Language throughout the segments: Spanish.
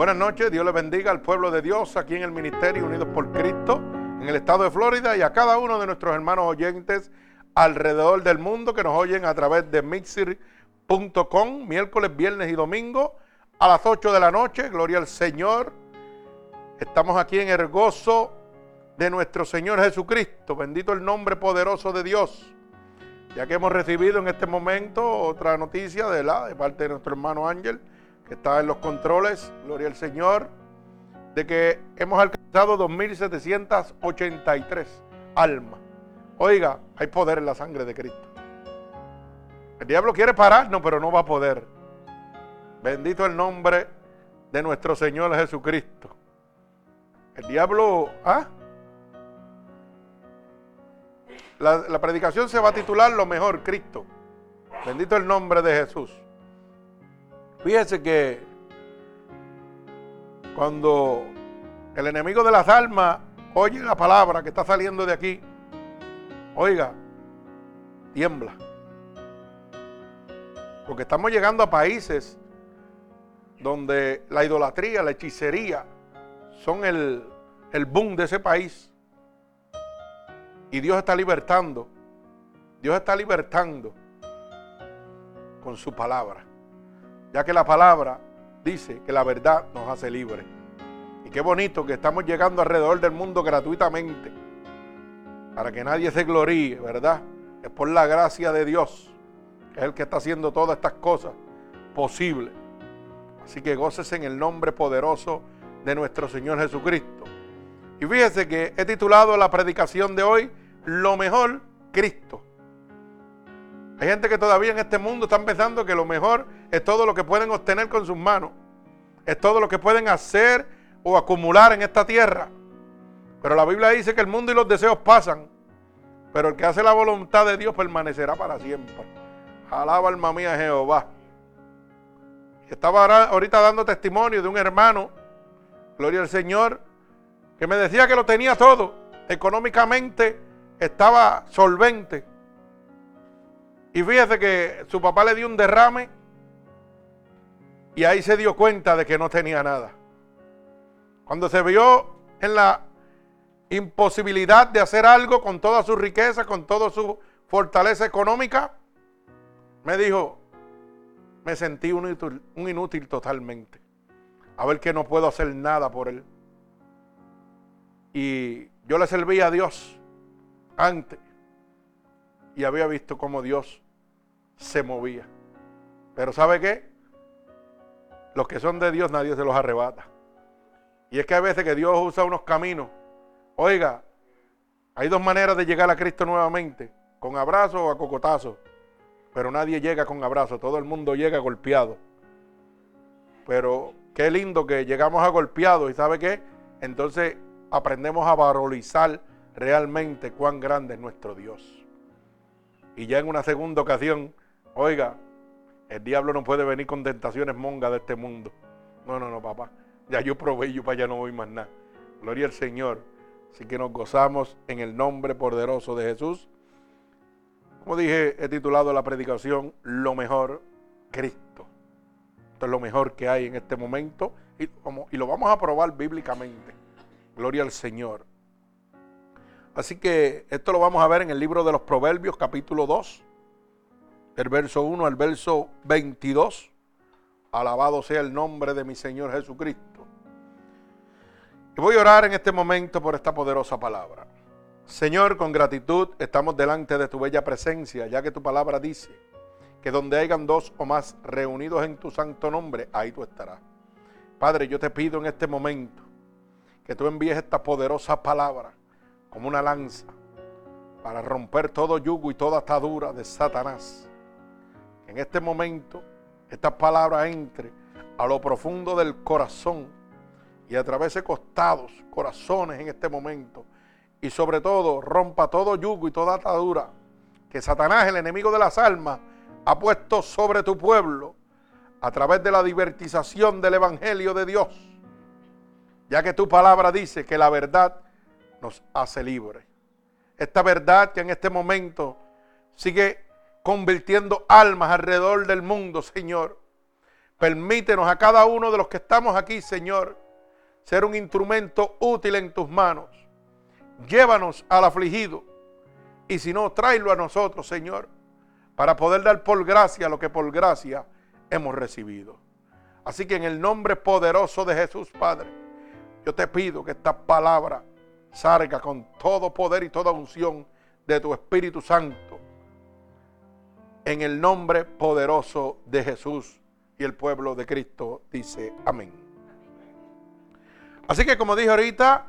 Buenas noches, Dios les bendiga al pueblo de Dios aquí en el Ministerio Unidos por Cristo, en el estado de Florida y a cada uno de nuestros hermanos oyentes alrededor del mundo que nos oyen a través de mixir.com, miércoles, viernes y domingo a las 8 de la noche. Gloria al Señor. Estamos aquí en el gozo de nuestro Señor Jesucristo. Bendito el nombre poderoso de Dios. Ya que hemos recibido en este momento otra noticia de, la, de parte de nuestro hermano Ángel, que está en los controles, gloria al Señor, de que hemos alcanzado 2.783 almas. Oiga, hay poder en la sangre de Cristo. El diablo quiere pararnos, pero no va a poder. Bendito el nombre de nuestro Señor Jesucristo. El diablo, ¿ah? La, predicación se va a titular Lo mejor, Cristo. Bendito el nombre de Jesús. Fíjese que cuando el enemigo de las almas oye la palabra que está saliendo de aquí, oiga, tiembla. Porque estamos llegando a países donde la idolatría, la hechicería son el, el boom de ese país. Y Dios está libertando. Dios está libertando con su palabra. Ya que la palabra dice que la verdad nos hace libres. Y qué bonito que estamos llegando alrededor del mundo gratuitamente. Para que nadie se gloríe, ¿verdad? Es por la gracia de Dios. Que es el que está haciendo todas estas cosas posibles. Así que goces en el nombre poderoso de nuestro Señor Jesucristo. Y fíjese que he titulado la predicación de hoy lo mejor, Cristo. Hay gente que todavía en este mundo están pensando que lo mejor es todo lo que pueden obtener con sus manos. Es todo lo que pueden hacer o acumular en esta tierra. Pero la Biblia dice que el mundo y los deseos pasan. Pero el que hace la voluntad de Dios permanecerá para siempre. Alaba alma mía Jehová. Estaba ahorita dando testimonio de un hermano, gloria al Señor, que me decía que lo tenía todo, económicamente estaba solvente. Y fíjese que su papá le dio un derrame y ahí se dio cuenta de que no tenía nada. Cuando se vio en la imposibilidad de hacer algo con toda su riqueza, con toda su fortaleza económica, me dijo, me sentí un inútil, un inútil totalmente. A ver que no puedo hacer nada por él. Y yo le serví a Dios antes y había visto cómo Dios se movía. Pero ¿sabe qué? Los que son de Dios nadie se los arrebata. Y es que hay veces que Dios usa unos caminos. Oiga, hay dos maneras de llegar a Cristo nuevamente, con abrazo o a cocotazo. Pero nadie llega con abrazo, todo el mundo llega golpeado. Pero qué lindo que llegamos a golpeado y ¿sabe qué? Entonces aprendemos a valorizar realmente cuán grande es nuestro Dios. Y ya en una segunda ocasión, oiga, el diablo no puede venir con tentaciones mongas de este mundo. No, no, no, papá. Ya yo probé, yo para allá no voy más nada. Gloria al Señor. Así que nos gozamos en el nombre poderoso de Jesús. Como dije, he titulado la predicación Lo mejor, Cristo. Esto es lo mejor que hay en este momento y, y lo vamos a probar bíblicamente. Gloria al Señor. Así que esto lo vamos a ver en el libro de los Proverbios capítulo 2, del verso 1 al verso 22. Alabado sea el nombre de mi Señor Jesucristo. Voy a orar en este momento por esta poderosa palabra. Señor, con gratitud estamos delante de tu bella presencia, ya que tu palabra dice que donde hayan dos o más reunidos en tu santo nombre, ahí tú estarás. Padre, yo te pido en este momento que tú envíes esta poderosa palabra como una lanza para romper todo yugo y toda atadura de Satanás. En este momento, esta palabra entre a lo profundo del corazón y atravese costados, corazones en este momento. Y sobre todo, rompa todo yugo y toda atadura que Satanás, el enemigo de las almas, ha puesto sobre tu pueblo a través de la divertización del Evangelio de Dios. Ya que tu palabra dice que la verdad nos hace libres. Esta verdad que en este momento sigue convirtiendo almas alrededor del mundo, Señor. Permítenos a cada uno de los que estamos aquí, Señor, ser un instrumento útil en tus manos. Llévanos al afligido. Y si no, tráelo a nosotros, Señor, para poder dar por gracia lo que por gracia hemos recibido. Así que en el nombre poderoso de Jesús, Padre, yo te pido que esta palabra salga con todo poder y toda unción de tu Espíritu Santo. En el nombre poderoso de Jesús y el pueblo de Cristo dice amén. Así que como dije ahorita,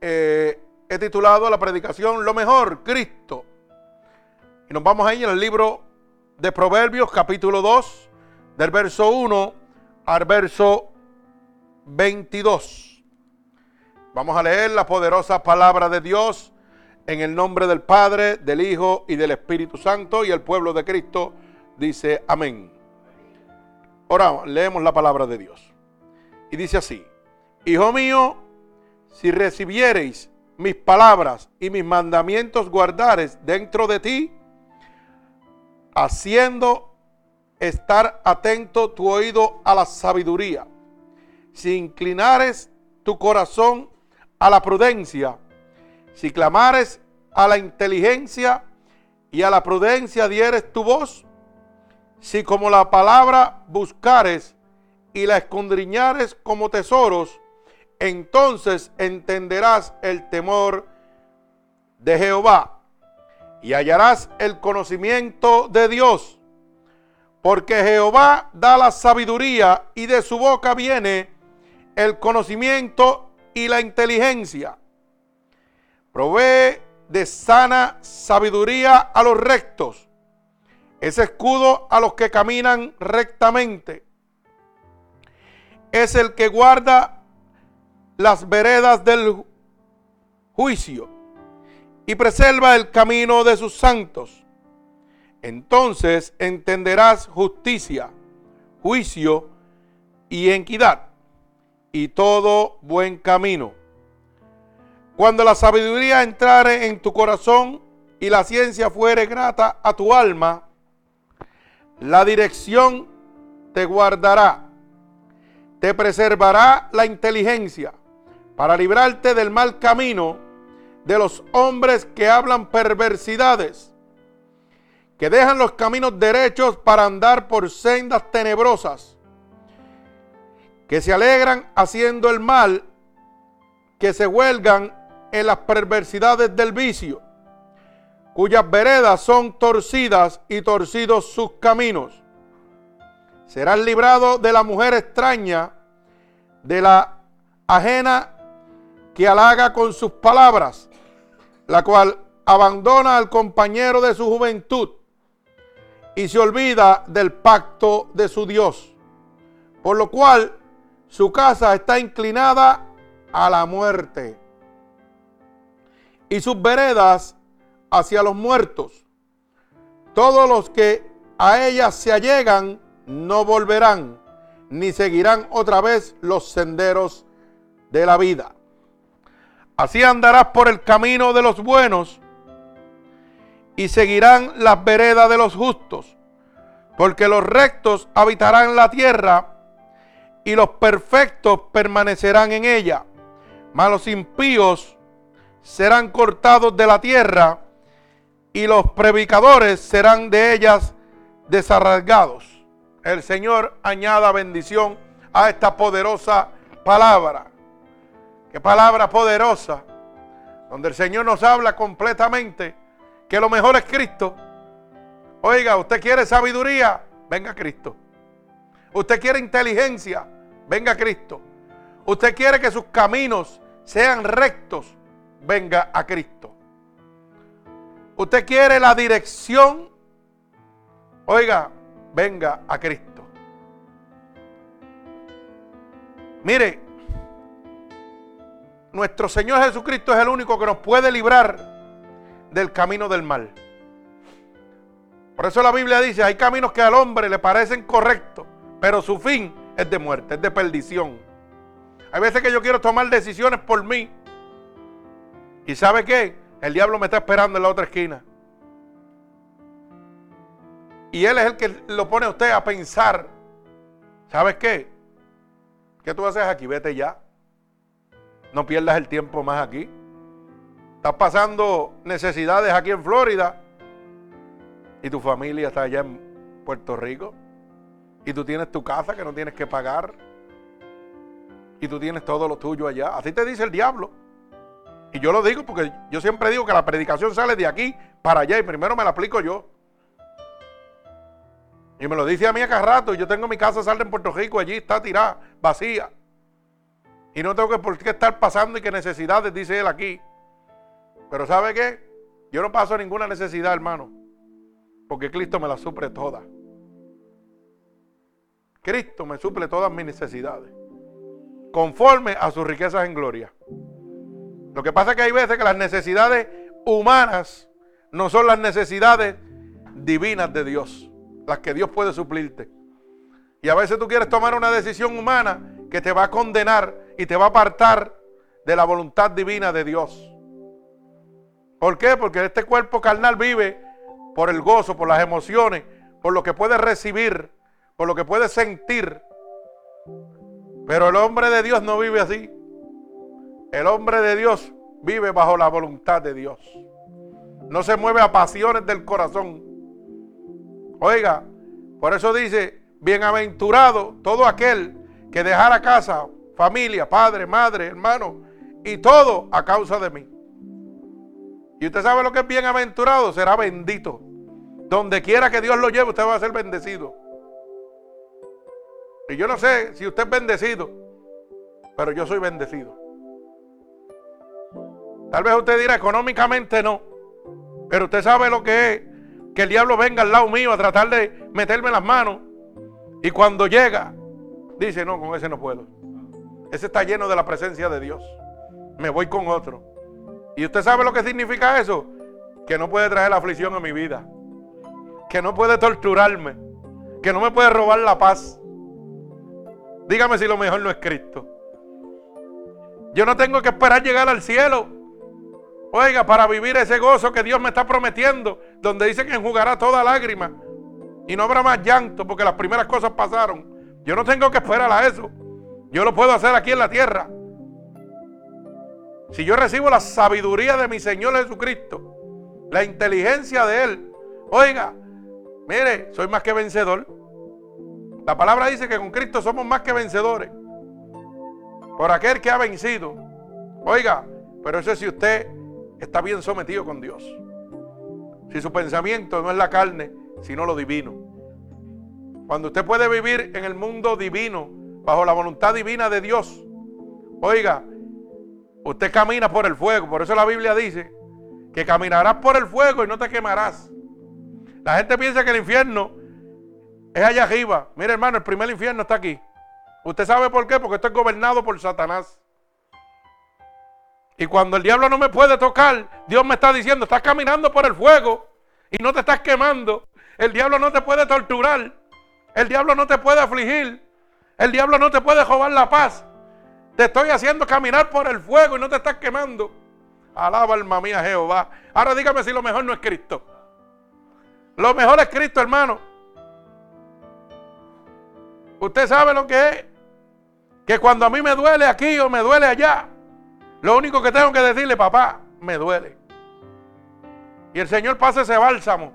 eh, he titulado la predicación Lo mejor, Cristo. Y nos vamos ahí en el libro de Proverbios capítulo 2, del verso 1 al verso 22. Vamos a leer la poderosa palabra de Dios en el nombre del Padre, del Hijo y del Espíritu Santo y el pueblo de Cristo dice amén. Ahora leemos la palabra de Dios. Y dice así, Hijo mío, si recibiereis mis palabras y mis mandamientos guardares dentro de ti, haciendo estar atento tu oído a la sabiduría, si inclinares tu corazón a la prudencia, si clamares a la inteligencia y a la prudencia dieres tu voz, si como la palabra buscares y la escondriñares como tesoros, entonces entenderás el temor de Jehová y hallarás el conocimiento de Dios. Porque Jehová da la sabiduría y de su boca viene el conocimiento y la inteligencia. Provee de sana sabiduría a los rectos. Es escudo a los que caminan rectamente. Es el que guarda las veredas del juicio y preserva el camino de sus santos. Entonces entenderás justicia, juicio y equidad y todo buen camino. Cuando la sabiduría entrare en tu corazón y la ciencia fuere grata a tu alma, la dirección te guardará, te preservará la inteligencia para librarte del mal camino de los hombres que hablan perversidades, que dejan los caminos derechos para andar por sendas tenebrosas, que se alegran haciendo el mal, que se huelgan en las perversidades del vicio, cuyas veredas son torcidas y torcidos sus caminos. Serás librado de la mujer extraña, de la ajena que halaga con sus palabras, la cual abandona al compañero de su juventud y se olvida del pacto de su Dios, por lo cual su casa está inclinada a la muerte y sus veredas hacia los muertos. Todos los que a ella se allegan no volverán, ni seguirán otra vez los senderos de la vida. Así andarás por el camino de los buenos y seguirán las veredas de los justos, porque los rectos habitarán la tierra y los perfectos permanecerán en ella, mas los impíos serán cortados de la tierra y los predicadores serán de ellas desarraigados. El Señor añada bendición a esta poderosa palabra. Qué palabra poderosa, donde el Señor nos habla completamente que lo mejor es Cristo. Oiga, usted quiere sabiduría, venga Cristo. Usted quiere inteligencia, venga Cristo. Usted quiere que sus caminos sean rectos, venga a Cristo. Usted quiere la dirección, oiga, venga a Cristo. Mire, nuestro Señor Jesucristo es el único que nos puede librar del camino del mal. Por eso la Biblia dice, hay caminos que al hombre le parecen correctos, pero su fin es de muerte, es de perdición. Hay veces que yo quiero tomar decisiones por mí ¿Y sabe qué? El diablo me está esperando en la otra esquina. Y él es el que lo pone a usted a pensar ¿Sabes qué? ¿Qué tú haces aquí? Vete ya. No pierdas el tiempo más aquí. Estás pasando necesidades aquí en Florida y tu familia está allá en Puerto Rico. Y tú tienes tu casa que no tienes que pagar. Y tú tienes todo lo tuyo allá. Así te dice el diablo. Y yo lo digo porque yo siempre digo que la predicación sale de aquí para allá y primero me la aplico yo. Y me lo dice a mí acá rato. Yo tengo mi casa salda en Puerto Rico, allí está tirada, vacía. Y no tengo que por qué estar pasando y qué necesidades, dice él aquí. Pero ¿sabe qué? Yo no paso ninguna necesidad, hermano. Porque Cristo me la suple todas. Cristo me suple todas mis necesidades. Conforme a sus riquezas en gloria. Lo que pasa es que hay veces que las necesidades humanas no son las necesidades divinas de Dios las que Dios puede suplirte. Y a veces tú quieres tomar una decisión humana que te va a condenar y te va a apartar de la voluntad divina de Dios. ¿Por qué? Porque este cuerpo carnal vive por el gozo, por las emociones, por lo que puede recibir, por lo que puede sentir. Pero el hombre de Dios no vive así. El hombre de Dios vive bajo la voluntad de Dios. No se mueve a pasiones del corazón. Oiga, por eso dice, bienaventurado todo aquel que dejara casa, familia, padre, madre, hermano, y todo a causa de mí. Y usted sabe lo que es bienaventurado, será bendito. Donde quiera que Dios lo lleve, usted va a ser bendecido. Y yo no sé si usted es bendecido, pero yo soy bendecido. Tal vez usted dirá económicamente no, pero usted sabe lo que es que el diablo venga al lado mío a tratar de meterme las manos. Y cuando llega, dice, no, con ese no puedo. Ese está lleno de la presencia de Dios. Me voy con otro. ¿Y usted sabe lo que significa eso? Que no puede traer la aflicción a mi vida. Que no puede torturarme. Que no me puede robar la paz. Dígame si lo mejor no es Cristo. Yo no tengo que esperar llegar al cielo Oiga, para vivir ese gozo que Dios me está prometiendo, donde dice que enjugará toda lágrima y no habrá más llanto porque las primeras cosas pasaron. Yo no tengo que esperar a eso. Yo lo puedo hacer aquí en la tierra. Si yo recibo la sabiduría de mi Señor Jesucristo, la inteligencia de Él, oiga, mire, soy más que vencedor. La palabra dice que con Cristo somos más que vencedores. Por aquel que ha vencido. Oiga, pero eso es si usted está bien sometido con Dios. Si su pensamiento no es la carne, sino lo divino. Cuando usted puede vivir en el mundo divino, bajo la voluntad divina de Dios, oiga, usted camina por el fuego. Por eso la Biblia dice que caminarás por el fuego y no te quemarás. La gente piensa que el infierno es allá arriba. Mire hermano, el primer infierno está aquí. ¿Usted sabe por qué? Porque esto es gobernado por Satanás. Y cuando el diablo no me puede tocar, Dios me está diciendo, estás caminando por el fuego y no te estás quemando. El diablo no te puede torturar. El diablo no te puede afligir. El diablo no te puede robar la paz. Te estoy haciendo caminar por el fuego y no te estás quemando. Alaba alma mía Jehová. Ahora dígame si lo mejor no es Cristo. Lo mejor es Cristo, hermano. Usted sabe lo que es. Que cuando a mí me duele aquí o me duele allá, lo único que tengo que decirle, papá, me duele. Y el Señor pasa ese bálsamo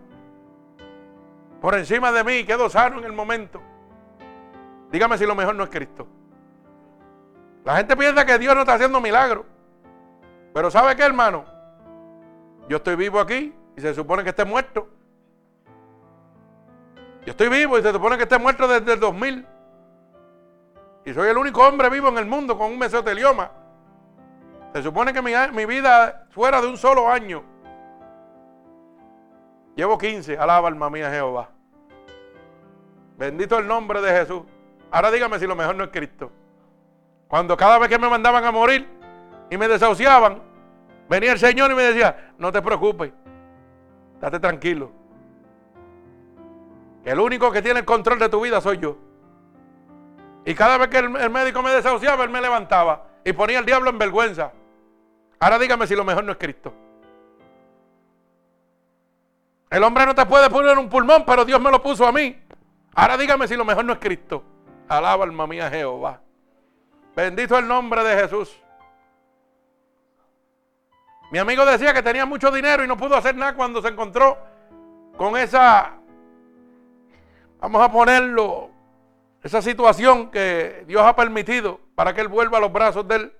por encima de mí y quedo sano en el momento. Dígame si lo mejor no es Cristo. La gente piensa que Dios no está haciendo milagros. Pero ¿sabe qué, hermano? Yo estoy vivo aquí y se supone que esté muerto. Yo estoy vivo y se supone que esté muerto desde el 2000. Y soy el único hombre vivo en el mundo con un mesotelioma. Se supone que mi, vida fuera de un solo año. Llevo 15, alaba alma mía Jehová. Bendito el nombre de Jesús. Ahora dígame si lo mejor no es Cristo. Cuando cada vez que me mandaban a morir y me desahuciaban, venía el Señor y me decía, no te preocupes, date tranquilo. El único que tiene el control de tu vida soy yo. Y cada vez que el, el médico me desahuciaba, él me levantaba y ponía el diablo en vergüenza. Ahora dígame si lo mejor no es Cristo. El hombre no te puede poner un pulmón, pero Dios me lo puso a mí. Ahora dígame si lo mejor no es Cristo. Alaba alma mía Jehová. Bendito el nombre de Jesús. Mi amigo decía que tenía mucho dinero y no pudo hacer nada cuando se encontró con esa, vamos a ponerlo, esa situación que Dios ha permitido para que él vuelva a los brazos de él.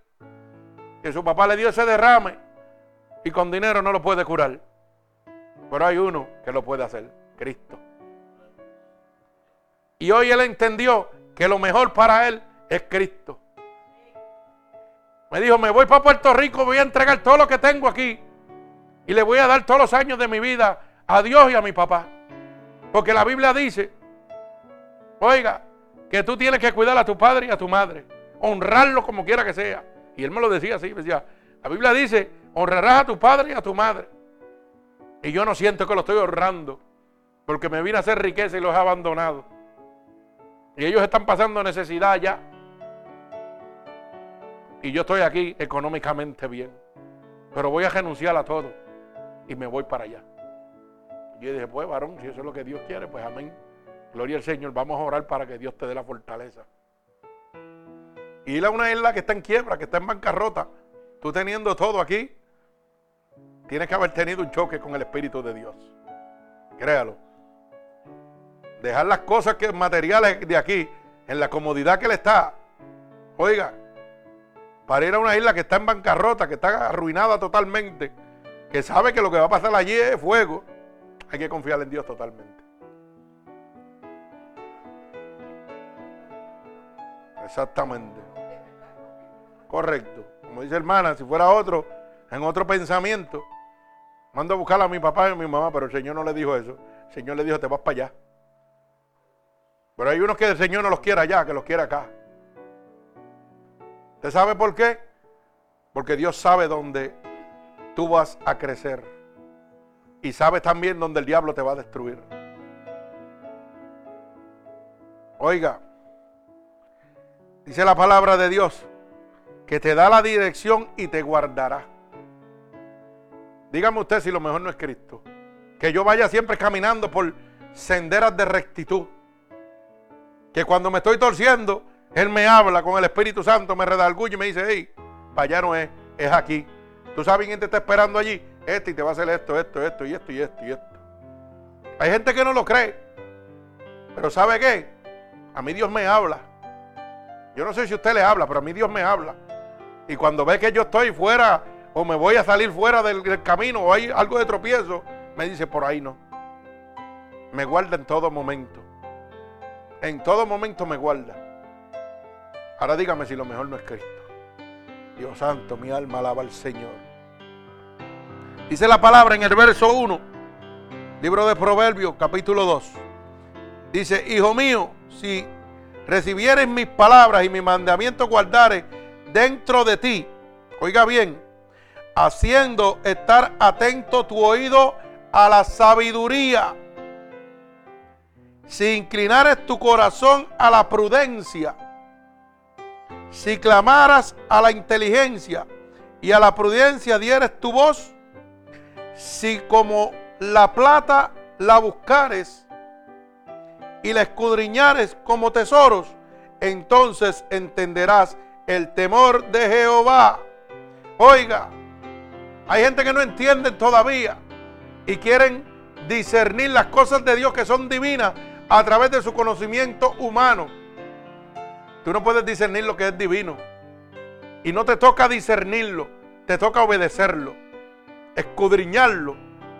Que su papá le dio ese derrame y con dinero no lo puede curar. Pero hay uno que lo puede hacer, Cristo. Y hoy él entendió que lo mejor para él es Cristo. Me dijo, me voy para Puerto Rico, voy a entregar todo lo que tengo aquí. Y le voy a dar todos los años de mi vida a Dios y a mi papá. Porque la Biblia dice, oiga, que tú tienes que cuidar a tu padre y a tu madre. Honrarlo como quiera que sea. Y él me lo decía así, decía, la Biblia dice, honrarás a tu padre y a tu madre. Y yo no siento que lo estoy honrando. Porque me vine a hacer riqueza y los he abandonado. Y ellos están pasando necesidad ya. Y yo estoy aquí económicamente bien. Pero voy a renunciar a todo. Y me voy para allá. Y yo dije, pues varón, si eso es lo que Dios quiere, pues amén. Gloria al Señor. Vamos a orar para que Dios te dé la fortaleza. Ir a una isla que está en quiebra, que está en bancarrota. Tú teniendo todo aquí, tienes que haber tenido un choque con el Espíritu de Dios. Créalo. Dejar las cosas que materiales de aquí, en la comodidad que le está. Oiga, para ir a una isla que está en bancarrota, que está arruinada totalmente, que sabe que lo que va a pasar allí es fuego, hay que confiar en Dios totalmente. Exactamente. Correcto. Como dice hermana, si fuera otro, en otro pensamiento, mando a buscar a mi papá y a mi mamá, pero el Señor no le dijo eso. El Señor le dijo, te vas para allá. Pero hay unos que el Señor no los quiere allá, que los quiere acá. ¿Usted sabe por qué? Porque Dios sabe dónde tú vas a crecer. Y sabe también dónde el diablo te va a destruir. Oiga, dice la palabra de Dios, que te da la dirección y te guardará. Dígame usted si lo mejor no es Cristo. Que yo vaya siempre caminando por senderas de rectitud. Que cuando me estoy torciendo, él me habla con el Espíritu Santo, me redarguye y me dice, hey, para allá no es, es aquí. ¿Tú sabes quién te está esperando allí? Este y te va a hacer esto, esto, esto y esto y esto y esto. Hay gente que no lo cree. Pero ¿sabe qué? A mí Dios me habla. Yo no sé si usted le habla, pero a mí Dios me habla. Y cuando ve que yo estoy fuera o me voy a salir fuera del, camino o hay algo de tropiezo, me dice por ahí no. Me guarda en todo momento. En todo momento me guarda. Ahora dígame si lo mejor no es Cristo. Dios santo, mi alma alaba al Señor. Dice la palabra en el verso 1, libro de Proverbios, capítulo 2. Dice, hijo mío, si recibieres mis palabras y mis mandamientos guardares dentro de ti, oiga bien, haciendo estar atento tu oído a la sabiduría, si inclinares tu corazón a la prudencia, si clamaras a la inteligencia y a la prudencia dieres tu voz, si como la plata la buscares y la escudriñares como tesoros, entonces entenderás el temor de Jehová. Oiga, hay gente que no entiende todavía y quieren discernir las cosas de Dios que son divinas a través de su conocimiento humano. Tú no puedes discernir lo que es divino. Y no te toca discernirlo, te toca obedecerlo, escudriñarlo,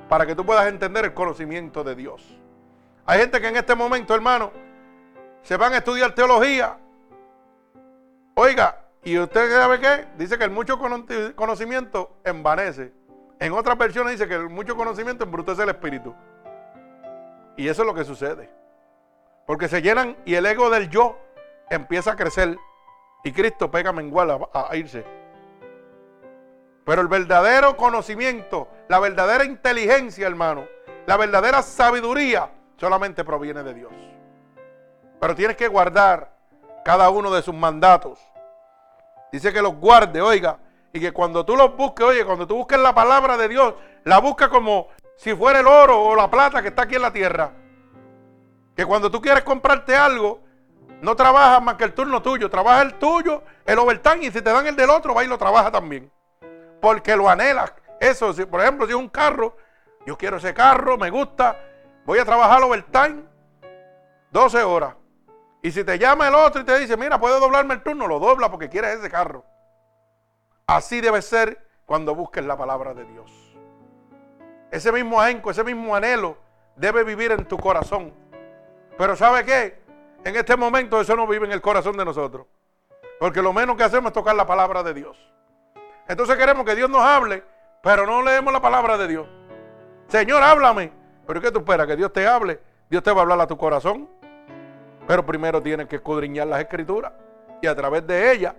para que tú puedas entender el conocimiento de Dios. Hay gente que en este momento, hermano, se van a estudiar teología. Oiga, ¿y usted sabe qué? Dice que el mucho conocimiento envanece. En otras versiones dice que el mucho conocimiento embrutece el espíritu. Y eso es lo que sucede. Porque se llenan y el ego del yo empieza a crecer y Cristo pega mengual a, a irse. Pero el verdadero conocimiento, la verdadera inteligencia, hermano, la verdadera sabiduría solamente proviene de Dios. Pero tienes que guardar cada uno de sus mandatos. Dice que los guarde, oiga, y que cuando tú los busques, oye, cuando tú busques la palabra de Dios, la busca como si fuera el oro o la plata que está aquí en la tierra. Que cuando tú quieres comprarte algo, No trabajas más que el turno tuyo, trabaja el tuyo, el overtime, y si te dan el del otro, va y lo trabaja también. Porque lo anhelas. Eso, por ejemplo, si es un carro, yo quiero ese carro, me gusta, voy a trabajar overtime 12 horas. Y si te llama el otro y te dice, mira, puedes doblarme el turno, lo dobla porque quieres ese carro. Así debe ser cuando busques la palabra de Dios. Ese mismo ahenco, ese mismo anhelo debe vivir en tu corazón. Pero ¿sabe qué? En este momento eso no vive en el corazón de nosotros. Porque lo menos que hacemos es tocar la palabra de Dios. Entonces queremos que Dios nos hable, pero no leemos la palabra de Dios. Señor, háblame. Pero ¿qué tú esperas? Que Dios te hable. Dios te va a hablar a tu corazón. Pero primero tienes que escudriñar las escrituras. Y a través de ellas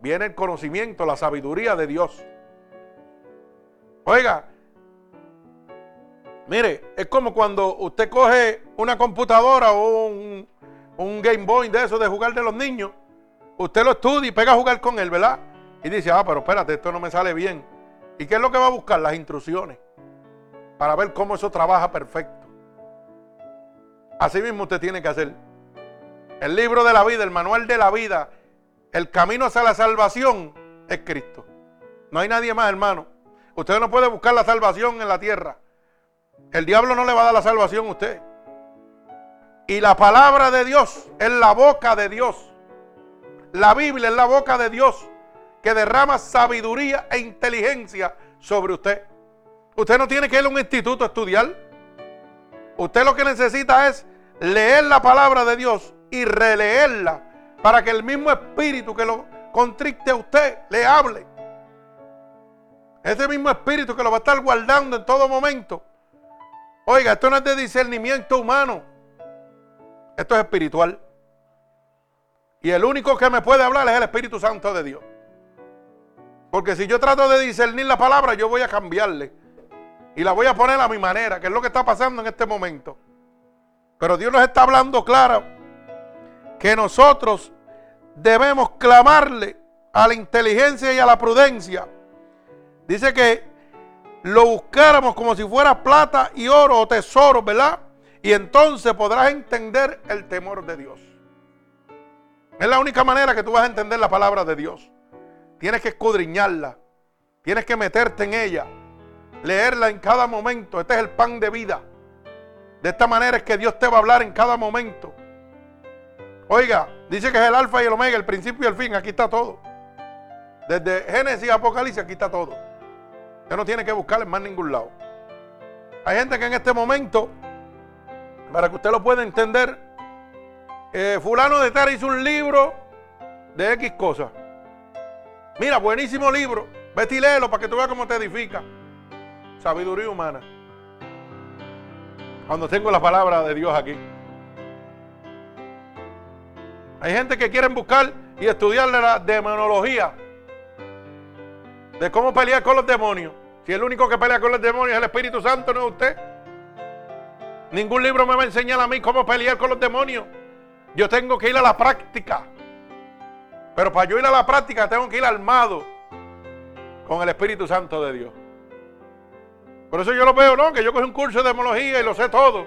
viene el conocimiento, la sabiduría de Dios. Oiga, mire, es como cuando usted coge una computadora o un, un Game Boy de eso de jugar de los niños. Usted lo estudia y pega a jugar con él, ¿verdad? Y dice, ah, pero espérate, esto no me sale bien. ¿Y qué es lo que va a buscar? Las instrucciones. Para ver cómo eso trabaja perfecto. Así mismo usted tiene que hacer. El libro de la vida, el manual de la vida, el camino hacia la salvación es Cristo. No hay nadie más, hermano. Usted no puede buscar la salvación en la tierra. El diablo no le va a dar la salvación a usted. Y la palabra de Dios es la boca de Dios. La Biblia es la boca de Dios que derrama sabiduría e inteligencia sobre usted. Usted no tiene que ir a un instituto a estudiar. Usted lo que necesita es leer la palabra de Dios y releerla para que el mismo espíritu que lo contriste a usted le hable. Ese mismo espíritu que lo va a estar guardando en todo momento. Oiga, esto no es de discernimiento humano. Esto es espiritual. Y el único que me puede hablar es el Espíritu Santo de Dios. Porque si yo trato de discernir la palabra, yo voy a cambiarle. Y la voy a poner a mi manera, que es lo que está pasando en este momento. Pero Dios nos está hablando claro que nosotros debemos clamarle a la inteligencia y a la prudencia. Dice que lo buscáramos como si fuera plata y oro o tesoro, ¿verdad? Y entonces podrás entender el temor de Dios. Es la única manera que tú vas a entender la palabra de Dios. Tienes que escudriñarla. Tienes que meterte en ella. Leerla en cada momento. Este es el pan de vida. De esta manera es que Dios te va a hablar en cada momento. Oiga, dice que es el alfa y el omega, el principio y el fin. Aquí está todo. Desde Génesis a Apocalipsis, aquí está todo. Usted no tiene que buscar en más ningún lado. Hay gente que en este momento, para que usted lo pueda entender, eh, fulano de tal hizo un libro de X cosas. Mira, buenísimo libro. Vete y léelo para que tú veas cómo te edifica. Sabiduría humana. Cuando tengo la palabra de Dios aquí. Hay gente que quieren buscar y estudiar la demonología. De cómo pelear con los demonios. Si el único que pelea con los demonios es el Espíritu Santo, no es usted. Ningún libro me va a enseñar a mí cómo pelear con los demonios. Yo tengo que ir a la práctica. Pero para yo ir a la práctica tengo que ir armado con el Espíritu Santo de Dios. Por eso yo lo veo, ¿no? Que yo cojo un curso de demología y lo sé todo.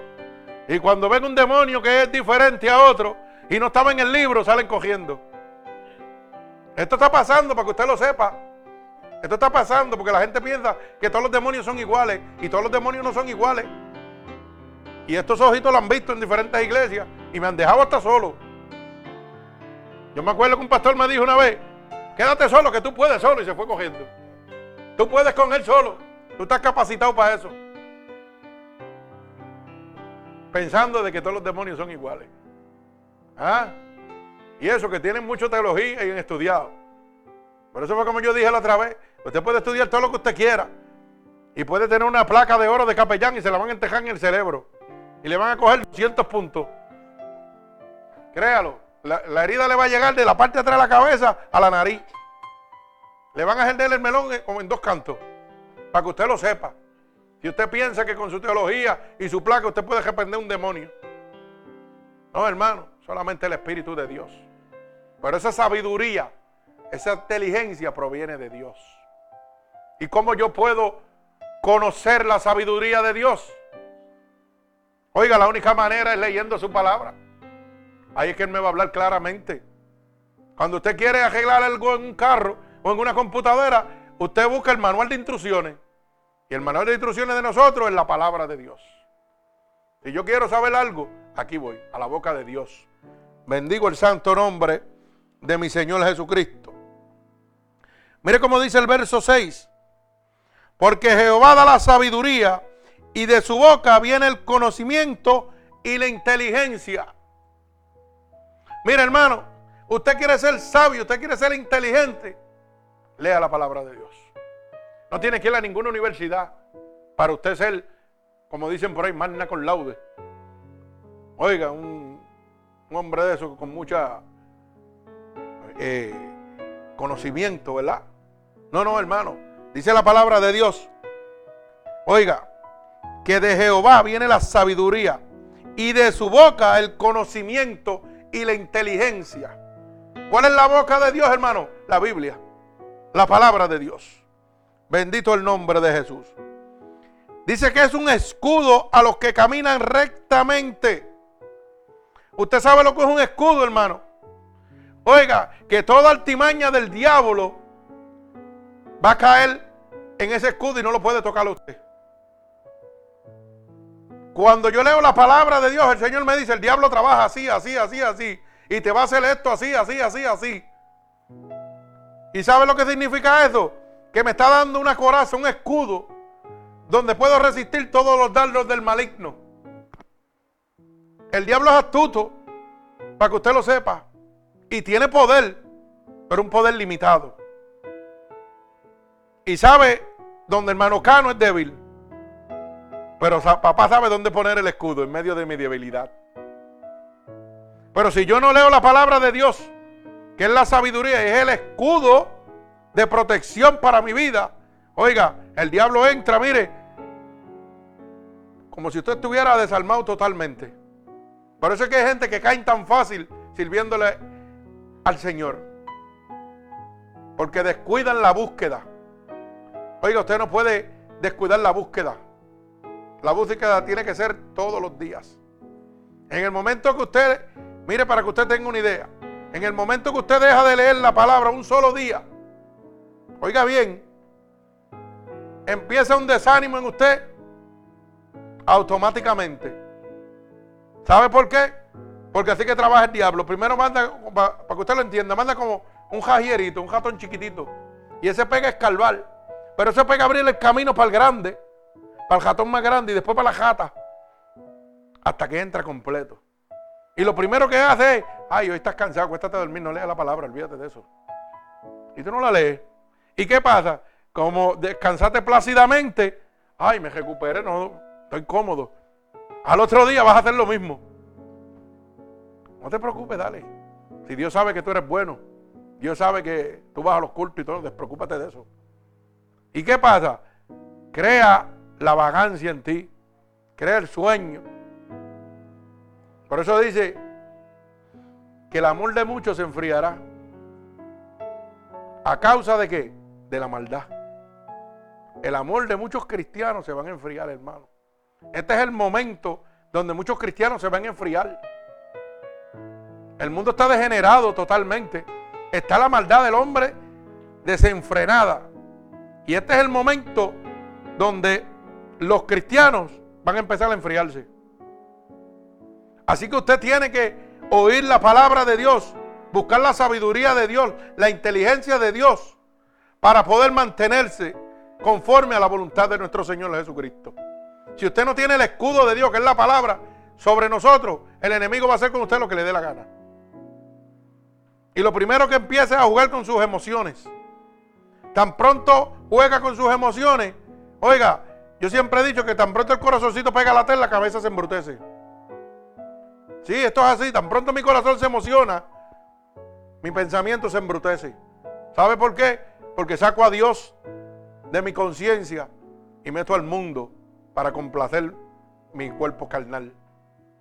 Y cuando ven un demonio que es diferente a otro, y no estaba en el libro, salen cogiendo. Esto está pasando para que usted lo sepa. Esto está pasando porque la gente piensa que todos los demonios son iguales y todos los demonios no son iguales. Y estos ojitos lo han visto en diferentes iglesias y me han dejado hasta solo. Yo me acuerdo que un pastor me dijo una vez, quédate solo, que tú puedes solo y se fue cogiendo. Tú puedes con él solo. Tú estás capacitado para eso. Pensando de que todos los demonios son iguales. ¿Ah? Y eso que tienen mucha teología y han estudiado. Por eso fue como yo dije la otra vez. Usted puede estudiar todo lo que usted quiera. Y puede tener una placa de oro de capellán y se la van a entejar en el cerebro. Y le van a coger 200 puntos. Créalo. La, herida le va a llegar de la parte de atrás de la cabeza a la nariz. Le van a hacer el melón como en dos cantos. Para que usted lo sepa. Si usted piensa que con su teología y su placa usted puede reprender un demonio. No, hermano solamente el Espíritu de Dios. Pero esa sabiduría, esa inteligencia proviene de Dios. ¿Y cómo yo puedo conocer la sabiduría de Dios? Oiga, la única manera es leyendo su palabra. Ahí es que Él me va a hablar claramente. Cuando usted quiere arreglar algo en un carro o en una computadora, usted busca el manual de instrucciones. Y el manual de instrucciones de nosotros es la palabra de Dios. Si yo quiero saber algo, aquí voy, a la boca de Dios. Bendigo el santo nombre de mi Señor Jesucristo. Mire cómo dice el verso 6. Porque Jehová da la sabiduría y de su boca viene el conocimiento y la inteligencia. Mire hermano, usted quiere ser sabio, usted quiere ser inteligente. Lea la palabra de Dios. No tiene que ir a ninguna universidad para usted ser, como dicen por ahí, magna con laude. Oiga, un, hombre de eso con mucha eh, conocimiento, ¿verdad? No, no, hermano. Dice la palabra de Dios. Oiga, que de Jehová viene la sabiduría y de su boca el conocimiento y la inteligencia. ¿Cuál es la boca de Dios, hermano? La Biblia, la palabra de Dios. Bendito el nombre de Jesús. Dice que es un escudo a los que caminan rectamente. Usted sabe lo que es un escudo, hermano. Oiga, que toda altimaña del diablo va a caer en ese escudo y no lo puede tocar usted. Cuando yo leo la palabra de Dios, el Señor me dice, el diablo trabaja así, así, así, así. Y te va a hacer esto así, así, así, así. ¿Y sabe lo que significa eso? Que me está dando una coraza, un escudo, donde puedo resistir todos los dardos del maligno. El diablo es astuto, para que usted lo sepa. Y tiene poder, pero un poder limitado. Y sabe donde el hermano Cano es débil. Pero papá sabe dónde poner el escudo en medio de mi debilidad. Pero si yo no leo la palabra de Dios, es la sabiduría, es el escudo de protección para mi vida. Oiga, el diablo entra, mire, como si usted estuviera desarmado totalmente. Por eso es que hay gente que cae tan fácil sirviéndole al Señor. Porque descuidan la búsqueda. Oiga, usted no puede descuidar la búsqueda. La búsqueda tiene que ser todos los días. En el momento que usted, mire para que usted tenga una idea, en el momento que usted deja de leer la palabra un solo día, oiga bien, empieza un desánimo en usted automáticamente. ¿Sabe por qué? Porque así que trabaja el diablo. Primero manda, para que usted lo entienda, manda como un jajierito, un jatón chiquitito. Y ese pega a escarbar. Pero ese pega a abrir el camino para el grande para el jatón más grande y después para la jata, hasta que entra completo. Y lo primero que hace es, ay, hoy estás cansado, cuéstate a dormir, no leas la palabra, olvídate de eso. Y tú no la lees. ¿Y qué pasa? Como descansaste plácidamente, ay, me recuperé, no, estoy cómodo. Al otro día vas a hacer lo mismo. No te preocupes, dale. Si Dios sabe que tú eres bueno, Dios sabe que tú vas a los cultos y todo, despreocúpate de eso. ¿Y qué pasa? Crea la vagancia en ti, crea el sueño. Por eso dice que el amor de muchos se enfriará. ¿A causa de qué? De la maldad. El amor de muchos cristianos se van a enfriar, hermano. Este es el momento donde muchos cristianos se van a enfriar. El mundo está degenerado totalmente. Está la maldad del hombre desenfrenada. Y este es el momento donde los cristianos van a empezar a enfriarse. Así que usted tiene que oír la palabra de Dios, buscar la sabiduría de Dios, la inteligencia de Dios, para poder mantenerse conforme a la voluntad de nuestro Señor Jesucristo. Si usted no tiene el escudo de Dios, que es la palabra, sobre nosotros, el enemigo va a hacer con usted lo que le dé la gana. Y lo primero que empiece a jugar con sus emociones. Tan pronto juega con sus emociones, oiga, yo siempre he dicho que tan pronto el corazoncito pega la tela, la cabeza se embrutece. Sí, esto es así. Tan pronto mi corazón se emociona, mi pensamiento se embrutece. ¿Sabe por qué? Porque saco a Dios de mi conciencia y meto al mundo para complacer mi cuerpo carnal,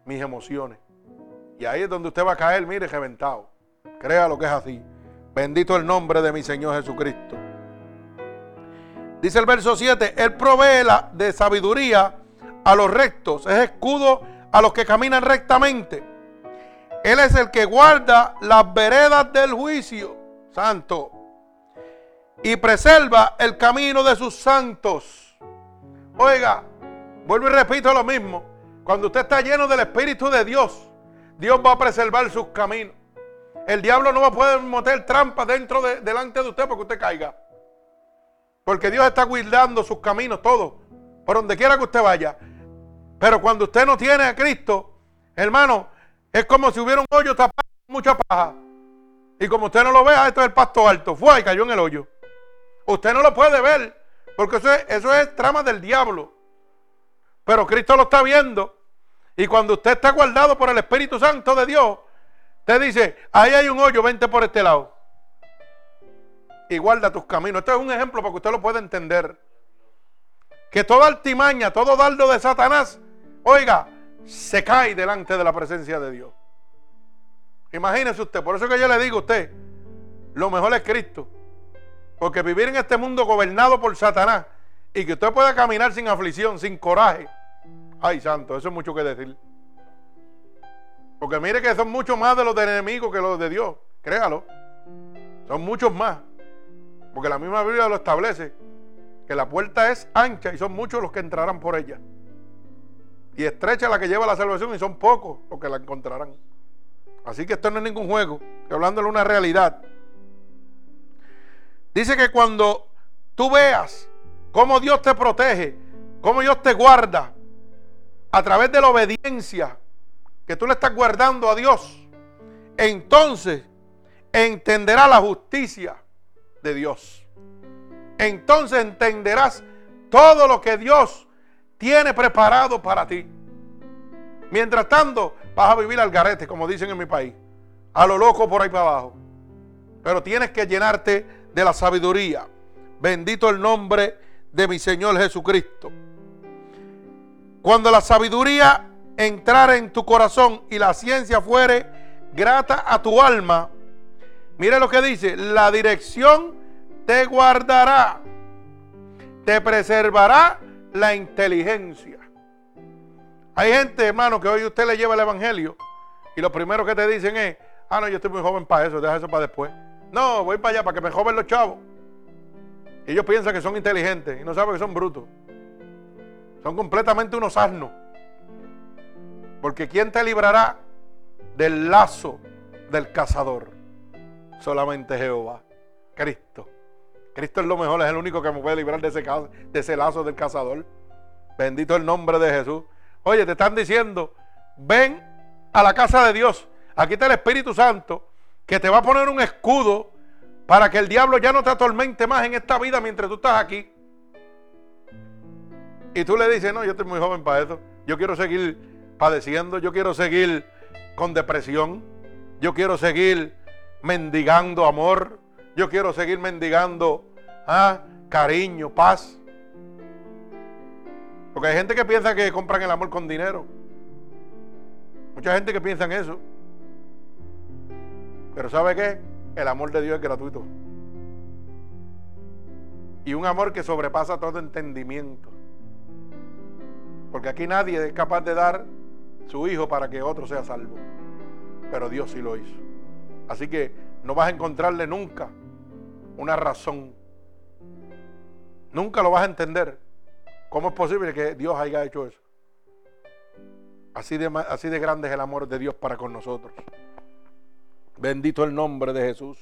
mis emociones. Y ahí es donde usted va a caer, mire, reventado. Crea lo que es así. Bendito el nombre de mi Señor Jesucristo. Dice el verso 7, Él provee la, de sabiduría a los rectos, es escudo a los que caminan rectamente. Él es el que guarda las veredas del juicio santo y preserva el camino de sus santos. Oiga, vuelvo y repito lo mismo. Cuando usted está lleno del Espíritu de Dios, Dios va a preservar sus caminos. El diablo no va a poder meter trampas dentro de, delante de usted porque usted caiga. Porque Dios está cuidando sus caminos, todo, por donde quiera que usted vaya. Pero cuando usted no tiene a Cristo, hermano, es como si hubiera un hoyo tapado con mucha paja. Y como usted no lo vea, esto es el pasto alto. Fue y cayó en el hoyo. Usted no lo puede ver, porque eso es, eso es trama del diablo. Pero Cristo lo está viendo. Y cuando usted está guardado por el Espíritu Santo de Dios, usted dice, ahí hay un hoyo, vente por este lado. Y guarda tus caminos. Este es un ejemplo para que usted lo pueda entender. Que toda altimaña, todo dardo de Satanás, oiga, se cae delante de la presencia de Dios. Imagínese usted, por eso que yo le digo a usted, lo mejor es Cristo. Porque vivir en este mundo gobernado por Satanás y que usted pueda caminar sin aflicción, sin coraje. Ay, santo, eso es mucho que decir. Porque mire que son muchos más de los de enemigos que los de Dios. Créalo. Son muchos más. Porque la misma Biblia lo establece. Que la puerta es ancha y son muchos los que entrarán por ella. Y estrecha la que lleva la salvación y son pocos los que la encontrarán. Así que esto no es ningún juego. Estoy hablando de una realidad. Dice que cuando tú veas cómo Dios te protege, cómo Dios te guarda, a través de la obediencia que tú le estás guardando a Dios, entonces entenderás la justicia de Dios. Entonces entenderás todo lo que Dios tiene preparado para ti. Mientras tanto, vas a vivir al garete, como dicen en mi país, a lo loco por ahí para abajo. Pero tienes que llenarte de la sabiduría. Bendito el nombre de mi Señor Jesucristo. Cuando la sabiduría entrara en tu corazón y la ciencia fuere grata a tu alma, mire lo que dice, la dirección te guardará, te preservará la inteligencia. Hay gente, hermano, que hoy usted le lleva el evangelio y lo primero que te dicen es, ah, no, yo estoy muy joven para eso, deja eso para después. No, voy para allá para que me joven los chavos. Y ellos piensan que son inteligentes y no saben que son brutos. Son completamente unos asnos. Porque ¿quién te librará del lazo del cazador? Solamente Jehová, Cristo. Cristo es lo mejor, es el único que me puede librar de ese, de ese lazo del cazador. Bendito el nombre de Jesús. Oye, te están diciendo, ven a la casa de Dios. Aquí está el Espíritu Santo que te va a poner un escudo para que el diablo ya no te atormente más en esta vida mientras tú estás aquí. Y tú le dices, no, yo estoy muy joven para eso. Yo quiero seguir padeciendo, yo quiero seguir con depresión, yo quiero seguir mendigando amor, yo quiero seguir mendigando ah, cariño, paz. Porque hay gente que piensa que compran el amor con dinero. Mucha gente que piensa en eso. Pero ¿sabe qué? El amor de Dios es gratuito. Y un amor que sobrepasa todo entendimiento. Porque aquí nadie es capaz de dar su hijo para que otro sea salvo. Pero Dios sí lo hizo. Así que no vas a encontrarle nunca una razón. Nunca lo vas a entender. ¿Cómo es posible que Dios haya hecho eso? Así de, así de grande es el amor de Dios para con nosotros. Bendito el nombre de Jesús.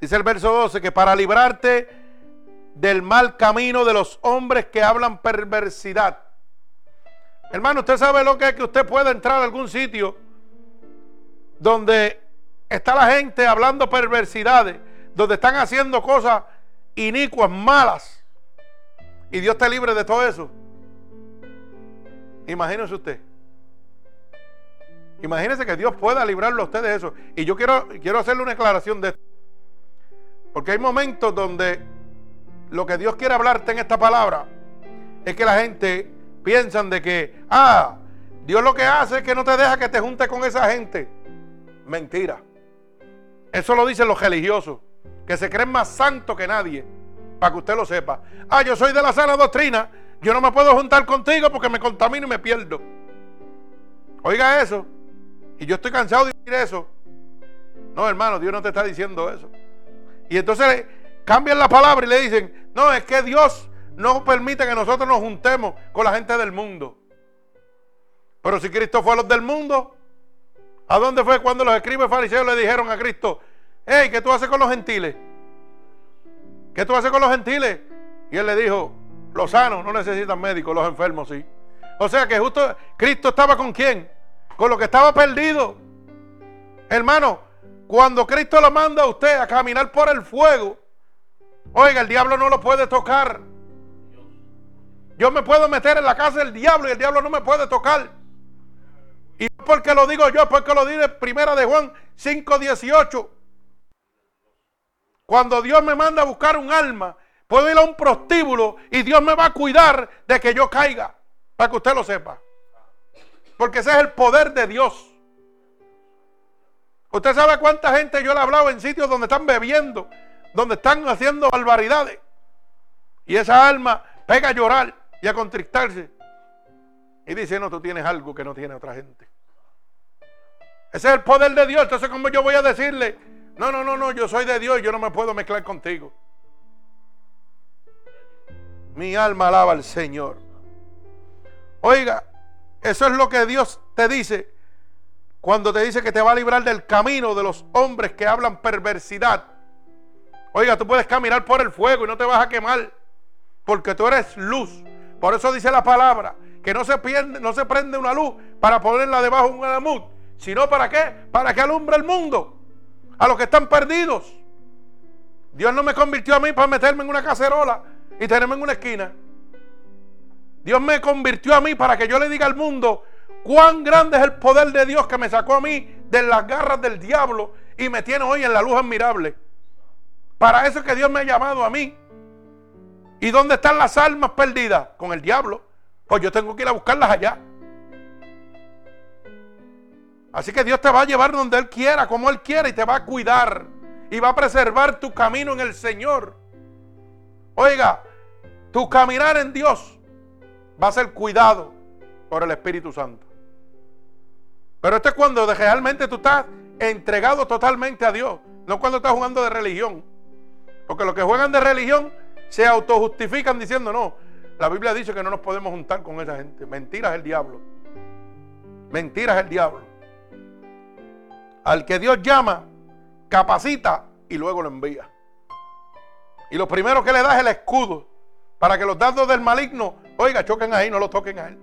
Dice el verso 12 que para librarte del mal camino de los hombres que hablan perversidad. Hermano, usted sabe lo que es que usted puede entrar a algún sitio donde está la gente hablando perversidades, donde están haciendo cosas inicuas, malas. Y Dios te libre de todo eso. Imagínese usted. Imagínese que Dios pueda librarlo a usted de eso. Y yo quiero, quiero hacerle una aclaración de esto. Porque hay momentos donde lo que Dios quiere hablarte en esta palabra es que la gente piensa de que, ah, Dios lo que hace es que no te deja que te juntes con esa gente. Mentira. Eso lo dicen los religiosos, que se creen más santos que nadie, para que usted lo sepa. Ah, yo soy de la sana doctrina, yo no me puedo juntar contigo porque me contamino y me pierdo. Oiga eso. Y yo estoy cansado de decir eso. No, hermano, Dios no te está diciendo eso. Y entonces cambian la palabra y le dicen, no, es que Dios no permite que nosotros nos juntemos con la gente del mundo. Pero si Cristo fue a los del mundo, ¿a dónde fue cuando los escribes fariseos le dijeron a Cristo, hey, ¿qué tú haces con los gentiles? ¿Qué tú haces con los gentiles? Y él le dijo, los sanos no necesitan médicos, los enfermos sí. O sea que justo Cristo estaba con quién? Con lo que estaba perdido. Hermano, cuando Cristo lo manda a usted a caminar por el fuego, oiga, el diablo no lo puede tocar. Yo me puedo meter en la casa del diablo y el diablo no me puede tocar. Y no porque lo digo yo, porque lo dice primera de Juan 5:18. Cuando Dios me manda a buscar un alma, puedo ir a un prostíbulo y Dios me va a cuidar de que yo caiga, para que usted lo sepa. Porque ese es el poder de Dios. Usted sabe cuánta gente yo le he hablado en sitios donde están bebiendo, donde están haciendo barbaridades. Y esa alma pega a llorar y a contristarse. Y dice, no, tú tienes algo que no tiene otra gente. Ese es el poder de Dios. Entonces, ¿cómo yo voy a decirle? No, no, no, no, yo soy de Dios y yo no me puedo mezclar contigo. Mi alma alaba al Señor. Oiga, eso es lo que Dios te dice cuando te dice que te va a librar del camino de los hombres que hablan perversidad. Oiga, tú puedes caminar por el fuego y no te vas a quemar porque tú eres luz. Por eso dice la palabra, que no se, pierde, no se prende una luz para ponerla debajo de un alamut, sino para qué? Para que alumbre el mundo, a los que están perdidos. Dios no me convirtió a mí para meterme en una cacerola y tenerme en una esquina. Dios me convirtió a mí para que yo le diga al mundo cuán grande es el poder de Dios que me sacó a mí de las garras del diablo y me tiene hoy en la luz admirable. Para eso es que Dios me ha llamado a mí. ¿Y dónde están las almas perdidas? Con el diablo. Pues yo tengo que ir a buscarlas allá. Así que Dios te va a llevar donde Él quiera, como Él quiera, y te va a cuidar. Y va a preservar tu camino en el Señor. Oiga, tu caminar en Dios va a ser cuidado por el Espíritu Santo. Pero esto es cuando realmente tú estás entregado totalmente a Dios, no cuando estás jugando de religión. Porque los que juegan de religión se autojustifican diciendo, no, la Biblia dice que no nos podemos juntar con esa gente. Mentiras el diablo. Mentiras el diablo. Al que Dios llama, capacita y luego lo envía. Y lo primero que le da es el escudo para que los dardos del maligno, oiga, choquen ahí, no lo toquen a él.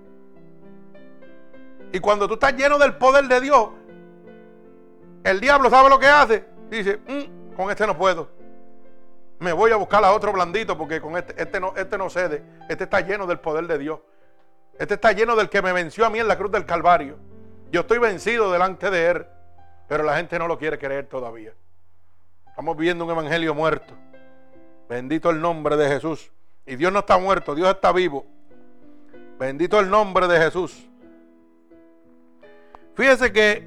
Y cuando tú estás lleno del poder de Dios, el diablo sabe lo que hace. Dice, mm, con este no puedo me voy a buscar a otro blandito porque con este, este, no, este no cede. Este está lleno del poder de Dios. Este está lleno del que me venció a mí en la cruz del Calvario. Yo estoy vencido delante de Él, pero la gente no lo quiere creer todavía. Estamos viviendo un evangelio muerto. Bendito el nombre de Jesús. Y Dios no está muerto, Dios está vivo. Bendito el nombre de Jesús. Fíjese que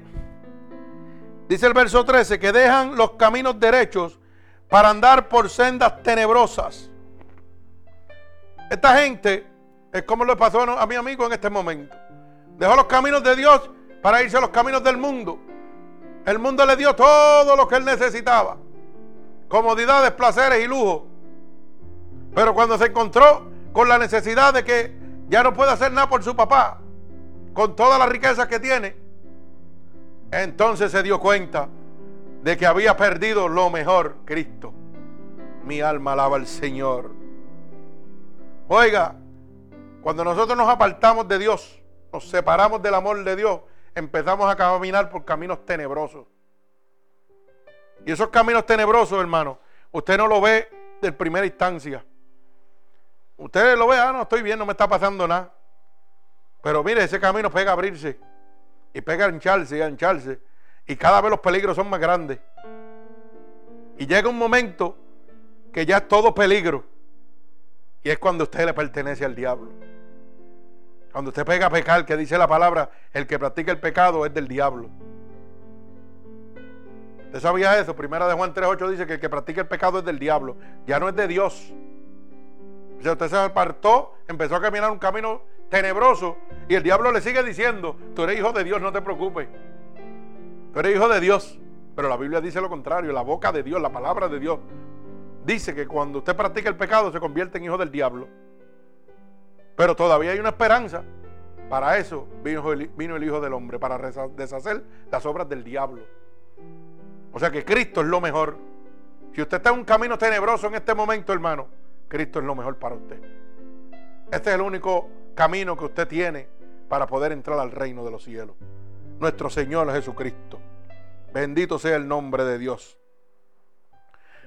dice el verso 13 que dejan los caminos derechos para andar por sendas tenebrosas. Esta gente es como le pasó a mi amigo en este momento. Dejó los caminos de Dios para irse a los caminos del mundo. El mundo le dio todo lo que él necesitaba. Comodidades, placeres y lujo. Pero cuando se encontró con la necesidad de que ya no puede hacer nada por su papá, con todas las riquezas que tiene, entonces se dio cuenta de que había perdido lo mejor, Cristo. Mi alma alaba al Señor. Oiga, cuando nosotros nos apartamos de Dios, nos separamos del amor de Dios, empezamos a caminar por caminos tenebrosos. Y esos caminos tenebrosos, hermano, usted no lo ve de primera instancia. Usted lo ve, ah, no, estoy bien, no me está pasando nada. Pero mire, ese camino pega a abrirse. Y pega a hincharse y a hincharse. Y cada vez los peligros son más grandes. Y llega un momento que ya es todo peligro. Y es cuando usted le pertenece al diablo. Cuando usted pega a pecar, que dice la palabra, el que practica el pecado es del diablo. ¿Usted sabía eso? Primera de Juan 3.8 dice que el que practica el pecado es del diablo. Ya no es de Dios. O sea, usted se apartó, empezó a caminar un camino tenebroso y el diablo le sigue diciendo, tú eres hijo de Dios, no te preocupes. tú eres hijo de Dios. Pero la Biblia dice lo contrario, la boca de Dios, la palabra de Dios, dice que cuando usted practica el pecado se convierte en hijo del diablo. Pero todavía hay una esperanza. Para eso vino, el Hijo del Hombre, para deshacer las obras del diablo. O sea que Cristo es lo mejor. Si usted está en un camino tenebroso en este momento, hermano, Cristo es lo mejor para usted. Este es el único camino que usted tiene para poder entrar al reino de los cielos. Nuestro Señor Jesucristo. Bendito sea el nombre de Dios.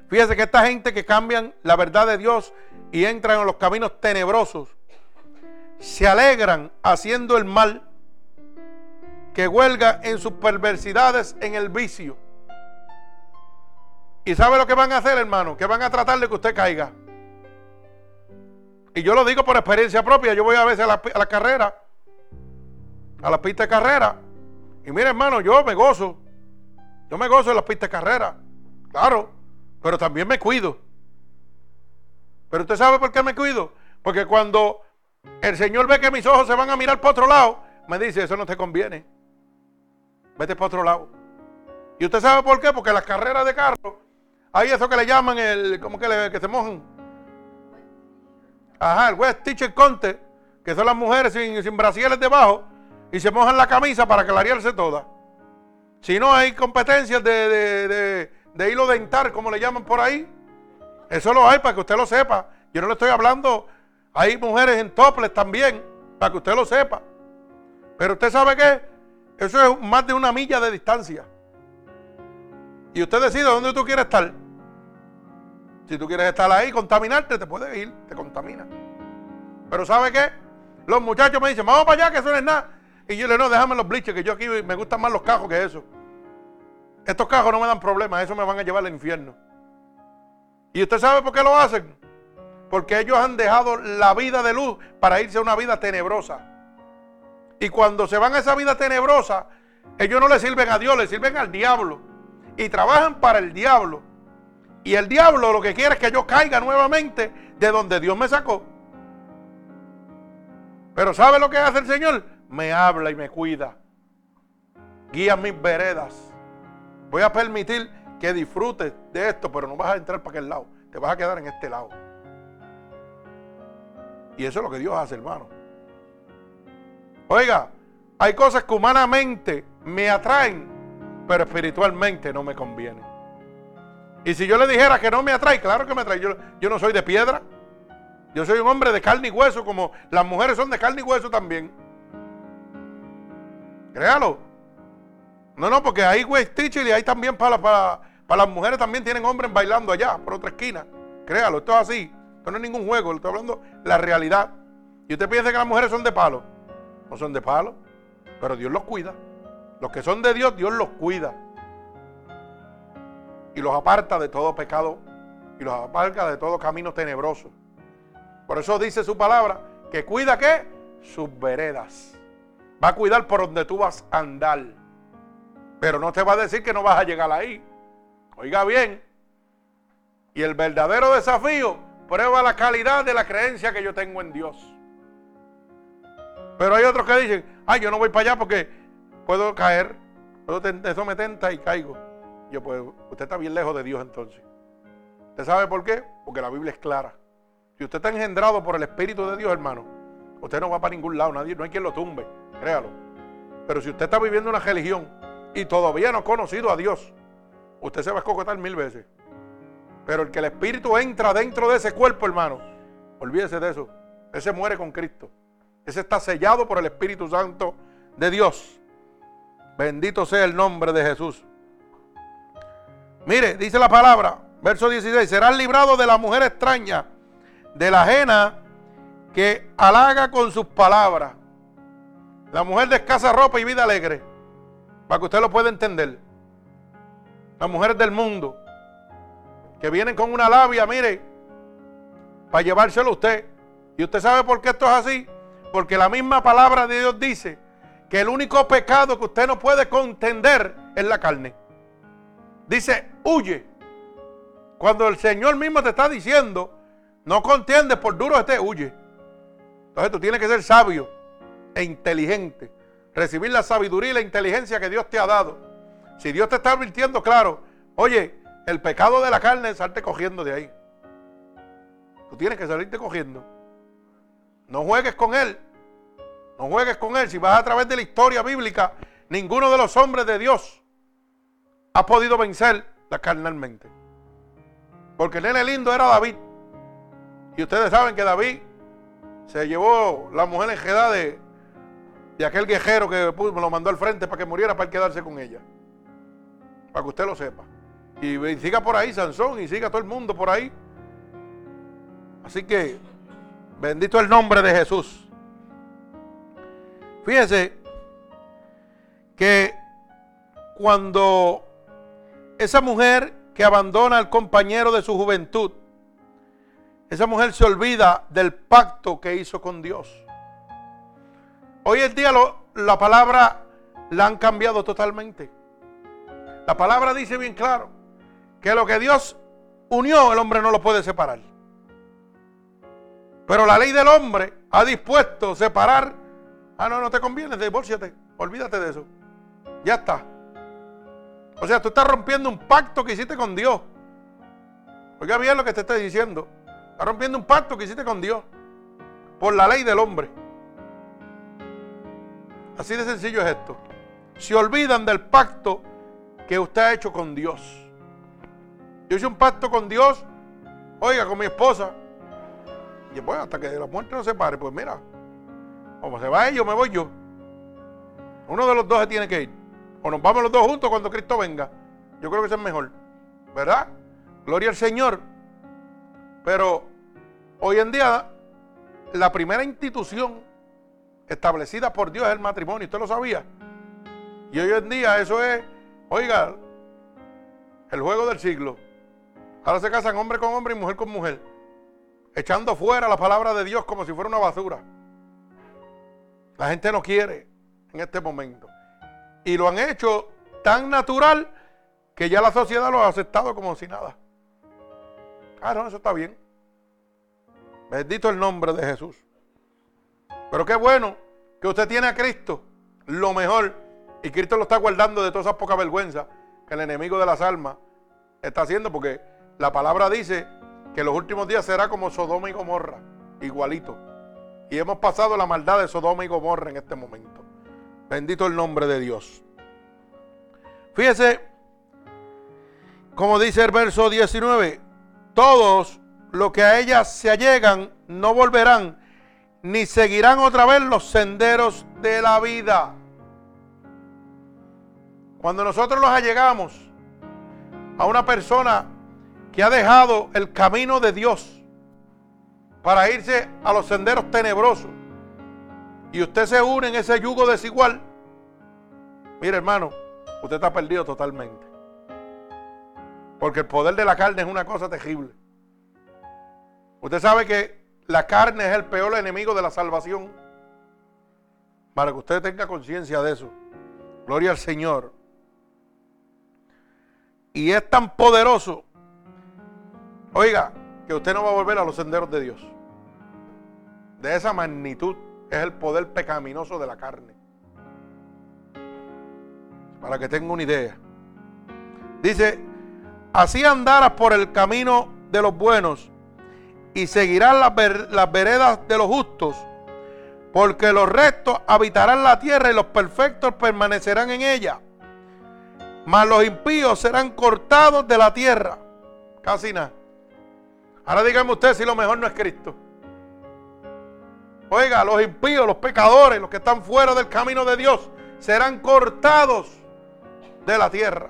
Fíjese que esta gente que cambian la verdad de Dios y entran en los caminos tenebrosos, se alegran haciendo el mal, que huelga en sus perversidades en el vicio. ¿Y sabe lo que van a hacer, hermano? Que van a tratar de que usted caiga. Y yo lo digo por experiencia propia. Yo voy a veces a la, carrera, a la pista de carrera. Y mire, hermano, yo me gozo. Yo me gozo en las pistas de carrera. Claro. Pero también me cuido. Pero usted sabe por qué me cuido. Porque cuando el Señor ve que mis ojos se van a mirar para otro lado, me dice, eso no te conviene. Vete para otro lado. ¿Y usted sabe por qué? Porque las carreras de carro, hay eso que le llaman el, ¿cómo que, le, que se mojan? Ajá, el West Teacher Conte, que son las mujeres sin, sin brasieles debajo y se mojan la camisa para clarearse toda. Si no hay competencias de, de, de hilo dental, como le llaman por ahí, eso lo hay para que usted lo sepa. Yo no le estoy hablando hay mujeres en toples también, para que usted lo sepa. Pero usted sabe que eso es más de una milla de distancia. Y usted decide dónde tú quieres estar. Si tú quieres estar ahí, contaminarte, te puedes ir, te contamina. Pero ¿sabe qué? Los muchachos me dicen, vamos para allá, que eso no es nada. Y yo le digo, no, déjame los bliches, que yo aquí me gustan más los cajos que eso. Estos cajos no me dan problemas, eso me van a llevar al infierno. ¿Y usted sabe por qué lo hacen? Porque ellos han dejado la vida de luz para irse a una vida tenebrosa. Y cuando se van a esa vida tenebrosa, ellos no le sirven a Dios, le sirven al diablo. Y trabajan para el diablo. Y el diablo lo que quiere es que yo caiga nuevamente de donde Dios me sacó. Pero ¿sabe lo que hace el Señor? Me habla y me cuida. Guía mis veredas. Voy a permitir que disfrutes de esto, pero no vas a entrar para aquel lado. Te vas a quedar en este lado. Y eso es lo que Dios hace, hermano. Oiga, hay cosas que humanamente me atraen, pero espiritualmente no me convienen. Y si yo le dijera que no me atrae, claro que me atrae. Yo, yo no soy de piedra. Yo soy un hombre de carne y hueso, como las mujeres son de carne y hueso también. Créalo. No, no, porque hay West y hay también para, para, para las mujeres también tienen hombres bailando allá, por otra esquina. Créalo, esto es así. Esto no es ningún juego, le estoy hablando la realidad. Y usted piensa que las mujeres son de palo. No son de palo, pero Dios los cuida. Los que son de Dios, Dios los cuida. Y los aparta de todo pecado y los aparta de todo camino tenebroso. Por eso dice su palabra que cuida qué? Sus veredas. Va a cuidar por donde tú vas a andar. Pero no te va a decir que no vas a llegar ahí. Oiga bien. Y el verdadero desafío prueba la calidad de la creencia que yo tengo en Dios. Pero hay otros que dicen, ay, yo no voy para allá porque puedo caer, eso me tenta y caigo. Yo, pues, usted está bien lejos de Dios entonces. ¿Usted sabe por qué? Porque la Biblia es clara. Si usted está engendrado por el Espíritu de Dios, hermano, usted no va para ningún lado, nadie, no hay quien lo tumbe, créalo. Pero si usted está viviendo una religión y todavía no ha conocido a Dios, usted se va a escocotar mil veces. Pero el que el Espíritu entra dentro de ese cuerpo, hermano, olvídese de eso. Ese muere con Cristo. Ese está sellado por el Espíritu Santo de Dios. Bendito sea el nombre de Jesús. Mire, dice la palabra, verso 16, serás librado de la mujer extraña, de la ajena que halaga con sus palabras. La mujer de escasa ropa y vida alegre, para que usted lo pueda entender. La mujer del mundo que vienen con una labia, mire, para llevárselo a usted. ¿Y usted sabe por qué esto es así? Porque la misma palabra de Dios dice que el único pecado que usted no puede contender es la carne. Dice, huye. Cuando el Señor mismo te está diciendo, no contiendes por duro este, huye. Entonces tú tienes que ser sabio e inteligente. Recibir la sabiduría y la inteligencia que Dios te ha dado Si Dios te está advirtiendo, claro, oye, el pecado de la carne es salte cogiendo de ahí. Tú tienes que salirte cogiendo. No juegues con él. No juegues con él. Si vas a través de la historia bíblica, ninguno de los hombres de Dios ha podido vencer la carnalmente. Porque el nene lindo era David. Y ustedes saben que David se llevó la mujer enjedada de, aquel guerrero que me lo mandó al frente para que muriera para quedarse con ella. Para que usted lo sepa. Y, y siga por ahí Sansón y siga todo el mundo por ahí. Así que bendito el nombre de Jesús. Fíjese que cuando esa mujer que abandona al compañero de su juventud, esa mujer se olvida del pacto que hizo con Dios. Hoy en día la palabra la han cambiado totalmente. La palabra dice bien claro que lo que Dios unió, el hombre no lo puede separar. Pero la ley del hombre ha dispuesto separar. Ah, no, no te conviene, divórciate. Olvídate de eso. Ya está. O sea, tú estás rompiendo un pacto que hiciste con Dios. Oiga bien lo que te estoy diciendo. Estás rompiendo un pacto que hiciste con Dios. Por la ley del hombre. Así de sencillo es esto. Se olvidan del pacto que usted ha hecho con Dios. Yo hice un pacto con Dios, oiga, con mi esposa. Y pues hasta que la muerte nos separe, pues mira, como se va ellos, me voy yo. Uno de los dos se tiene que ir. O nos vamos los dos juntos cuando Cristo venga. Yo creo que eso es mejor. ¿Verdad? Gloria al Señor. Pero hoy en día la primera institución establecida por Dios es el matrimonio. ¿Usted lo sabía? Y hoy en día eso es, oiga, el juego del siglo. Ahora se casan hombre con hombre y mujer con mujer. Echando fuera la palabra de Dios como si fuera una basura. La gente no quiere en este momento. Y lo han hecho tan natural que ya la sociedad lo ha aceptado como si nada. Ah, eso está bien. Bendito el nombre de Jesús. Pero qué bueno que usted tiene a Cristo, lo mejor. Y Cristo lo está guardando de todas esas pocas vergüenzas que el enemigo de las almas está haciendo, porque la palabra dice que los últimos días será como Sodoma y Gomorra, igualito. Y hemos pasado la maldad de Sodoma y Gomorra en este momento. Bendito el nombre de Dios. Fíjese, como dice el verso 19, todos los que a ella se allegan no volverán, ni seguirán otra vez los senderos de la vida. Cuando nosotros nos allegamos a una persona que ha dejado el camino de Dios para irse a los senderos tenebrosos, y usted se une en ese yugo desigual, mire hermano, usted está perdido totalmente. Porque el poder de la carne es una cosa terrible. Usted sabe que la carne es el peor enemigo de la salvación. Para que usted tenga conciencia de eso. Gloria al Señor. Y es tan poderoso. Oiga, que usted no va a volver a los senderos de Dios. De esa magnitud es el poder pecaminoso de la carne. Para que tenga una idea. Dice, así andarás por el camino de los buenos y seguirás las, veredas de los justos, porque los rectos habitarán la tierra y los perfectos permanecerán en ella. Mas los impíos serán cortados de la tierra. Casi nada. Ahora dígame usted si lo mejor no es Cristo. Oiga, los impíos, los pecadores, los que están fuera del camino de Dios, serán cortados de la tierra.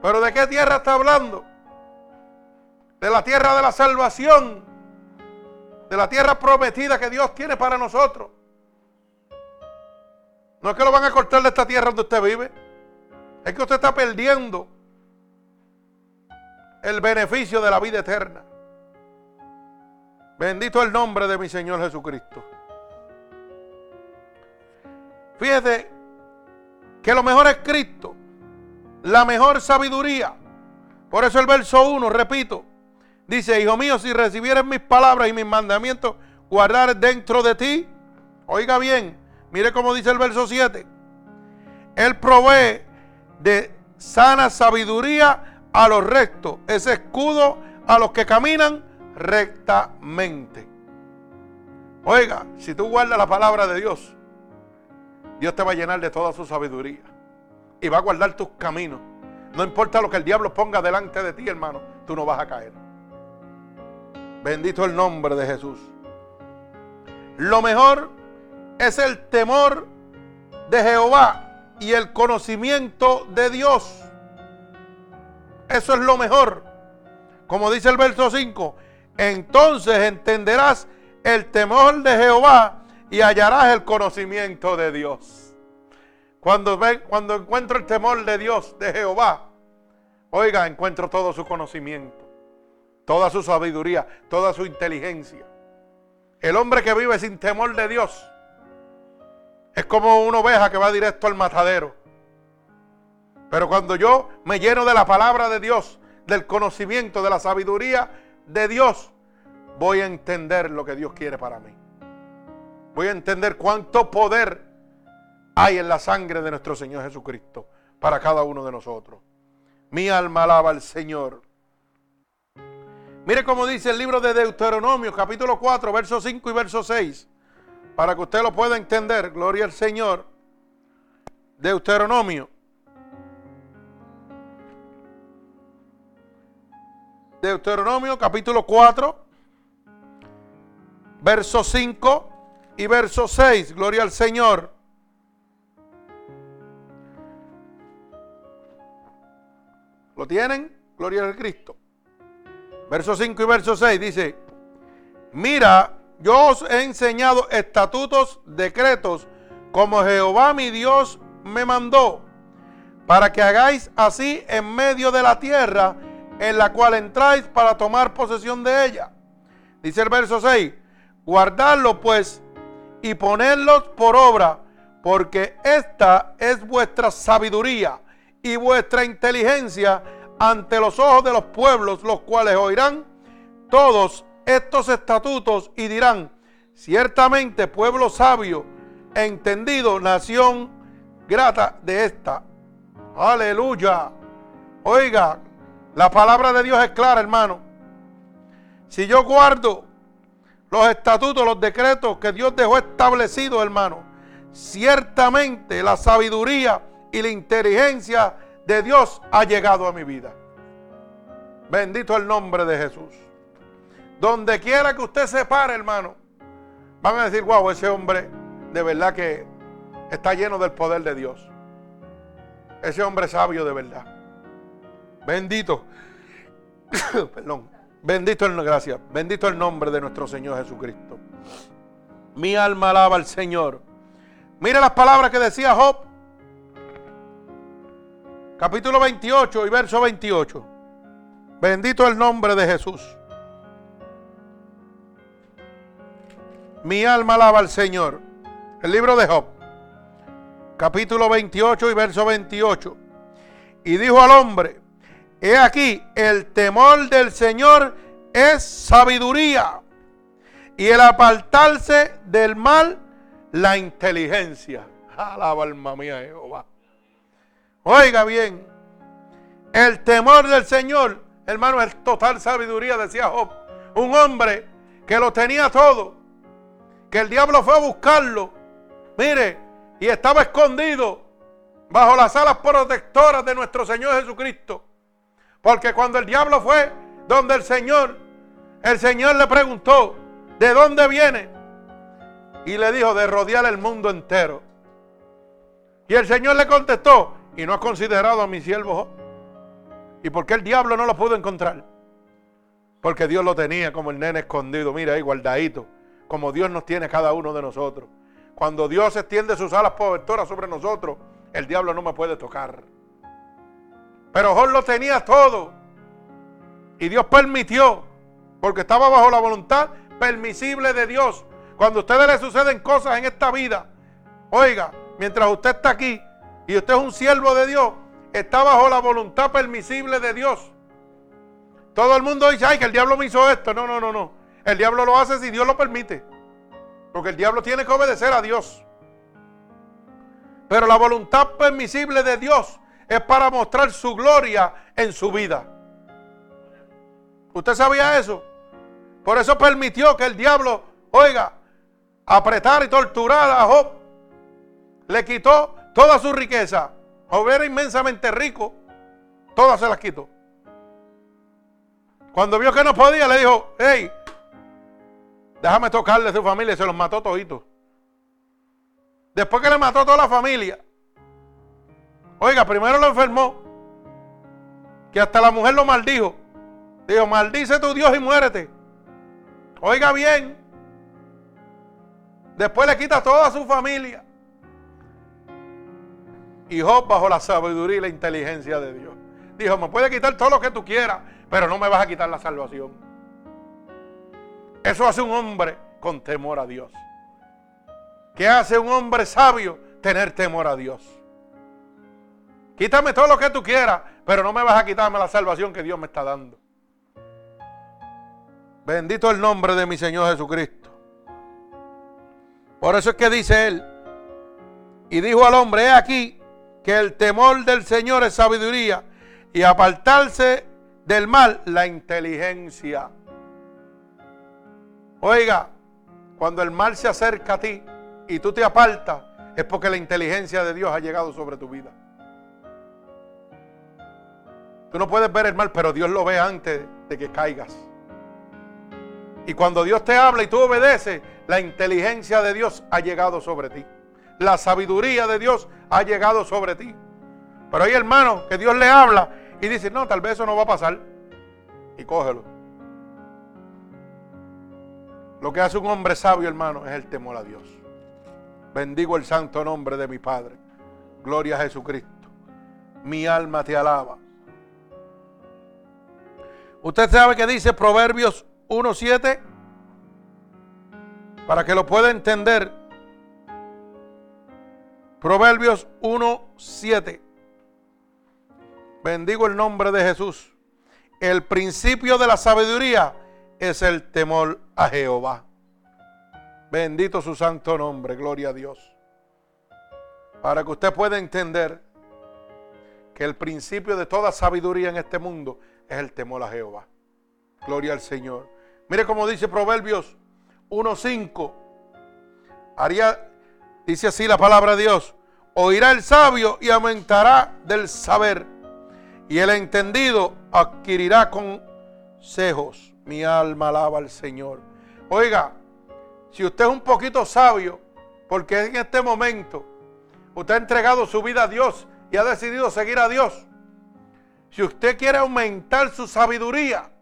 ¿Pero de qué tierra está hablando? De la tierra de la salvación. De la tierra prometida que Dios tiene para nosotros. No es que lo van a cortar de esta tierra donde usted vive. Es que usted está perdiendo el beneficio de la vida eterna. Bendito el nombre de mi Señor Jesucristo. Fíjate que lo mejor es Cristo, la mejor sabiduría. Por eso el verso 1, repito, dice, Hijo mío, si recibieres mis palabras y mis mandamientos, guardar dentro de ti, oiga bien, mire cómo dice el verso 7, Él provee de sana sabiduría a los rectos, ese escudo a los que caminan rectamente. Oiga, si tú guardas la palabra de Dios, Dios te va a llenar de toda su sabiduría y va a guardar tus caminos. No importa lo que el diablo ponga delante de ti, hermano, tú no vas a caer. Bendito el nombre de Jesús. Lo mejor es el temor de Jehová y el conocimiento de Dios. Eso es lo mejor. Como dice el verso 5, entonces entenderás el temor de Jehová y hallarás el conocimiento de Dios. Cuando, cuando encuentro el temor de Dios, de Jehová, oiga, encuentro todo su conocimiento, toda su sabiduría, toda su inteligencia. El hombre que vive sin temor de Dios es como una oveja que va directo al matadero. Pero cuando yo me lleno de la palabra de Dios, del conocimiento, de la sabiduría de Dios, voy a entender lo que Dios quiere para mí. Voy a entender cuánto poder hay en la sangre de nuestro Señor Jesucristo para cada uno de nosotros. Mi alma alaba al Señor. Mire cómo dice el libro de Deuteronomio, capítulo 4, verso 5 y verso 6. Para que usted lo pueda entender, gloria al Señor. Deuteronomio. Deuteronomio capítulo 4, verso 5 y verso 6. Gloria al Señor. ¿Lo tienen? Gloria al Cristo. Verso 5 y verso 6 dice, mira, yo os he enseñado estatutos, decretos, como Jehová mi Dios me mandó, para que hagáis así en medio de la tierra en la cual entráis para tomar posesión de ella. Dice el verso 6, guardadlo pues y ponedlos por obra, porque esta es vuestra sabiduría y vuestra inteligencia ante los ojos de los pueblos, los cuales oirán todos estos estatutos y dirán, ciertamente pueblo sabio, entendido, nación grata de esta. Aleluya. Oiga, la palabra de Dios es clara, hermano. Si yo guardo los estatutos, los decretos que Dios dejó establecidos, hermano, ciertamente la sabiduría y la inteligencia de Dios ha llegado a mi vida. Bendito el nombre de Jesús. Donde quiera que usted se pare, hermano, van a decir, wow, ese hombre de verdad que está lleno del poder de Dios. Ese hombre sabio de verdad. Bendito. Perdón. Bendito el, gracias. Bendito el nombre de nuestro Señor Jesucristo. Mi alma alaba al Señor. Mire las palabras que decía Job. Capítulo 28 y verso 28. Bendito el nombre de Jesús. Mi alma alaba al Señor. El libro de Job. Capítulo 28 y verso 28. Y dijo al hombre, He aquí, el temor del Señor es sabiduría. Y el apartarse del mal, la inteligencia. Alaba alma mía Jehová. Oiga bien, el temor del Señor, hermano, es total sabiduría, decía Job. Un hombre que lo tenía todo, que el diablo fue a buscarlo, mire, y estaba escondido bajo las alas protectoras de nuestro Señor Jesucristo. Porque cuando el diablo fue donde el Señor, el Señor le preguntó, ¿de dónde viene? Y le dijo, de rodear el mundo entero. Y el Señor le contestó, ¿y no has considerado a mi siervo ¿Y por qué el diablo no lo pudo encontrar? Porque Dios lo tenía como el nene escondido, mira ahí guardadito, como Dios nos tiene cada uno de nosotros. Cuando Dios extiende sus alas protectoras sobre nosotros, el diablo no me puede tocar. Pero Job lo tenía todo. Y Dios permitió, porque estaba bajo la voluntad permisible de Dios. Cuando a ustedes le suceden cosas en esta vida, oiga, mientras usted está aquí y usted es un siervo de Dios, está bajo la voluntad permisible de Dios. Todo el mundo dice, ay, que el diablo me hizo esto. No, no, no, no. El diablo lo hace si Dios lo permite. Porque el diablo tiene que obedecer a Dios. Pero la voluntad permisible de Dios es para mostrar su gloria en su vida. ¿Usted sabía eso? Por eso permitió que el diablo, oiga, apretar y torturar a Job. Le quitó toda su riqueza. Job era inmensamente rico. Todas se las quitó. Cuando vio que no podía, le dijo, hey, déjame tocarle a su familia. Y se los mató toditos. Después que le mató a toda la familia. Oiga, primero lo enfermó. Que hasta la mujer lo maldijo. Dijo, maldice tu Dios y muérete. Oiga bien. Después le quita toda su familia. Y Job bajo la sabiduría y la inteligencia de Dios. Dijo, me puede quitar todo lo que tú quieras, pero no me vas a quitar la salvación. Eso hace un hombre con temor a Dios. ¿Qué hace un hombre sabio? Tener temor a Dios. Quítame todo lo que tú quieras, pero no me vas a quitarme la salvación que Dios me está dando. Bendito el nombre de mi Señor Jesucristo. Por eso es que dice él, y dijo al hombre, he aquí que el temor del Señor es sabiduría y apartarse del mal la inteligencia. Oiga, cuando el mal se acerca a ti y tú te apartas, es porque la inteligencia de Dios ha llegado sobre tu vida. Tú no puedes ver el mal, pero Dios lo ve antes de que caigas. Y cuando Dios te habla y tú obedeces, la inteligencia de Dios ha llegado sobre ti. La sabiduría de Dios ha llegado sobre ti. Pero hay hermanos que Dios le habla y dice, no, tal vez eso no va a pasar. Y cógelo. Lo que hace un hombre sabio, hermano, es el temor a Dios. Bendigo el santo nombre de mi Padre. Gloria a Jesucristo. Mi alma te alaba. Usted sabe que dice Proverbios 1.7, para que lo pueda entender. Proverbios 1.7. Bendigo el nombre de Jesús. El principio de la sabiduría es el temor a Jehová. Bendito su santo nombre, gloria a Dios. Para que usted pueda entender que el principio de toda sabiduría en este mundo es el temor a Jehová. Gloria al Señor. Mire cómo dice Proverbios 1.5. Haría, dice así la palabra de Dios. Oirá el sabio y aumentará del saber. Y el entendido adquirirá consejos. Mi alma alaba al Señor. Oiga, si usted es un poquito sabio, porque en este momento usted ha entregado su vida a Dios y ha decidido seguir a Dios. Si usted quiere aumentar su sabiduría,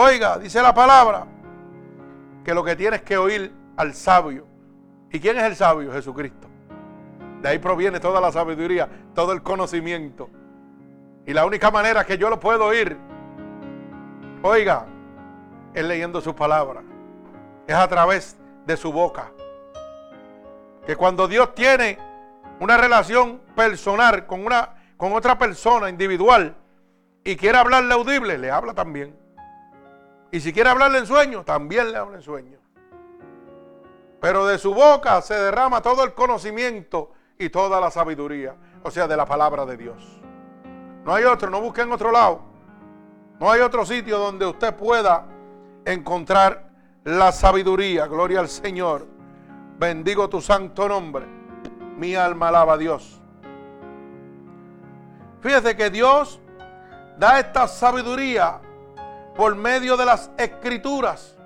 Oiga, dice la palabra que lo que tiene es que oír al sabio. ¿Y quién es el sabio? Jesucristo. De ahí proviene toda la sabiduría, todo el conocimiento. Y la única manera que yo lo puedo oír, oiga, es leyendo su palabra. Es a través de su boca. Que cuando Dios tiene una relación personal con, una, con otra persona individual y quiere hablarle audible, le habla también. Y si quiere hablarle en sueño, también le habla en sueño. Pero de su boca se derrama todo el conocimiento y toda la sabiduría. O sea, de la palabra de Dios. No hay otro, no busque en otro lado. No hay otro sitio donde usted pueda encontrar la sabiduría. Gloria al Señor. Bendigo tu santo nombre. Mi alma alaba a Dios. Fíjese que Dios da esta sabiduría por medio de las escrituras.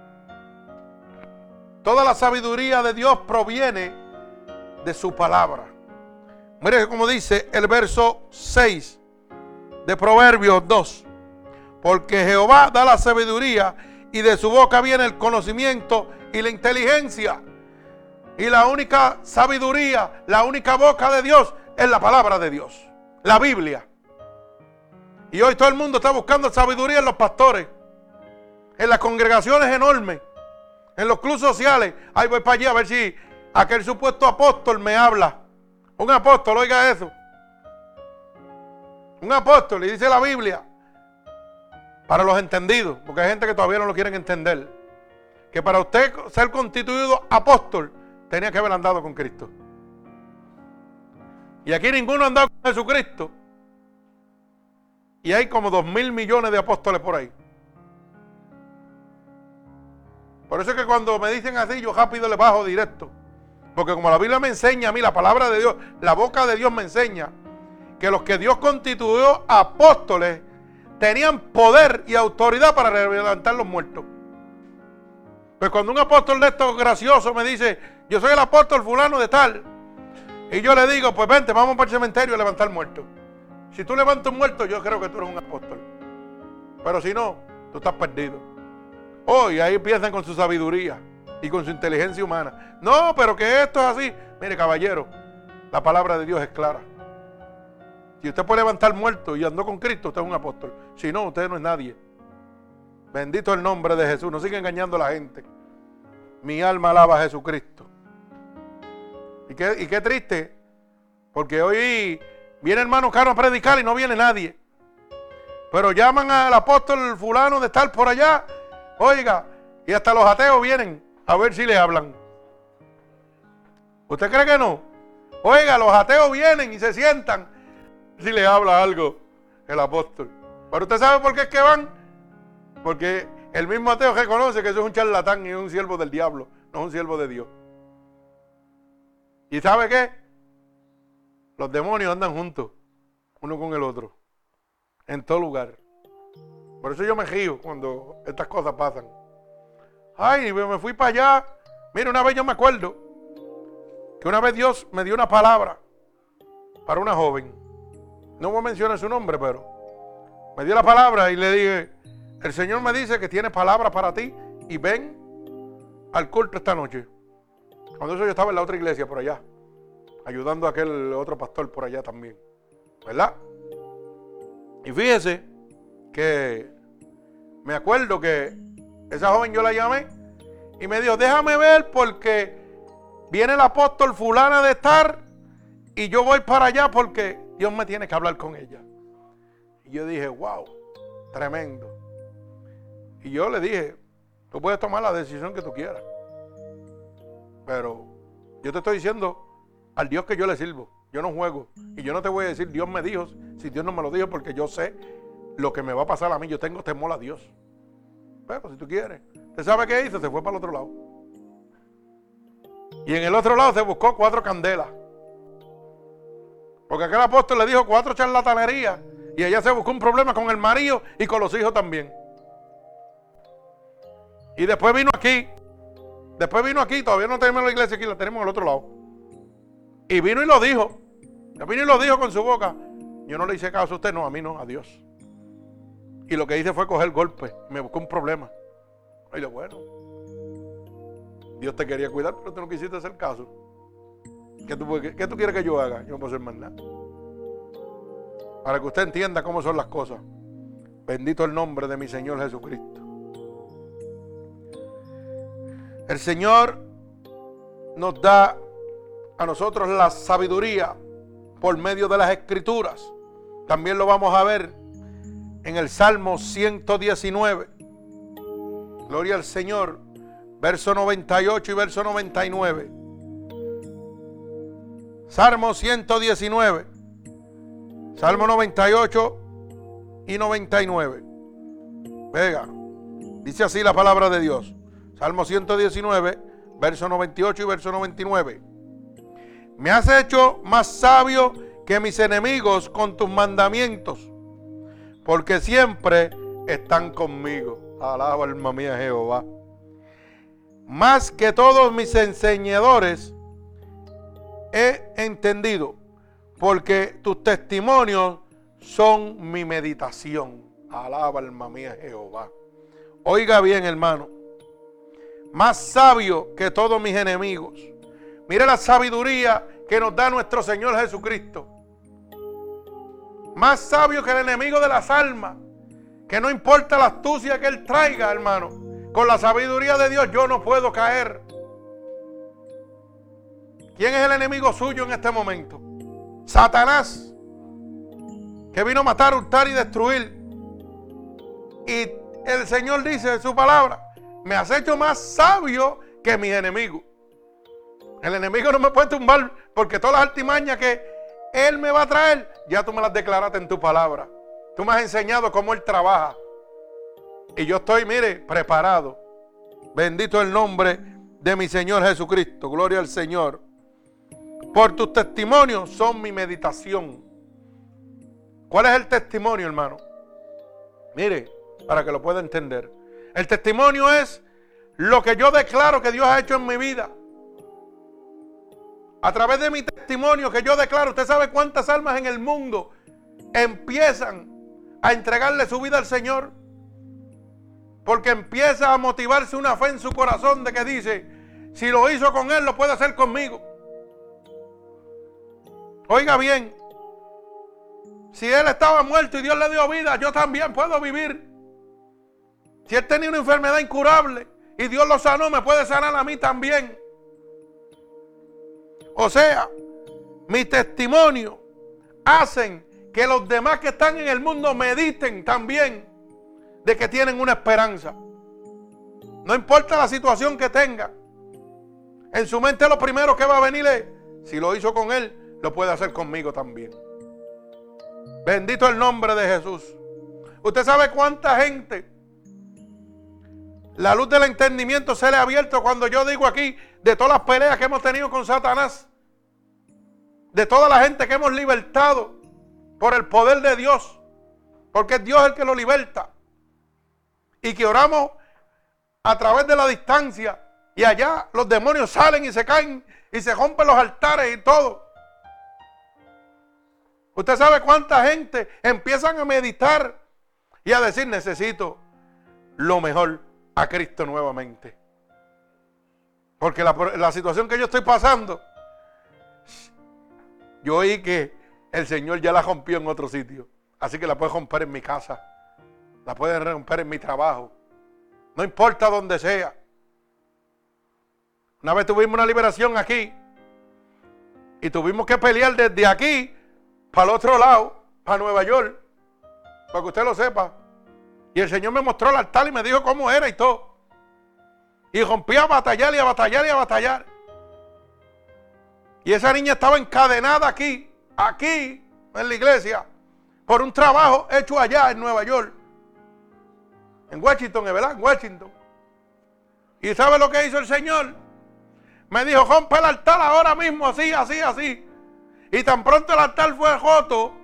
Toda la sabiduría de Dios proviene de su palabra. Mire como dice el verso 6 de Proverbios 2. Porque Jehová da la sabiduría y de su boca viene el conocimiento y la inteligencia. Y la única sabiduría, la única boca de Dios es la palabra de Dios, la Biblia. Y hoy todo el mundo está buscando sabiduría en los pastores en las congregaciones enormes, en los clubes sociales. Ahí voy para allá a ver si aquel supuesto apóstol me habla. Un apóstol, oiga eso. Un apóstol, y dice la Biblia, para los entendidos, porque hay gente que todavía no lo quieren entender, que para usted ser constituido apóstol, tenía que haber andado con Cristo. Y aquí ninguno ha andado con Jesucristo. Y hay como dos mil millones de apóstoles por ahí. Por eso es que cuando me dicen así, yo rápido le bajo directo. Porque como la Biblia me enseña a mí, la palabra de Dios, la boca de Dios me enseña que los que Dios constituyó apóstoles tenían poder y autoridad para levantar los muertos. Pues cuando un apóstol de estos graciosos me dice, yo soy el apóstol fulano de tal, y yo le digo, pues vente, vamos para el cementerio a levantar muertos. Si tú levantas un muerto, yo creo que tú eres un apóstol. Pero si no, tú estás perdido. Hoy ahí empiezan con su sabiduría y con su inteligencia humana. No, pero que esto es así. Mire, caballero, la palabra de Dios es clara. Si usted puede levantar muertos y andó con Cristo, usted es un apóstol. Si no, usted no es nadie. Bendito el nombre de Jesús. No siga engañando a la gente. Mi alma alaba a Jesucristo. Y qué, triste. Porque hoy viene hermano caro a predicar y no viene nadie. Pero llaman al apóstol fulano de estar por allá. Oiga, y hasta los ateos vienen a ver si le hablan. ¿Usted cree que no? Oiga, los ateos vienen y se sientan si le habla algo el apóstol. Pero usted sabe por qué es que van porque el mismo ateo reconoce que eso es un charlatán y es un siervo del diablo, no es un siervo de Dios. ¿Y sabe qué? Los demonios andan juntos, uno con el otro, en todo lugar. Por eso yo me río cuando estas cosas pasan. Ay, me fui para allá. Mira, una vez yo me acuerdo que una vez Dios me dio una palabra para una joven. No voy a mencionar su nombre, pero me dio la palabra y le dije, el Señor me dice que tiene palabras para ti y ven al culto esta noche. Cuando eso yo estaba en la otra iglesia por allá, ayudando a aquel otro pastor por allá también. ¿Verdad? Y fíjese que me acuerdo que esa joven yo la llamé y me dijo, déjame ver porque viene el apóstol fulana de estar y yo voy para allá porque Dios me tiene que hablar con ella. Y yo dije, wow, tremendo. Y yo le dije, tú puedes tomar la decisión que tú quieras. Pero yo te estoy diciendo al Dios que yo le sirvo. Yo no juego. Y yo no te voy a decir, Dios me dijo, si Dios no me lo dijo, porque yo sé lo que me va a pasar a mí. Yo tengo temor a Dios. Pero si tú quieres. ¿Usted sabe qué hizo? Se fue para el otro lado. Y en el otro lado se buscó cuatro candelas. Porque aquel apóstol le dijo cuatro charlatanerías. Y ella se buscó un problema con el marido y con los hijos también. Y después vino aquí. Después vino aquí, todavía no tenemos la iglesia aquí, la tenemos al otro lado. Y vino y lo dijo. Vino y lo dijo con su boca. Yo no le hice caso a usted, no, a mí no, a Dios. Y lo que hice fue coger golpe. Me buscó un problema. Y lo bueno. Dios te quería cuidar, pero tú no quisiste hacer caso. ¿Qué tú, qué tú quieres que yo haga? Yo no puedo hacer más nada. Para que usted entienda cómo son las cosas. Bendito el nombre de mi Señor Jesucristo. El Señor nos da a nosotros la sabiduría por medio de las escrituras. También lo vamos a ver en el Salmo 119. Gloria al Señor. Verso 98 y verso 99. Salmo 119. Salmo 98 y 99. Venga. Dice así la palabra de Dios. Salmo 119, verso 98 y verso 99. Me has hecho más sabio que mis enemigos con tus mandamientos, porque siempre están conmigo. Alaba alma mía Jehová. Más que todos mis enseñadores he entendido, porque tus testimonios son mi meditación. Alaba alma mía Jehová. Oiga bien, hermano más sabio que todos mis enemigos. Mire la sabiduría que nos da nuestro Señor Jesucristo. Más sabio que el enemigo de las almas. Que no importa la astucia que Él traiga, hermano. Con la sabiduría de Dios yo no puedo caer. ¿Quién es el enemigo suyo en este momento? Satanás. Que vino a matar, hurtar y destruir. Y el Señor dice en su palabra me has hecho más sabio que mis enemigos. El enemigo no me puede tumbar porque todas las artimañas que él me va a traer, ya tú me las declaraste en tu palabra. Tú me has enseñado cómo Él trabaja. Y yo estoy, mire, preparado. Bendito el nombre de mi Señor Jesucristo. Gloria al Señor. Por tus testimonios son mi meditación. ¿Cuál es el testimonio, hermano? Mire, para que lo pueda entender. El testimonio es lo que yo declaro que Dios ha hecho en mi vida. A través de mi testimonio que yo declaro, usted sabe cuántas almas en el mundo empiezan a entregarle su vida al Señor. Porque empieza a motivarse una fe en su corazón de que dice, si lo hizo con Él, lo puede hacer conmigo. Oiga bien, si Él estaba muerto y Dios le dio vida, yo también puedo vivir. Si Él tenía una enfermedad incurable y Dios lo sanó, me puede sanar a mí también. O sea, mi testimonio hacen que los demás que están en el mundo mediten también de que tienen una esperanza. No importa la situación que tenga. En su mente lo primero que va a venir es, si lo hizo con él, lo puede hacer conmigo también. Bendito el nombre de Jesús. Usted sabe cuánta gente la luz del entendimiento se le ha abierto cuando yo digo aquí de todas las peleas que hemos tenido con Satanás. De toda la gente que hemos libertado por el poder de Dios. Porque es Dios el que lo liberta. Y que oramos a través de la distancia. Y allá los demonios salen y se caen y se rompen los altares y todo. Usted sabe cuánta gente empiezan a meditar y a decir necesito lo mejor a Cristo nuevamente. Porque la, situación que yo estoy pasando, yo oí que el Señor ya la rompió en otro sitio. Así que la puede romper en mi casa. La puede romper en mi trabajo. No importa dónde sea. Una vez tuvimos una liberación aquí. Y tuvimos que pelear desde aquí para el otro lado, para Nueva York. Para que usted lo sepa. Y el Señor me mostró el altar y me dijo cómo era y todo. Y rompí a batallar y a batallar y a batallar. Y esa niña estaba encadenada aquí, aquí, en la iglesia, por un trabajo hecho allá en Nueva York. En Washington, ¿verdad? En Washington. ¿Y sabe lo que hizo el Señor? Me dijo, rompe el altar ahora mismo, así, así, así. Y tan pronto el altar fue roto,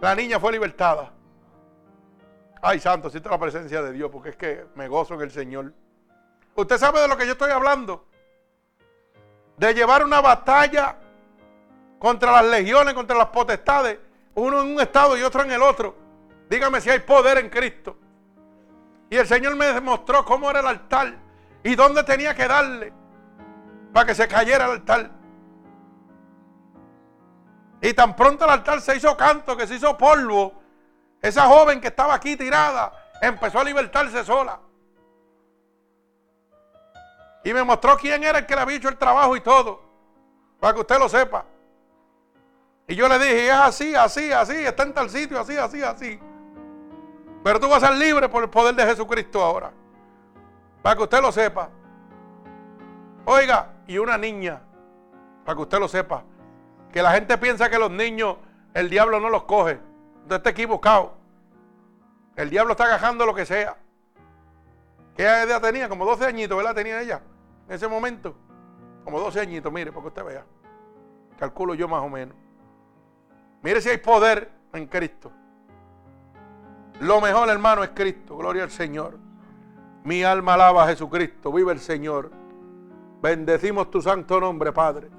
la niña fue libertada. Ay, santo, siento la presencia de Dios porque es que me gozo en el Señor. Usted sabe de lo que yo estoy hablando. De llevar una batalla contra las legiones, contra las potestades, uno en un estado y otro en el otro. Dígame si hay poder en Cristo. Y el Señor me demostró cómo era el altar y dónde tenía que darle para que se cayera el altar. Y tan pronto el altar se hizo canto, que se hizo polvo, esa joven que estaba aquí tirada empezó a libertarse sola. Y me mostró quién era el que le había hecho el trabajo y todo. Para que usted lo sepa. Y yo le dije, es así, así, así, está en tal sitio, así, así, así. Pero tú vas a ser libre por el poder de Jesucristo ahora. Para que usted lo sepa. Oiga, y una niña, para que usted lo sepa, que la gente piensa que los niños, el diablo no los coge. Usted está equivocado. El diablo está agajando lo que sea. ¿Qué edad tenía? Como 12 añitos, ¿verdad? Tenía ella en ese momento. Como 12 añitos, mire, para que usted vea. Calculo yo más o menos. Mire si hay poder en Cristo. Lo mejor, hermano, es Cristo. Gloria al Señor. Mi alma alaba a Jesucristo. Vive el Señor. Bendecimos tu santo nombre, Padre.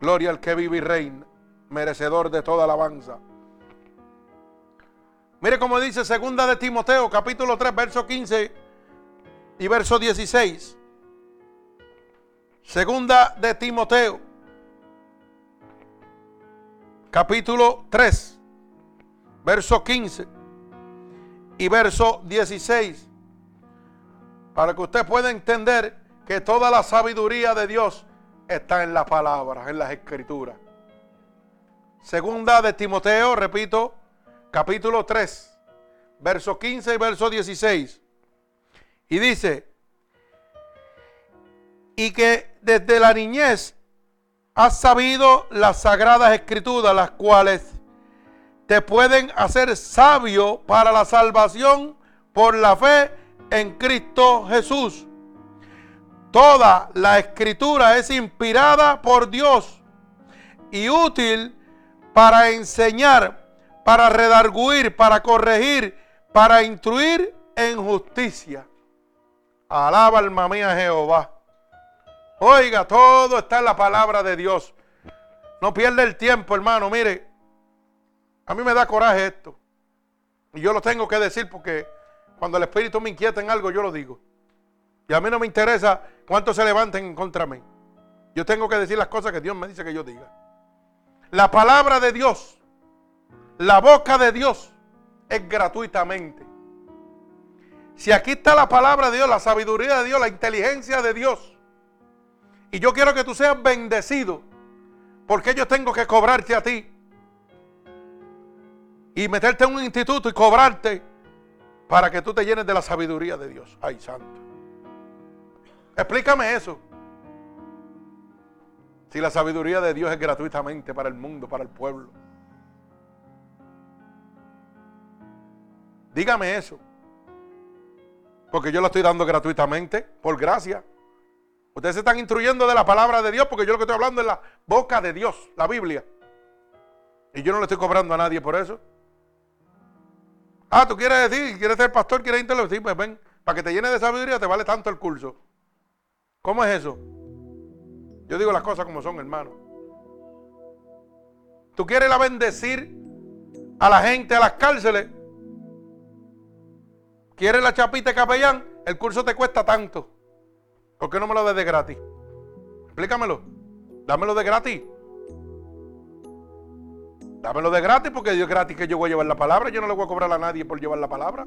Gloria al que vive y reina. Merecedor de toda alabanza. Mire cómo dice segunda de Timoteo, capítulo 3, verso 15 y verso 16. Segunda de Timoteo, capítulo 3, verso 15 y verso 16. Para que usted pueda entender que toda la sabiduría de Dios está en las palabras, en las escrituras. Segunda de Timoteo, repito, capítulo 3, verso 15 y verso 16. Y dice, y que desde la niñez has sabido las sagradas escrituras, las cuales te pueden hacer sabio para la salvación por la fe en Cristo Jesús. Toda la escritura es inspirada por Dios y útil para enseñar, para redarguir, para corregir, para instruir en justicia. Alaba alma mía Jehová. Oiga, todo está en la palabra de Dios. No pierda el tiempo, hermano. Mire, a mí me da coraje esto. Y yo lo tengo que decir porque cuando el Espíritu me inquieta en algo, yo lo digo. Y a mí no me interesa cuántos se levanten contra mí. Yo tengo que decir las cosas que Dios me dice que yo diga. La palabra de Dios, la boca de Dios, es gratuitamente. Si aquí está la palabra de Dios, la sabiduría de Dios, la inteligencia de Dios, y yo quiero que tú seas bendecido, porque yo tengo que cobrarte a ti y meterte en un instituto y cobrarte para que tú te llenes de la sabiduría de Dios. Ay, santo. Explícame eso. Si la sabiduría de Dios es gratuitamente para el mundo, para el pueblo. Dígame eso. Porque yo lo estoy dando gratuitamente, por gracia. Ustedes se están instruyendo de la palabra de Dios porque yo lo que estoy hablando es la boca de Dios, la Biblia. Y yo no le estoy cobrando a nadie por eso. Ah, tú quieres decir, quieres ser pastor, quieres intelectual. Sí, pues ven, para que te llene de sabiduría te vale tanto el curso. ¿Cómo es eso? Yo digo las cosas como son, hermano. Tú quieres la bendecir a la gente a las cárceles. ¿Quieres la chapita de capellán? El curso te cuesta tanto. ¿Por qué no me lo des de gratis? Explícamelo. Dámelo de gratis. Dámelo de gratis porque Dios es gratis que yo voy a llevar la palabra. Yo no le voy a cobrar a nadie por llevar la palabra.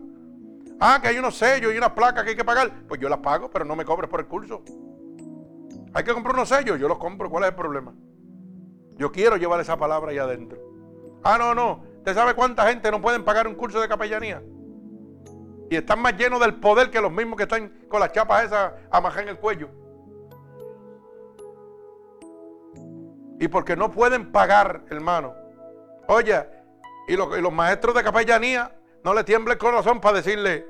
Ah, que hay unos sellos y unas placas que hay que pagar. Pues yo las pago, pero no me cobres por el curso. Hay que comprar unos sellos, yo los compro. ¿Cuál es el problema? Yo quiero llevar esa palabra ahí adentro. Ah, no, no. ¿Usted sabe cuánta gente no pueden pagar un curso de capellanía? Y están más llenos del poder que los mismos que están con las chapas esas amajadas en el cuello. Y porque no pueden pagar, hermano. Oye, y los, maestros de capellanía no le tiembla el corazón para decirle,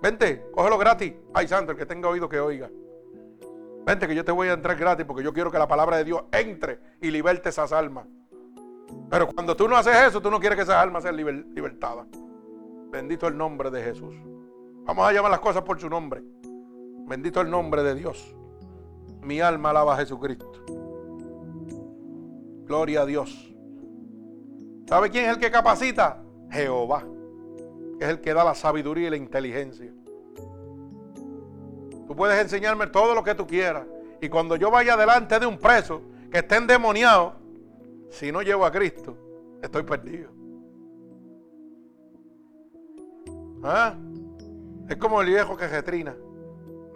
vente, cógelo gratis. Ay, santo, el que tenga oído que oiga. Vente que yo te voy a entrar gratis porque yo quiero que la palabra de Dios entre y liberte esas almas. Pero cuando tú no haces eso, tú no quieres que esas almas sean libertadas. Bendito el nombre de Jesús. Vamos a llamar las cosas por su nombre. Bendito el nombre de Dios. Mi alma alaba a Jesucristo. Gloria a Dios. ¿Sabe quién es el que capacita? Jehová. Es el que da la sabiduría y la inteligencia. Tú puedes enseñarme todo lo que tú quieras. Y cuando yo vaya delante de un preso que esté endemoniado, si no llevo a Cristo, estoy perdido. ¿Ah? Es como el viejo que retrina.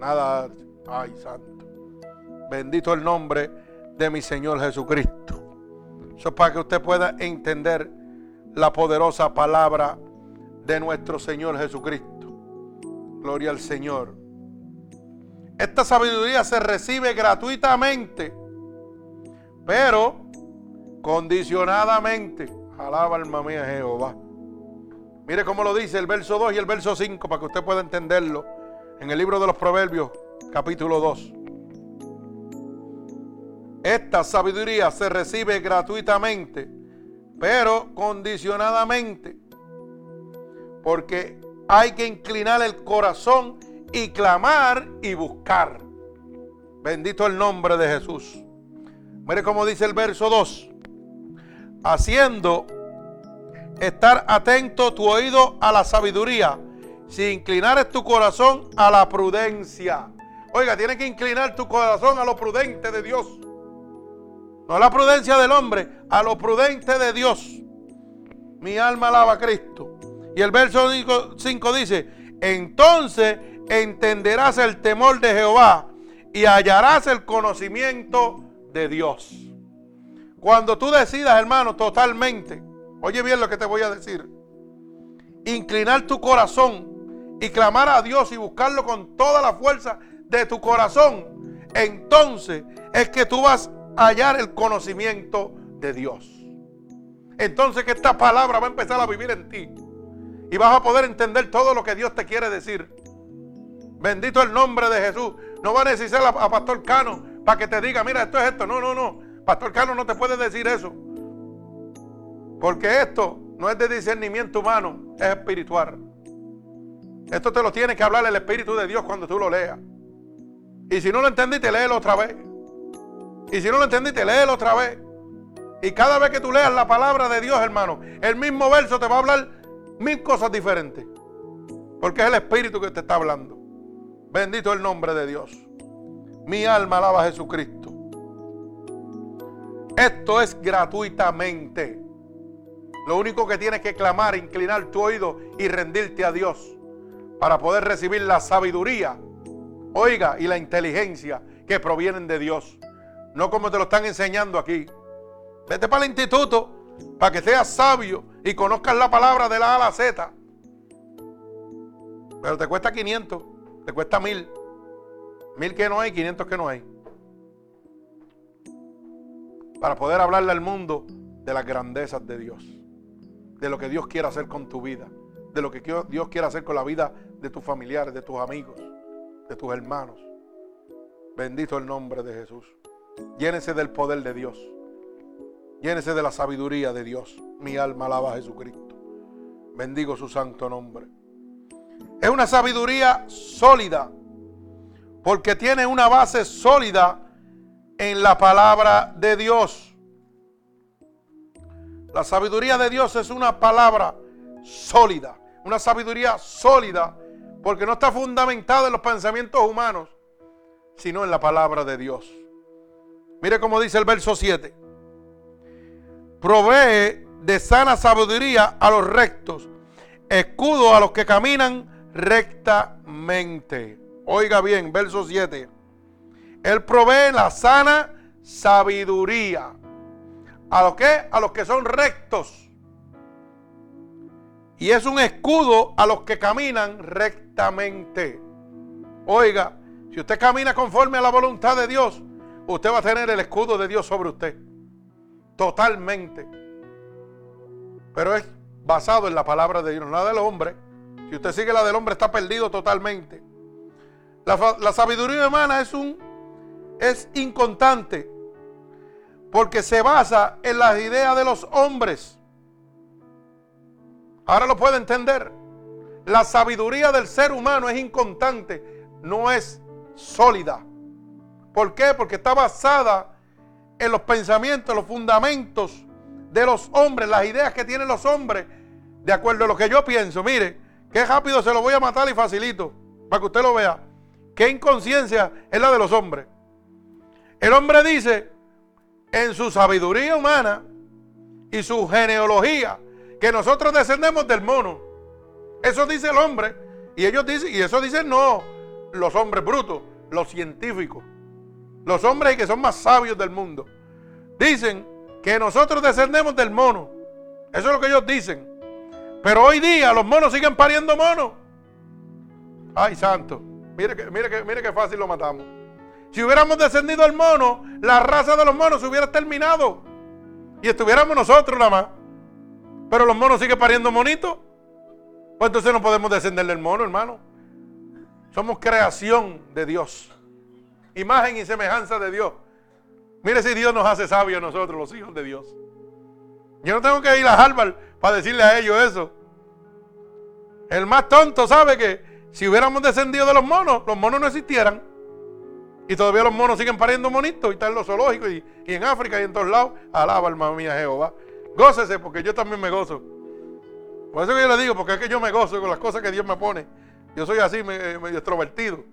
Nada, ay santo. Bendito el nombre de mi Señor Jesucristo. Eso es para que usted pueda entender la poderosa palabra de nuestro Señor Jesucristo. Gloria al Señor. Esta sabiduría se recibe gratuitamente, pero condicionadamente. Alaba alma mía Jehová. Mire cómo lo dice el verso 2 y el verso 5 para que usted pueda entenderlo. En el libro de los Proverbios, capítulo 2. Esta sabiduría se recibe gratuitamente, pero condicionadamente. Porque hay que inclinar el corazón y clamar y buscar. Bendito el nombre de Jesús. Mire cómo dice el verso 2. Haciendo estar atento tu oído a la sabiduría, si inclinares tu corazón a la prudencia. Oiga, tienes que inclinar tu corazón a lo prudente de Dios. No a la prudencia del hombre, a lo prudente de Dios. Mi alma alaba a Cristo. Y el verso 5 dice, entonces entenderás el temor de Jehová y hallarás el conocimiento de Dios. Cuando tú decidas, hermano, totalmente Oye bien lo que te voy a decir. Inclinar tu corazón y clamar a Dios y buscarlo con toda la fuerza de tu corazón. Entonces es que tú vas a hallar el conocimiento de Dios. entonces que esta palabra va a empezar a vivir en ti. Y vas a poder entender todo lo que Dios te quiere decir. Bendito el nombre de Jesús. No va a necesitar a, Pastor Cano para que te diga, mira, esto es esto. No, no, no. Pastor Cano no te puede decir eso. Porque esto no es de discernimiento humano, es espiritual. Esto te lo tiene que hablar el Espíritu de Dios cuando tú lo leas. Y si no lo entendiste, léelo otra vez. Y si no lo entendiste, léelo otra vez. Y cada vez que tú leas la palabra de Dios, hermano, el mismo verso te va a hablar mil cosas diferentes. Porque es el Espíritu que te está hablando. Bendito el nombre de Dios. Mi alma alaba a Jesucristo. Esto es gratuitamente. Lo único que tienes que clamar, inclinar tu oído y rendirte a Dios para poder recibir la sabiduría, oiga, y la inteligencia que provienen de Dios. No como te lo están enseñando aquí. Vete para el instituto para que seas sabio y conozcas la palabra de la A a la Z. Pero te cuesta 500, te cuesta 1000. 1000 que no hay, 500 que no hay. Para poder hablarle al mundo de las grandezas de Dios. De lo que Dios quiere hacer con tu vida. De lo que Dios quiere hacer con la vida de tus familiares, de tus amigos, de tus hermanos. Bendito el nombre de Jesús. Llénese del poder de Dios. Llénese de la sabiduría de Dios. Mi alma alaba a Jesucristo. Bendigo su santo nombre. Es una sabiduría sólida. Porque tiene una base sólida en la palabra de Dios. La sabiduría de Dios es una palabra sólida. Una sabiduría sólida. Porque no está fundamentada en los pensamientos humanos. Sino en la palabra de Dios. Mire cómo dice el verso 7 provee de sana sabiduría a los rectos, escudo a los que caminan rectamente. Oiga bien, verso 7. Él provee la sana sabiduría. ¿A los que? A los que son rectos. Y es un escudo a los que caminan rectamente. Oiga, si usted camina conforme a la voluntad de Dios, usted va a tener el escudo de Dios sobre usted totalmente. Pero es basado en la palabra de Dios, nada del hombre. Si usted sigue la del hombre, está perdido totalmente. La, sabiduría humana es un es inconstante porque se basa en las ideas de los hombres. Ahora lo puede entender. La sabiduría del ser humano es inconstante, no es sólida. ¿Por qué? Porque está basada en los pensamientos, los fundamentos de los hombres, las ideas que tienen los hombres, de acuerdo a lo que yo pienso. Mire, qué rápido se lo voy a matar y facilito, para que usted lo vea. Qué inconsciencia es la de los hombres. El hombre dice, en su sabiduría humana y su genealogía, que nosotros descendemos del mono. Eso dice el hombre. Y ellos dicen, y eso dicen no los hombres brutos, los científicos. Los hombres que son más sabios del mundo. Dicen que nosotros descendemos del mono. Eso es lo que ellos dicen. Pero hoy día los monos siguen pariendo monos. Ay, santo. Mire que, mire que, mire qué fácil lo matamos. Si hubiéramos descendido del mono, la raza de los monos se hubiera terminado. Y estuviéramos nosotros nada más. Pero los monos siguen pariendo monitos. Pues entonces no podemos descender del mono, hermano. Somos creación de Dios imagen y semejanza de Dios. Mire si Dios nos hace sabios nosotros, los hijos de Dios. Yo no tengo que ir a Harvard para decirle a ellos eso. El más tonto sabe que si hubiéramos descendido de los monos, los monos no existieran. Y todavía los monos siguen pariendo monitos y están en los zoológicos y, en África y en todos lados. Alaba, alma mía, Jehová. Gócese porque yo también me gozo. Por eso que yo le digo, porque es que yo me gozo con las cosas que Dios me pone. Yo soy así, medio extrovertido.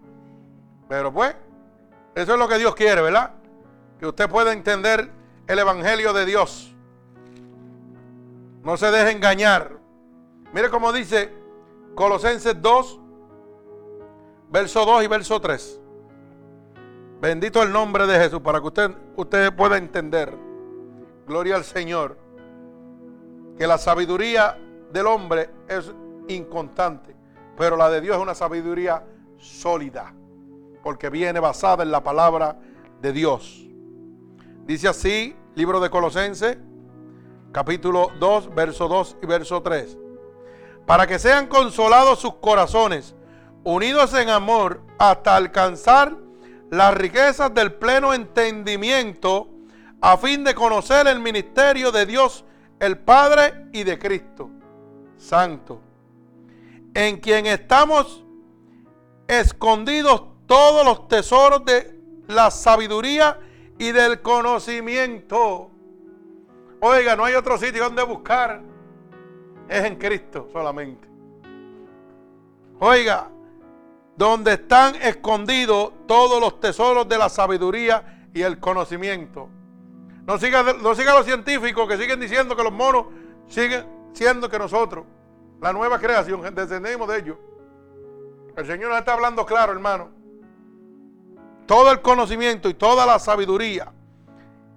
Pero pues, eso es lo que Dios quiere, ¿verdad? Que usted pueda entender el Evangelio de Dios. No se deje engañar. Mire cómo dice Colosenses 2, verso 2 y verso 3. Bendito el nombre de Jesús para que usted, usted pueda entender. Gloria al Señor. Que la sabiduría del hombre es inconstante, pero la de Dios es una sabiduría sólida porque viene basada en la palabra de Dios. Dice así, libro de Colosenses, capítulo 2, verso 2 y verso 3. Para que sean consolados sus corazones, unidos en amor, hasta alcanzar las riquezas del pleno entendimiento, a fin de conocer el ministerio de Dios, el Padre y de Cristo Santo, en quien estamos escondidos todos los tesoros de la sabiduría y del conocimiento. Oiga, no hay otro sitio donde buscar. Es en Cristo solamente. Oiga, donde están escondidos todos los tesoros de la sabiduría y el conocimiento. No siga, no siga los científicos que siguen diciendo que los monos siguen siendo que nosotros, la nueva creación, descendemos de ellos. El Señor nos está hablando claro, hermano. Todo el conocimiento y toda la sabiduría,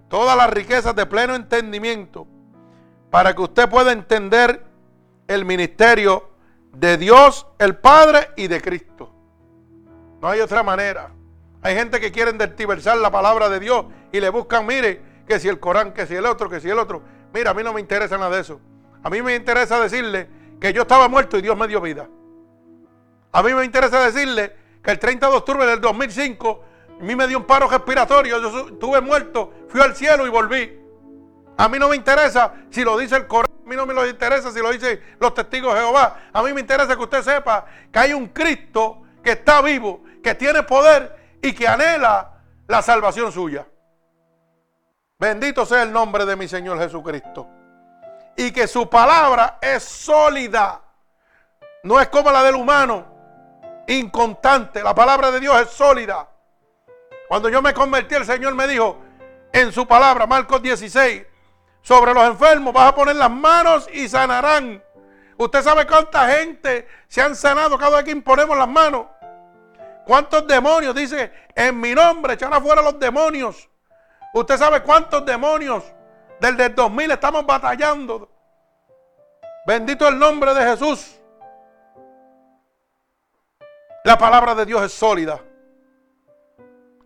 todas las riquezas de pleno entendimiento, para que usted pueda entender el ministerio de Dios, el Padre y de Cristo. No hay otra manera. Hay gente que quiere diversar la palabra de Dios y le buscan, mire, que si el Corán, que si el otro, que si el otro. Mira, a mí no me interesa nada de eso. A mí me interesa decirle que yo estaba muerto y Dios me dio vida. A mí me interesa decirle que el 30 de octubre del 2005 a mí me dio un paro respiratorio, yo estuve muerto, fui al cielo y volví. A mí no me interesa si lo dice el Corán, a mí no me interesa si lo dicen los testigos de Jehová. A mí me interesa que usted sepa que hay un Cristo que está vivo, que tiene poder y que anhela la salvación suya. Bendito sea el nombre de mi Señor Jesucristo. Y que su palabra es sólida. No es como la del humano inconstante. La palabra de Dios es sólida. Cuando yo me convertí, el Señor me dijo en su palabra, Marcos 16, sobre los enfermos vas a poner las manos y sanarán. Usted sabe cuánta gente se han sanado cada vez que imponemos las manos. ¿Cuántos demonios? Dice, en mi nombre echar afuera los demonios. Usted sabe cuántos demonios desde el 2000 estamos batallando. Bendito el nombre de Jesús. La palabra de Dios es sólida.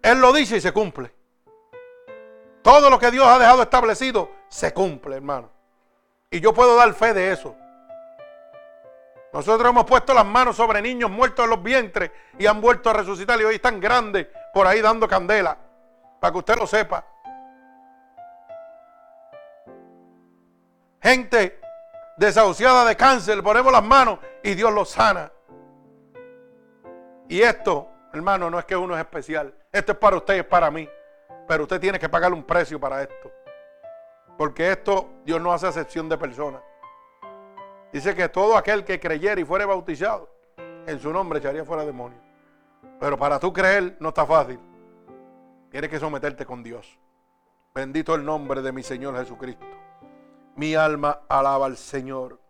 Él lo dice y se cumple. Todo lo que Dios ha dejado establecido se cumple, hermano. Y yo puedo dar fe de eso. Nosotros hemos puesto las manos sobre niños muertos en los vientres y han vuelto a resucitar y hoy están grandes por ahí dando candela. Para que usted lo sepa. Gente desahuciada de cáncer, ponemos las manos y Dios los sana. Y esto, hermano, no es que uno es especial. Esto es para usted y es para mí. Pero usted tiene que pagar un precio para esto. Porque esto Dios no hace excepción de personas. Dice que todo aquel que creyera y fuere bautizado, en su nombre echaría fuera demonios. Pero para tú creer no está fácil. Tienes que someterte con Dios. Bendito el nombre de mi Señor Jesucristo. Mi alma alaba al Señor.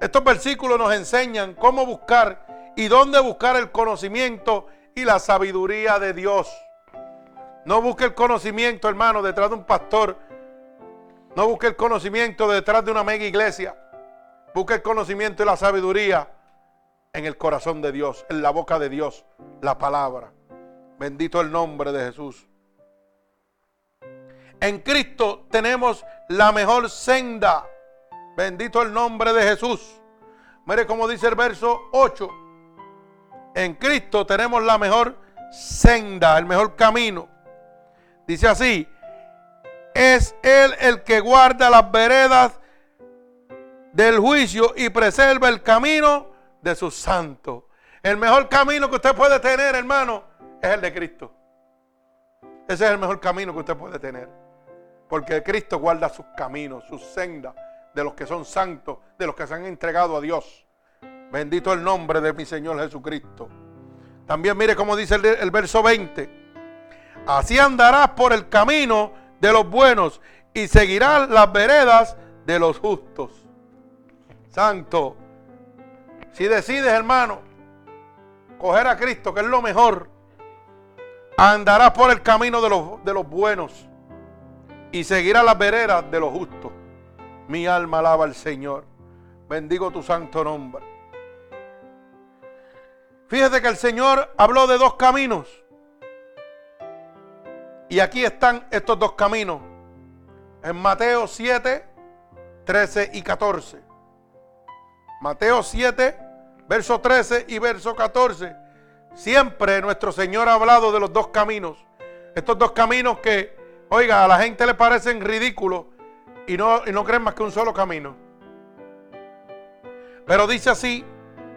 Estos versículos nos enseñan cómo buscar y dónde buscar el conocimiento y la sabiduría de Dios. No busque el conocimiento, hermano, detrás de un pastor. No busque el conocimiento detrás de una mega iglesia. Busque el conocimiento y la sabiduría en el corazón de Dios, en la boca de Dios, la palabra. Bendito el nombre de Jesús. En Cristo tenemos la mejor senda. Bendito el nombre de Jesús. Mire cómo dice el verso 8 en Cristo tenemos la mejor senda, el mejor camino. Dice así, es Él el que guarda las veredas del juicio y preserva el camino de sus santos. El mejor camino que usted puede tener, hermano, es el de Cristo. Ese es el mejor camino que usted puede tener. Porque Cristo guarda sus caminos, sus sendas, de los que son santos, de los que se han entregado a Dios. Bendito el nombre de mi Señor Jesucristo. También mire cómo dice el, verso 20. Así andarás por el camino de los buenos y seguirás las veredas de los justos. Santo. Si decides, hermano, coger a Cristo, que es lo mejor, andarás por el camino de los, de los buenos y seguirás las veredas de los justos. Mi alma alaba al Señor. Bendigo tu santo nombre. Fíjese que el Señor habló de dos caminos. Y aquí están estos dos caminos. En Mateo 7, 13 y 14. Mateo 7, verso 13 y verso 14. Siempre nuestro Señor ha hablado de los dos caminos. Estos dos caminos que, oiga, a la gente le parecen ridículos y no, y no creen más que un solo camino. Pero dice así,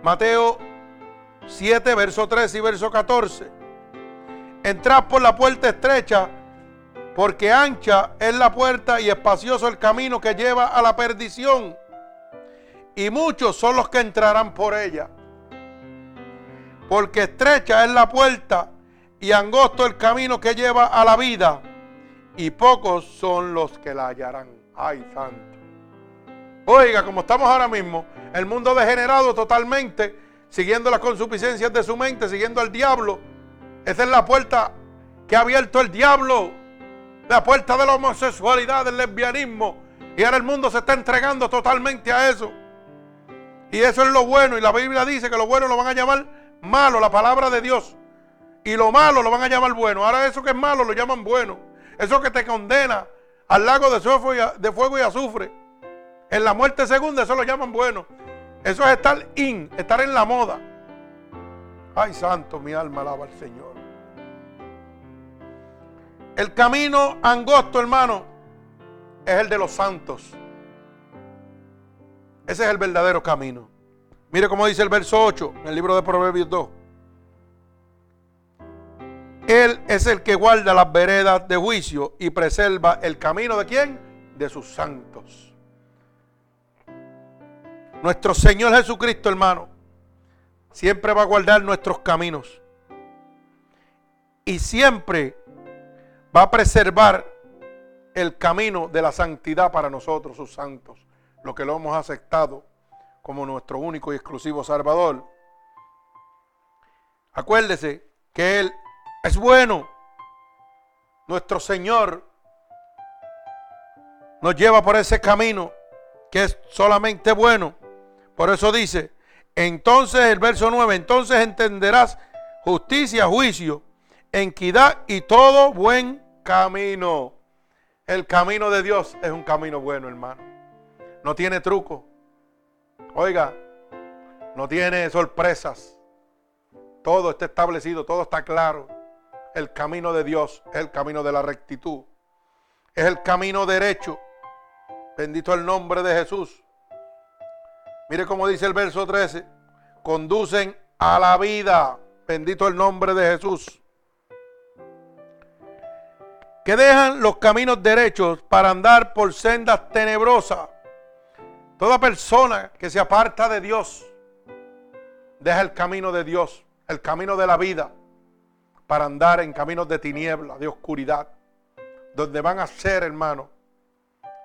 Mateo 7, verso 13 y verso 14. Entrad por la puerta estrecha, porque ancha es la puerta y espacioso el camino que lleva a la perdición. Y muchos son los que entrarán por ella. Porque estrecha es la puerta y angosto el camino que lleva a la vida. Y pocos son los que la hallarán. Ay, santo. Oiga, como estamos ahora mismo, el mundo degenerado totalmente, siguiendo las consuficiencias de su mente, siguiendo al diablo. Esa es la puerta que ha abierto el diablo. La puerta de la homosexualidad, del lesbianismo. Y ahora el mundo se está entregando totalmente a eso. Y eso es lo bueno. Y la Biblia dice que lo bueno lo van a llamar malo, la palabra de Dios. Y lo malo lo van a llamar bueno. Ahora eso que es malo lo llaman bueno. Eso que te condena al lago de fuego y, azufre. En la muerte segunda eso lo llaman bueno. Eso es estar in, estar en la moda. Ay, santo, mi alma alaba al Señor. El camino angosto, hermano, es el de los santos. Ese es el verdadero camino. Mire cómo dice el verso 8 en el libro de Proverbios 2. Él es el que guarda las veredas de juicio y preserva el camino de quién? De sus santos. Nuestro Señor Jesucristo, hermano, siempre va a guardar nuestros caminos. Y siempre va a preservar el camino de la santidad para nosotros, sus santos, lo que lo hemos aceptado como nuestro único y exclusivo Salvador. Acuérdese que Él es bueno. Nuestro Señor nos lleva por ese camino que es solamente bueno. Por eso dice, entonces el verso 9, entonces entenderás justicia, juicio, equidad y todo buen camino. El camino de Dios es un camino bueno, hermano. No tiene truco. Oiga, no tiene sorpresas. Todo está establecido, todo está claro. El camino de Dios es el camino de la rectitud. Es el camino derecho. Bendito el nombre de Jesús. Mire cómo dice el verso 13. Conducen a la vida. Bendito el nombre de Jesús. Que dejan los caminos derechos para andar por sendas tenebrosas. Toda persona que se aparta de Dios, deja el camino de Dios, el camino de la vida, para andar en caminos de tiniebla, de oscuridad, donde van a ser, hermano,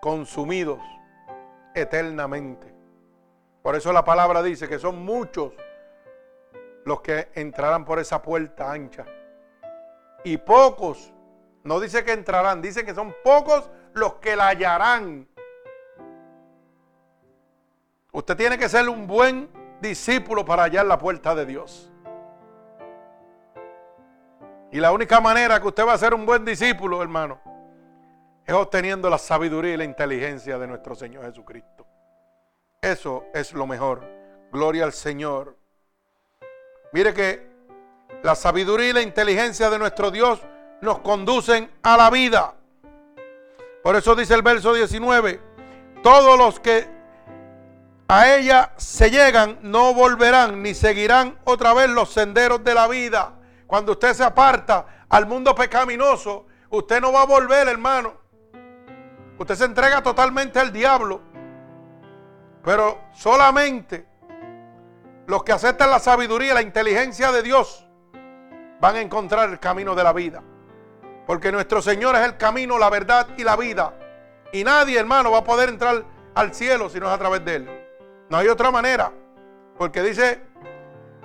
consumidos eternamente. Por eso la palabra dice que son muchos los que entrarán por esa puerta ancha. Y pocos, no dice que entrarán, dice que son pocos los que la hallarán. Usted tiene que ser un buen discípulo para hallar la puerta de Dios. Y la única manera que usted va a ser un buen discípulo, hermano, es obteniendo la sabiduría y la inteligencia de nuestro Señor Jesucristo. Eso es lo mejor. Gloria al Señor. Mire que la sabiduría y la inteligencia de nuestro Dios nos conducen a la vida. Por eso dice el verso 19, todos los que a ella se llegan no volverán ni seguirán otra vez los senderos de la vida. Cuando usted se aparta al mundo pecaminoso, usted no va a volver, hermano. Usted se entrega totalmente al diablo. Pero solamente los que aceptan la sabiduría la inteligencia de Dios van a encontrar el camino de la vida. Porque nuestro Señor es el camino, la verdad y la vida. Y nadie, hermano, va a poder entrar al cielo si no es a través de Él. No hay otra manera. Porque dice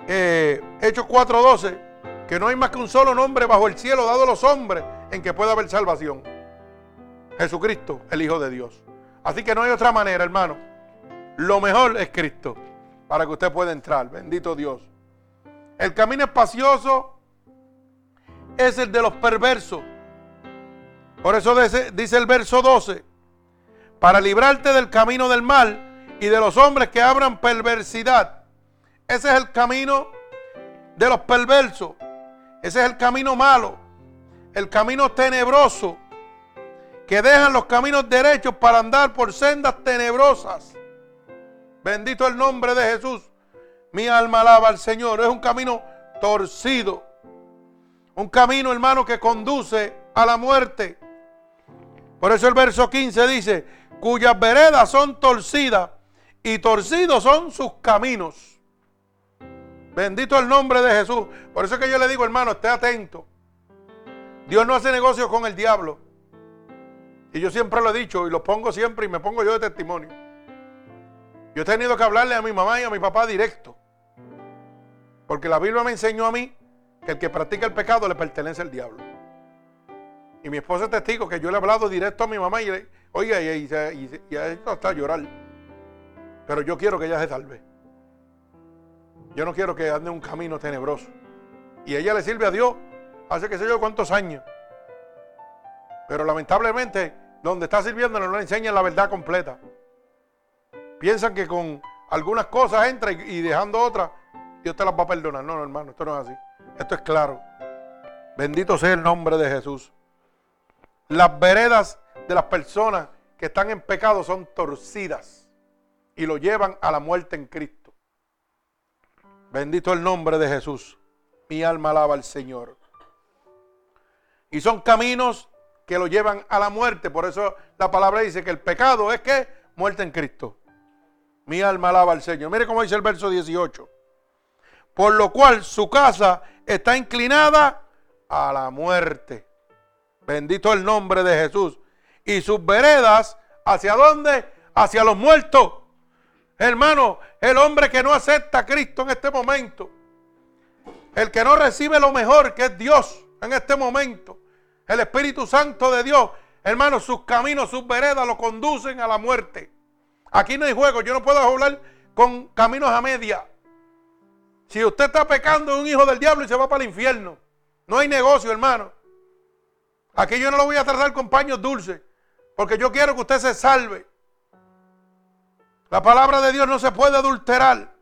eh, Hechos 4:12 que no hay más que un solo nombre bajo el cielo dado a los hombres en que pueda haber salvación. Jesucristo, el Hijo de Dios. Así que no hay otra manera, hermano. Lo mejor es Cristo para que usted pueda entrar. Bendito Dios. El camino espacioso es el de los perversos. Por eso dice, dice el verso 12. para librarte del camino del mal y de los hombres que abran perversidad. Ese es el camino de los perversos. Ese es el camino malo, el camino tenebroso, que dejan los caminos derechos para andar por sendas tenebrosas. Bendito el nombre de Jesús. Mi alma alaba al Señor. Es un camino torcido. Un camino, hermano, que conduce a la muerte. Por eso el verso 15 dice, cuyas veredas son torcidas y torcidos son sus caminos. Bendito el nombre de Jesús. Por eso es que yo le digo, hermano, esté atento. Dios no hace negocios con el diablo. Y yo siempre lo he dicho y lo pongo siempre y me pongo yo de testimonio. Yo he tenido que hablarle a mi mamá y a mi papá directo. Porque la Biblia me enseñó a mí que el que practica el pecado le pertenece al diablo. Y mi esposa es testigo que yo le he hablado directo a mi mamá y le, oiga, y, y, y, hasta llorar. Pero yo quiero que ella se salve. Yo no quiero que ande un camino tenebroso. Y ella le sirve a Dios hace que sé yo cuántos años. Pero lamentablemente, donde está sirviendo no le enseñan la verdad completa. Piensan que con algunas cosas entra y, dejando otras, Dios te las va a perdonar. No, no, hermano, esto no es así. Esto es claro. Bendito sea el nombre de Jesús. Las veredas de las personas que están en pecado son torcidas y lo llevan a la muerte en Cristo. Bendito el nombre de Jesús. Mi alma alaba al Señor. Y son caminos que lo llevan a la muerte. Por eso la palabra dice que el pecado es que muerte en Cristo. Mi alma alaba al Señor. Mire cómo dice el verso 18. Por lo cual su casa está inclinada a la muerte. Bendito el nombre de Jesús. Y sus veredas, ¿hacia dónde? Hacia los muertos. Hermano, el hombre que no acepta a Cristo en este momento. El que no recibe lo mejor que es Dios en este momento. El Espíritu Santo de Dios. Hermano, sus caminos, sus veredas lo conducen a la muerte. Aquí no hay juego. Yo no puedo hablar con caminos a media. Si usted está pecando, es un hijo del diablo y se va para el infierno. No hay negocio, hermano. Aquí yo no lo voy a tratar con paños dulces, porque yo quiero que usted se salve. La palabra de Dios no se puede adulterar.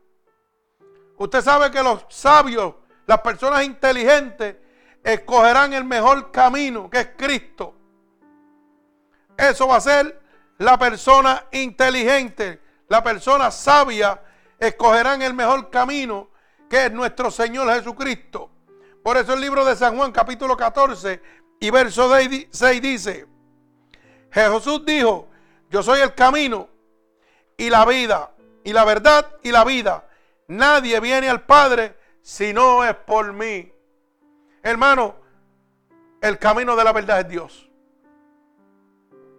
Usted sabe que los sabios, las personas inteligentes, escogerán el mejor camino, que es Cristo. Eso va a ser la persona inteligente, la persona sabia, escogerán el mejor camino, que es nuestro Señor Jesucristo. Por eso el libro de San Juan, capítulo 14, y verso 6 dice, Jesús dijo, yo soy el camino y la vida, y la verdad y la vida. Nadie viene al Padre si no es por mí. Hermano, el camino de la verdad es Dios.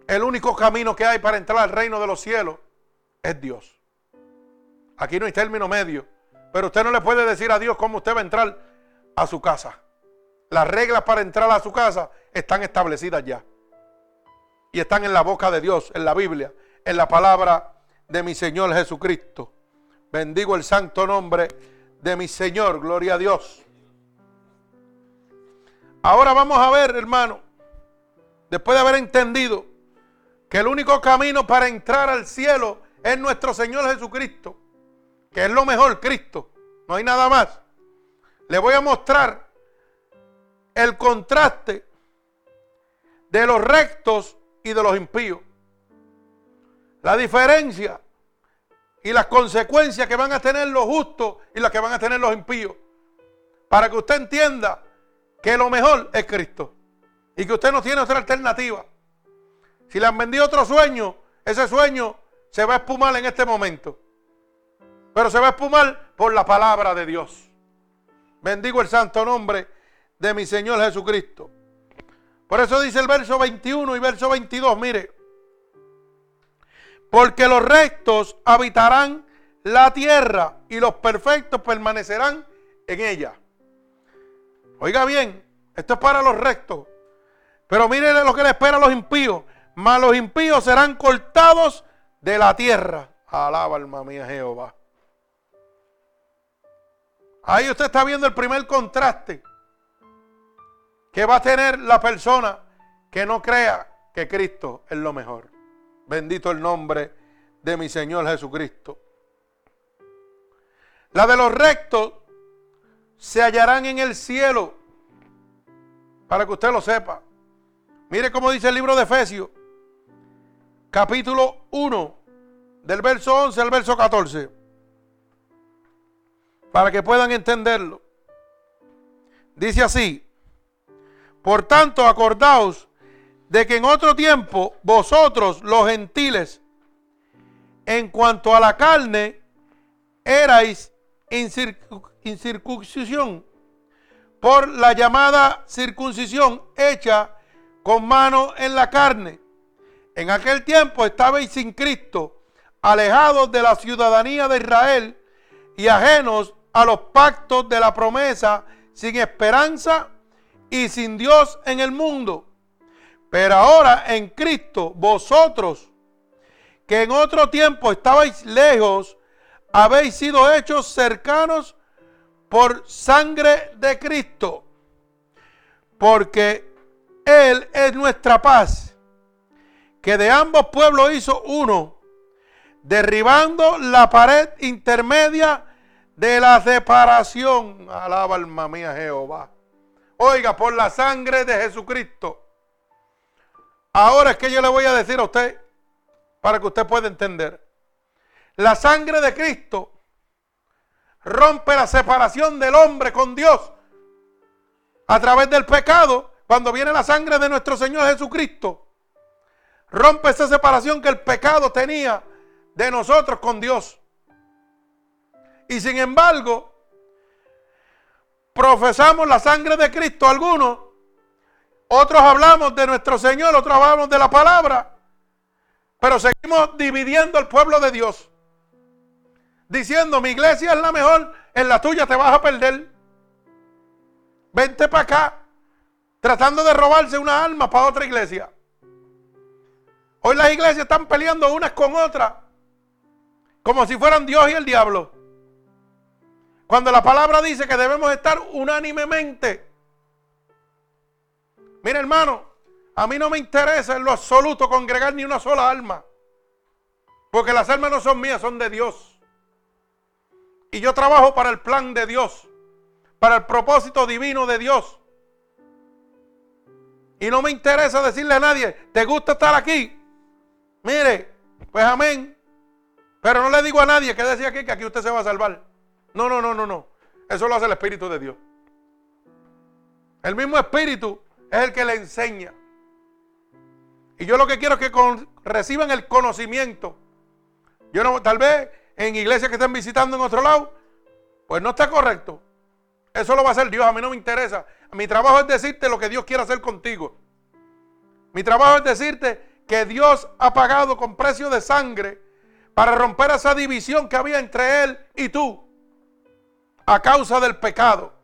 El único camino que hay para entrar al reino de los cielos es Dios. Aquí no hay término medio. Pero usted no le puede decir a Dios cómo usted va a entrar a su casa. Las reglas para entrar a su casa están establecidas ya. Y están en la boca de Dios, en la Biblia, en la palabra de mi Señor Jesucristo. Bendigo el santo nombre de mi Señor, gloria a Dios. Ahora vamos a ver, hermano, después de haber entendido que el único camino para entrar al cielo es nuestro Señor Jesucristo, que es lo mejor, Cristo, no hay nada más. Le voy a mostrar el contraste de los rectos y de los impíos. La diferencia y las consecuencias que van a tener los justos y las que van a tener los impíos. Para que usted entienda que lo mejor es Cristo. Y que usted no tiene otra alternativa. Si le han vendido otro sueño, ese sueño se va a espumar en este momento. Pero se va a espumar por la palabra de Dios. Bendigo el santo nombre de mi Señor Jesucristo. Por eso dice el verso 21 y verso 22, mire, porque los rectos habitarán la tierra y los perfectos permanecerán en ella. Oiga bien, esto es para los rectos. Pero mire lo que le espera a los impíos. Mas los impíos serán cortados de la tierra. Alaba alma mía Jehová. Ahí usted está viendo el primer contraste que va a tener la persona que no crea que Cristo es lo mejor. Bendito el nombre de mi Señor Jesucristo. La de los rectos se hallarán en el cielo. Para que usted lo sepa. Mire cómo dice el libro de Efesios, capítulo 1, del verso 11 al verso 14. Para que puedan entenderlo. Dice así, por tanto acordaos de que en otro tiempo vosotros los gentiles, en cuanto a la carne, erais incircuncisión por la llamada circuncisión hecha con mano en la carne. En aquel tiempo estabais sin Cristo, alejados de la ciudadanía de Israel y ajenos a los pactos de la promesa, sin esperanza y sin Dios en el mundo. Pero ahora en Cristo, vosotros, que en otro tiempo estabais lejos, habéis sido hechos cercanos por sangre de Cristo, porque Él es nuestra paz, que de ambos pueblos hizo uno, derribando la pared intermedia de la separación. Alaba alma mía Jehová. Oiga, por la sangre de Jesucristo. Ahora es que yo le voy a decir a usted, para que usted pueda entender. La sangre de Cristo rompe la separación del hombre con Dios a través del pecado. Cuando viene la sangre de nuestro Señor Jesucristo, rompe esa separación que el pecado tenía de nosotros con Dios. Y sin embargo, profesamos la sangre de Cristo algunos, otros hablamos de nuestro Señor, otros hablamos de la palabra, pero seguimos dividiendo el pueblo de Dios diciendo, mi iglesia es la mejor, en la tuya te vas a perder. Vente para acá, tratando de robarse una alma para otra iglesia. Hoy las iglesias están peleando unas con otras, como si fueran Dios y el diablo. Cuando la palabra dice que debemos estar unánimemente. Mira hermano, a mí no me interesa en lo absoluto congregar ni una sola alma. Porque las almas no son mías, son de Dios. Y yo trabajo para el plan de Dios, para el propósito divino de Dios. Y no me interesa decirle a nadie, ¿te gusta estar aquí? Mire, pues amén. Pero no le digo a nadie que decía aquí que aquí usted se va a salvar. No, no, no, no, no. Eso lo hace el Espíritu de Dios. El mismo Espíritu es el que le enseña. Y yo lo que quiero es que reciban el conocimiento. Yo no, tal vez en iglesias que estén visitando en otro lado, pues no está correcto. Eso lo va a hacer Dios, a mí no me interesa. Mi trabajo es decirte lo que Dios quiere hacer contigo. Mi trabajo es decirte que Dios ha pagado con precio de sangre para romper esa división que había entre Él y tú a causa del pecado.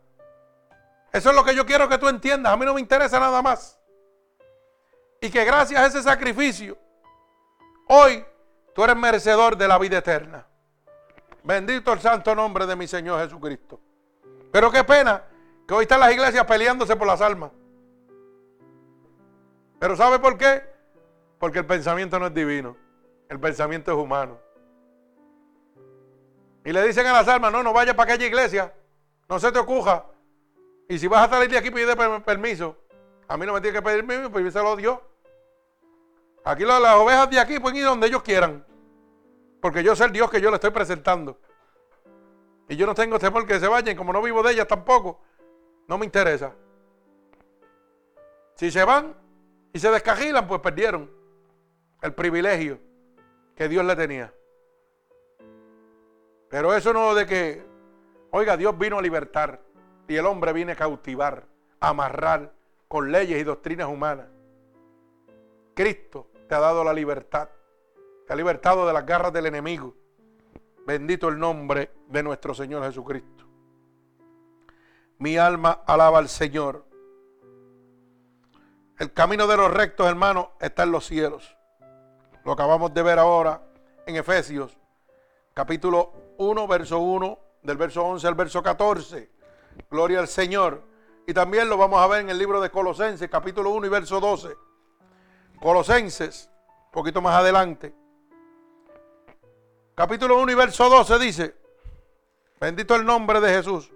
Eso es lo que yo quiero que tú entiendas. A mí no me interesa nada más. Y que gracias a ese sacrificio, hoy tú eres merecedor de la vida eterna. Bendito el santo nombre de mi Señor Jesucristo. Pero qué pena que hoy están las iglesias peleándose por las almas. Pero ¿sabe por qué? Porque el pensamiento no es divino. El pensamiento es humano. Y le dicen a las almas, no, no vaya para aquella iglesia. No se te ocurra. Y si vas a salir de aquí, pide permiso. A mí no me tiene que pedir permiso, pues lo Dios. Aquí las ovejas de aquí pueden ir donde ellos quieran. Porque yo sé el Dios que yo le estoy presentando. Y yo no tengo temor que se vayan, como no vivo de ellas tampoco, no me interesa. Si se van y se descajilan, pues perdieron el privilegio que Dios le tenía. Pero eso no de que, oiga, Dios vino a libertar y el hombre viene a cautivar, a amarrar con leyes y doctrinas humanas. Cristo te ha dado la libertad. Te ha libertado de las garras del enemigo. Bendito el nombre de nuestro Señor Jesucristo. Mi alma alaba al Señor. El camino de los rectos, hermanos, está en los cielos. Lo acabamos de ver ahora en Efesios, capítulo 1, verso 1, del verso 11 al verso 14. Gloria al Señor. Y también lo vamos a ver en el libro de Colosenses, capítulo 1 y verso 12. Colosenses poquito más adelante. Capítulo 1 y verso 12 dice, bendito el nombre de Jesús,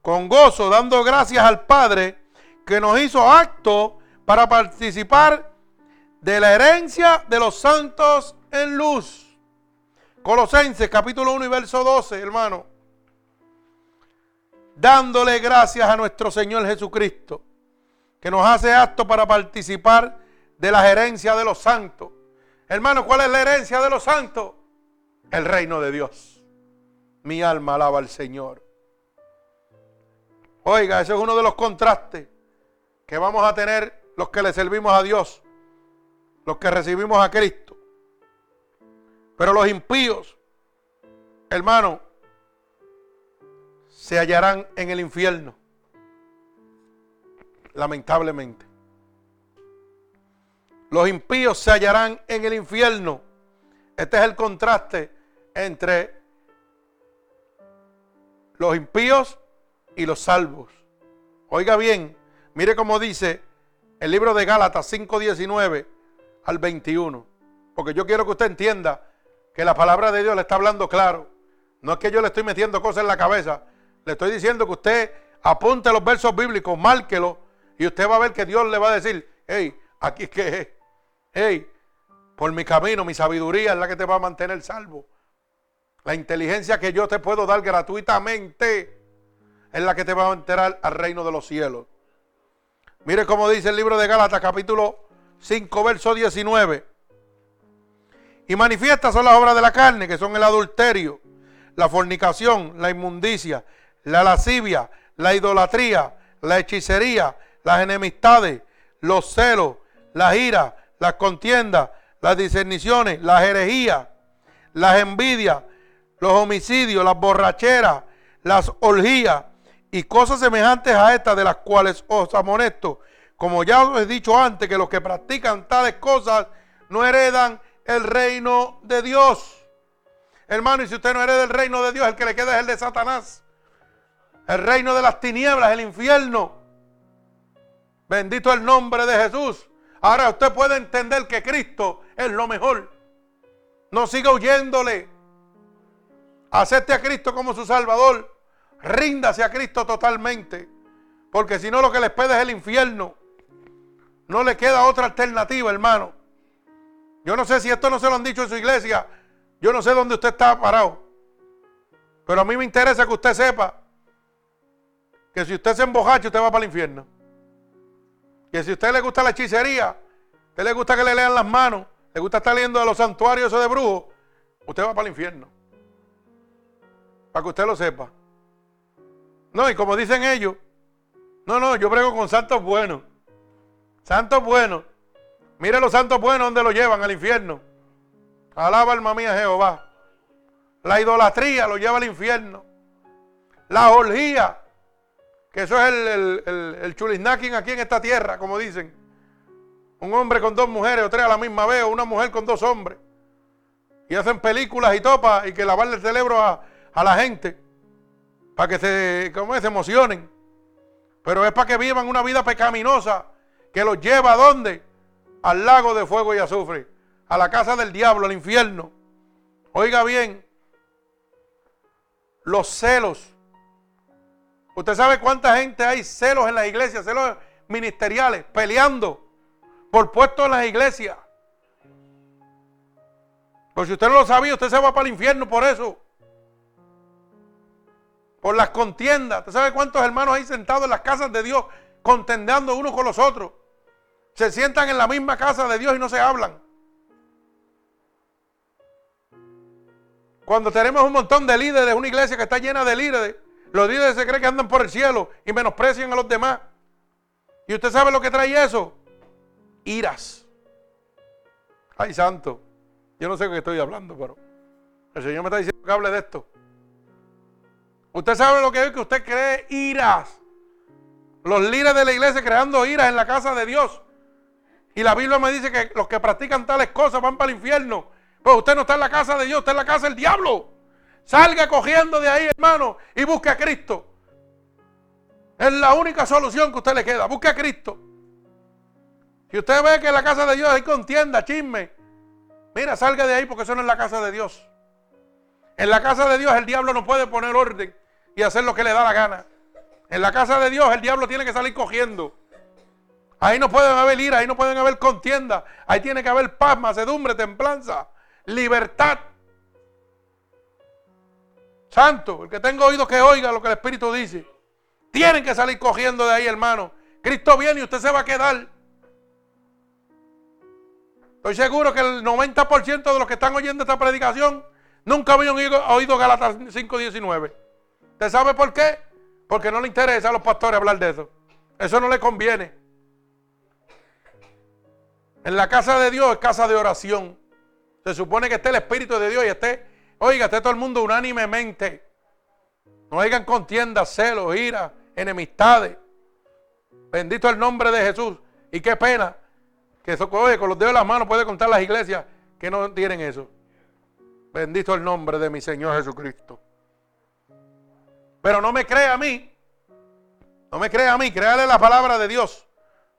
con gozo dando gracias al Padre que nos hizo acto para participar de la herencia de los santos en luz. Colosenses capítulo 1 y verso 12, hermano. Dándole gracias a nuestro Señor Jesucristo, que nos hace acto para participar de la herencia de los santos. Hermano, ¿cuál es la herencia de los santos? El reino de Dios. Mi alma alaba al Señor. Oiga, ese es uno de los contrastes que vamos a tener los que le servimos a Dios, los que recibimos a Cristo. Pero los impíos, hermano, se hallarán en el infierno. Lamentablemente. Los impíos se hallarán en el infierno. Este es el contraste entre los impíos y los salvos. Oiga bien, mire cómo dice el libro de Gálatas 5:19 al 21. Porque yo quiero que usted entienda que la palabra de Dios le está hablando claro. No es que yo le estoy metiendo cosas en la cabeza. Le estoy diciendo que usted apunte los versos bíblicos, márquelo y usted va a ver que Dios le va a decir, hey, aquí es que. Hey, por mi camino, mi sabiduría es la que te va a mantener salvo. La inteligencia que yo te puedo dar gratuitamente es la que te va a mantener al reino de los cielos. Mire cómo dice el libro de Gálatas capítulo 5, verso 19. Y manifiestas son las obras de la carne, que son el adulterio, la fornicación, la inmundicia, la lascivia, la idolatría, la hechicería, las enemistades, los celos, la ira, las contiendas, las discerniciones, las herejías, las envidias, los homicidios, las borracheras, las orgías y cosas semejantes a estas de las cuales os amonesto. Como ya os he dicho antes, que los que practican tales cosas no heredan el reino de Dios. Hermano, y si usted no hereda el reino de Dios, el que le queda es el de Satanás. El reino de las tinieblas, el infierno. Bendito el nombre de Jesús. Ahora usted puede entender que Cristo es lo mejor. No siga huyéndole. Acepte a Cristo como su Salvador. Ríndase a Cristo totalmente. Porque si no lo que le espera es el infierno. No le queda otra alternativa, hermano. Yo no sé si esto no se lo han dicho en su iglesia. Yo no sé dónde usted está parado. Pero a mí me interesa que usted sepa que si usted se embojacha, usted va para el infierno. Que si a usted le gusta la hechicería, a usted le gusta que le lean las manos, le gusta estar leyendo de los santuarios de brujos, usted va para el infierno. Para que usted lo sepa. No, y como dicen ellos, no, no, yo brego con santos buenos. Santos buenos. Mire los santos buenos donde lo llevan al infierno. Alaba alma mía Jehová. La idolatría lo lleva al infierno. La orgía, que eso es el, el, aquí en esta tierra, como dicen. Un hombre con dos mujeres o tres a la misma vez, o una mujer con dos hombres. Y hacen películas y topas y que lavarle el cerebro a, a la gente para que se, como se emocionen. Pero es para que vivan una vida pecaminosa que los lleva a dónde? Al lago de fuego y azufre, a la casa del diablo, al infierno. Oiga bien, los celos. Usted sabe cuánta gente hay celos en las iglesias, celos ministeriales, peleando por puestos en las iglesias. Pues si usted no lo sabía, usted se va para el infierno por eso por las contiendas. ¿Usted sabe cuántos hermanos hay sentados en las casas de Dios contendiendo unos con los otros? Se sientan en la misma casa de Dios y no se hablan. Cuando tenemos un montón de líderes, una iglesia que está llena de líderes, los líderes se creen que andan por el cielo y menosprecian a los demás. ¿Y usted sabe lo que trae eso? Iras. Ay, santo. Yo no sé qué estoy hablando, pero el Señor me está diciendo que hable de esto. Usted sabe lo que es que usted cree iras. Los líderes de la iglesia creando iras en la casa de Dios. Y la Biblia me dice que los que practican tales cosas van para el infierno. Pues usted no está en la casa de Dios, está en la casa del diablo. Salga cogiendo de ahí, hermano, y busque a Cristo. Es la única solución que usted le queda. Busque a Cristo. Si usted ve que en la casa de Dios hay contienda, chisme, Mira, salga de ahí porque eso no es la casa de Dios. En la casa de Dios el diablo no puede poner orden y hacer lo que le da la gana. En la casa de Dios el diablo tiene que salir cogiendo. Ahí no pueden haber ira, ahí no pueden haber contienda. Ahí tiene que haber paz, macedumbre, templanza, libertad. Santo, el que tenga oído que oiga lo que el Espíritu dice. Tienen que salir cogiendo de ahí, hermano. Cristo viene y usted se va a quedar. Estoy seguro que el 90% de los que están oyendo esta predicación nunca habían oído, Galatas 5.19. ¿Usted sabe por qué? Porque no le interesa a los pastores hablar de eso. Eso no le conviene. En la casa de Dios es casa de oración. Se supone que esté el Espíritu de Dios y esté, oiga, esté todo el mundo unánimemente. No hayan contiendas, celos, ira, enemistades. Bendito el nombre de Jesús. Y qué pena que eso, oye, con los dedos de las manos puede contar las iglesias que no tienen eso. Bendito el nombre de mi Señor Jesucristo. Pero no me crea a mí. No me crea a mí, créale la palabra de Dios.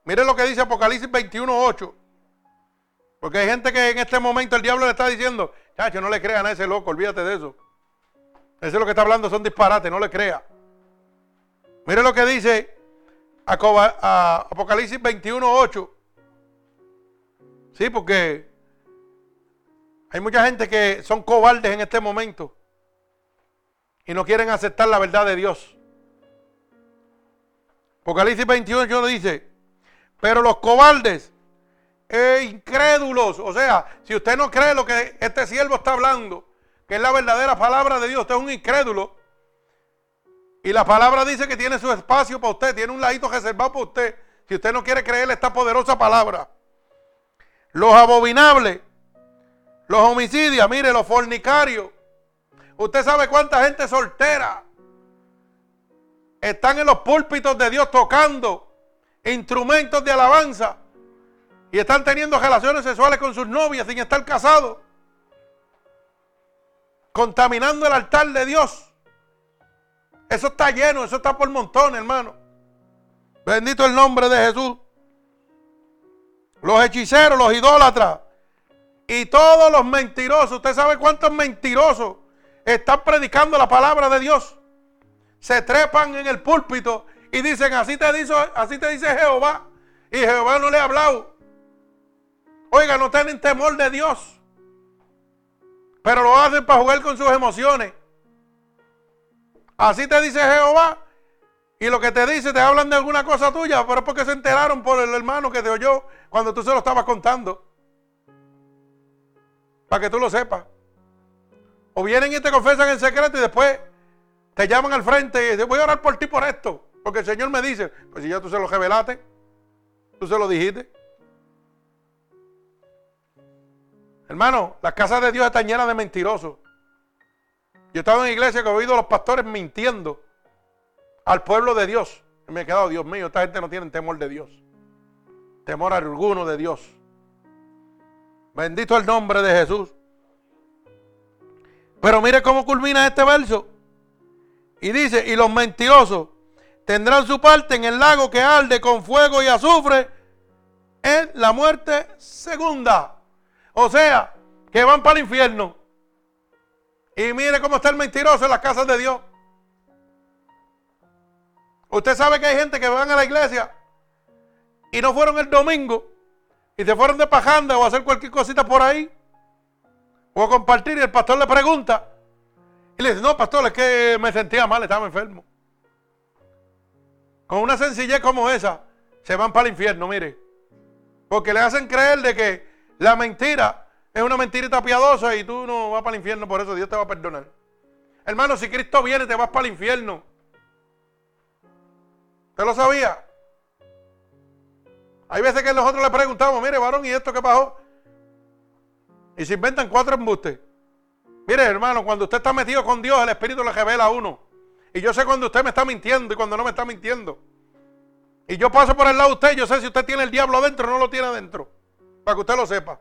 Mire lo que dice Apocalipsis 21, 8. Porque hay gente que en este momento el diablo le está diciendo, no le crean a ese loco, olvídate de eso. Ese es lo que está hablando, son disparates, no le crea. Mire lo que dice Apocalipsis 21, 8. Sí, porque hay mucha gente que son cobardes en este momento y no quieren aceptar la verdad de Dios. Apocalipsis 21 dice, pero los cobardes e incrédulos, o sea, si usted no cree lo que este siervo está hablando, que es la verdadera palabra de Dios, usted es un incrédulo. Y la palabra dice que tiene su espacio para usted, tiene un ladito reservado para usted. Si usted no quiere creer esta poderosa palabra. Los abominables, los homicidios, mire, los fornicarios. Usted sabe cuánta gente soltera están en los púlpitos de Dios tocando instrumentos de alabanza y están teniendo relaciones sexuales con sus novias sin estar casados, contaminando el altar de Dios. Eso está lleno, eso está por montones, hermano. Bendito el nombre de Jesús. Los hechiceros, los idólatras y todos los mentirosos. ¿Usted sabe cuántos mentirosos están predicando la palabra de Dios? Se trepan en el púlpito y dicen, así te dice, así te dice Jehová. Y Jehová no le ha hablado. Oiga, no tienen temor de Dios. Pero lo hacen para jugar con sus emociones. Así te dice Jehová. Y lo que te dice, te hablan de alguna cosa tuya, pero es porque se enteraron por el hermano que te oyó cuando tú se lo estabas contando. Para que tú lo sepas. O vienen y te confesan en secreto y después te llaman al frente y dicen, voy a orar por ti por esto. Porque el Señor me dice, pues si ya tú se lo revelaste, tú se lo dijiste. Hermano, las casas de Dios están llenas de mentirosos. Yo estaba en iglesia que he oído a los pastores mintiendo al pueblo de Dios. Y me he quedado, Dios mío, esta gente no tiene temor de Dios. Temor alguno de Dios. Bendito el nombre de Jesús. Pero mire cómo culmina este verso. Y dice, y los mentirosos tendrán su parte en el lago que arde con fuego y azufre en la muerte segunda. O sea, que van para el infierno. Y mire cómo está el mentiroso en las casas de Dios. Usted sabe que hay gente que van a la iglesia y no fueron el domingo y se fueron de pajanda o a hacer cualquier cosita por ahí o a compartir y el pastor le pregunta y le dice, no, pastor, es que me sentía mal, estaba enfermo. Con una sencillez como esa, se van para el infierno, mire. Porque le hacen creer de que la mentira es una mentirita piadosa y tú no vas para el infierno, por eso Dios te va a perdonar. Hermano, si Cristo viene, te vas para el infierno. ¿Usted lo sabía? Hay veces que nosotros le preguntamos, mire, varón, ¿y esto qué pasó? Y se inventan cuatro embustes. Mire, hermano, cuando usted está metido con Dios, el Espíritu le revela a uno. Y yo sé cuando usted me está mintiendo y cuando no me está mintiendo. Y yo paso por el lado de usted, yo sé si usted tiene el diablo adentro o no lo tiene adentro. Para que usted lo sepa.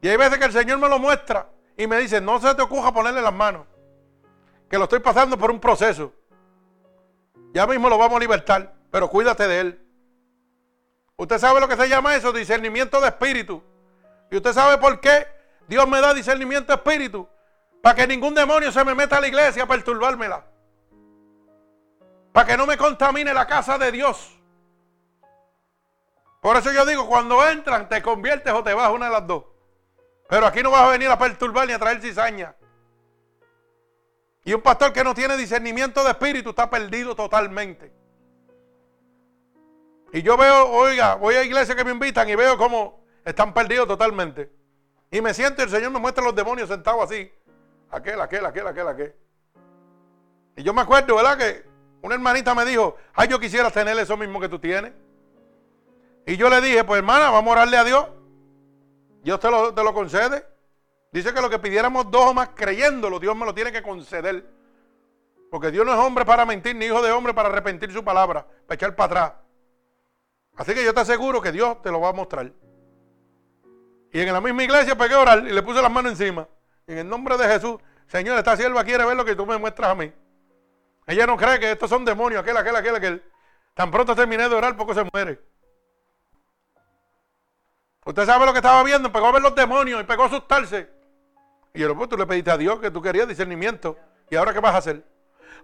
Y hay veces que el Señor me lo muestra y me dice, no se te ocurra ponerle las manos. Que lo estoy pasando por un proceso. Ya mismo lo vamos a libertar, pero cuídate de él. Usted sabe lo que se llama eso, discernimiento de espíritu. Y usted sabe por qué Dios me da discernimiento de espíritu. Para que ningún demonio se me meta a la iglesia a perturbármela. Para que no me contamine la casa de Dios. Por eso yo digo, cuando entran, te conviertes o te vas, una de las dos. Pero aquí no vas a venir a perturbar ni a traer cizaña. Y un pastor que no tiene discernimiento de espíritu está perdido totalmente. Y yo veo, oiga, voy a iglesias que me invitan y veo cómo están perdidos totalmente. Y me siento y el Señor me muestra los demonios sentados así. Aquel, aquel, aquel, aquel, aquel. Y yo me acuerdo, ¿verdad? Que una hermanita me dijo, ay, yo quisiera tener eso mismo que tú tienes. Y yo le dije, pues hermana, vamos a orarle a Dios. Dios te lo, concede. Dice que lo que pidiéramos dos o más creyéndolo, Dios me lo tiene que conceder. Porque Dios no es hombre para mentir, ni hijo de hombre para arrepentir su palabra, para echar para atrás. Así que yo te aseguro que Dios te lo va a mostrar. Y en la misma iglesia pegué a orar y le puse las manos encima. En el nombre de Jesús, Señor, esta sierva quiere ver lo que tú me muestras a mí. Ella no cree que estos son demonios, aquel, aquel, aquel, aquel. Tan pronto terminé de orar, poco se muere. Usted sabe lo que estaba viendo, pegó a ver los demonios y pegó a asustarse. Y yo, pues tú le pediste a Dios que tú querías discernimiento. ¿Y ahora qué vas a hacer?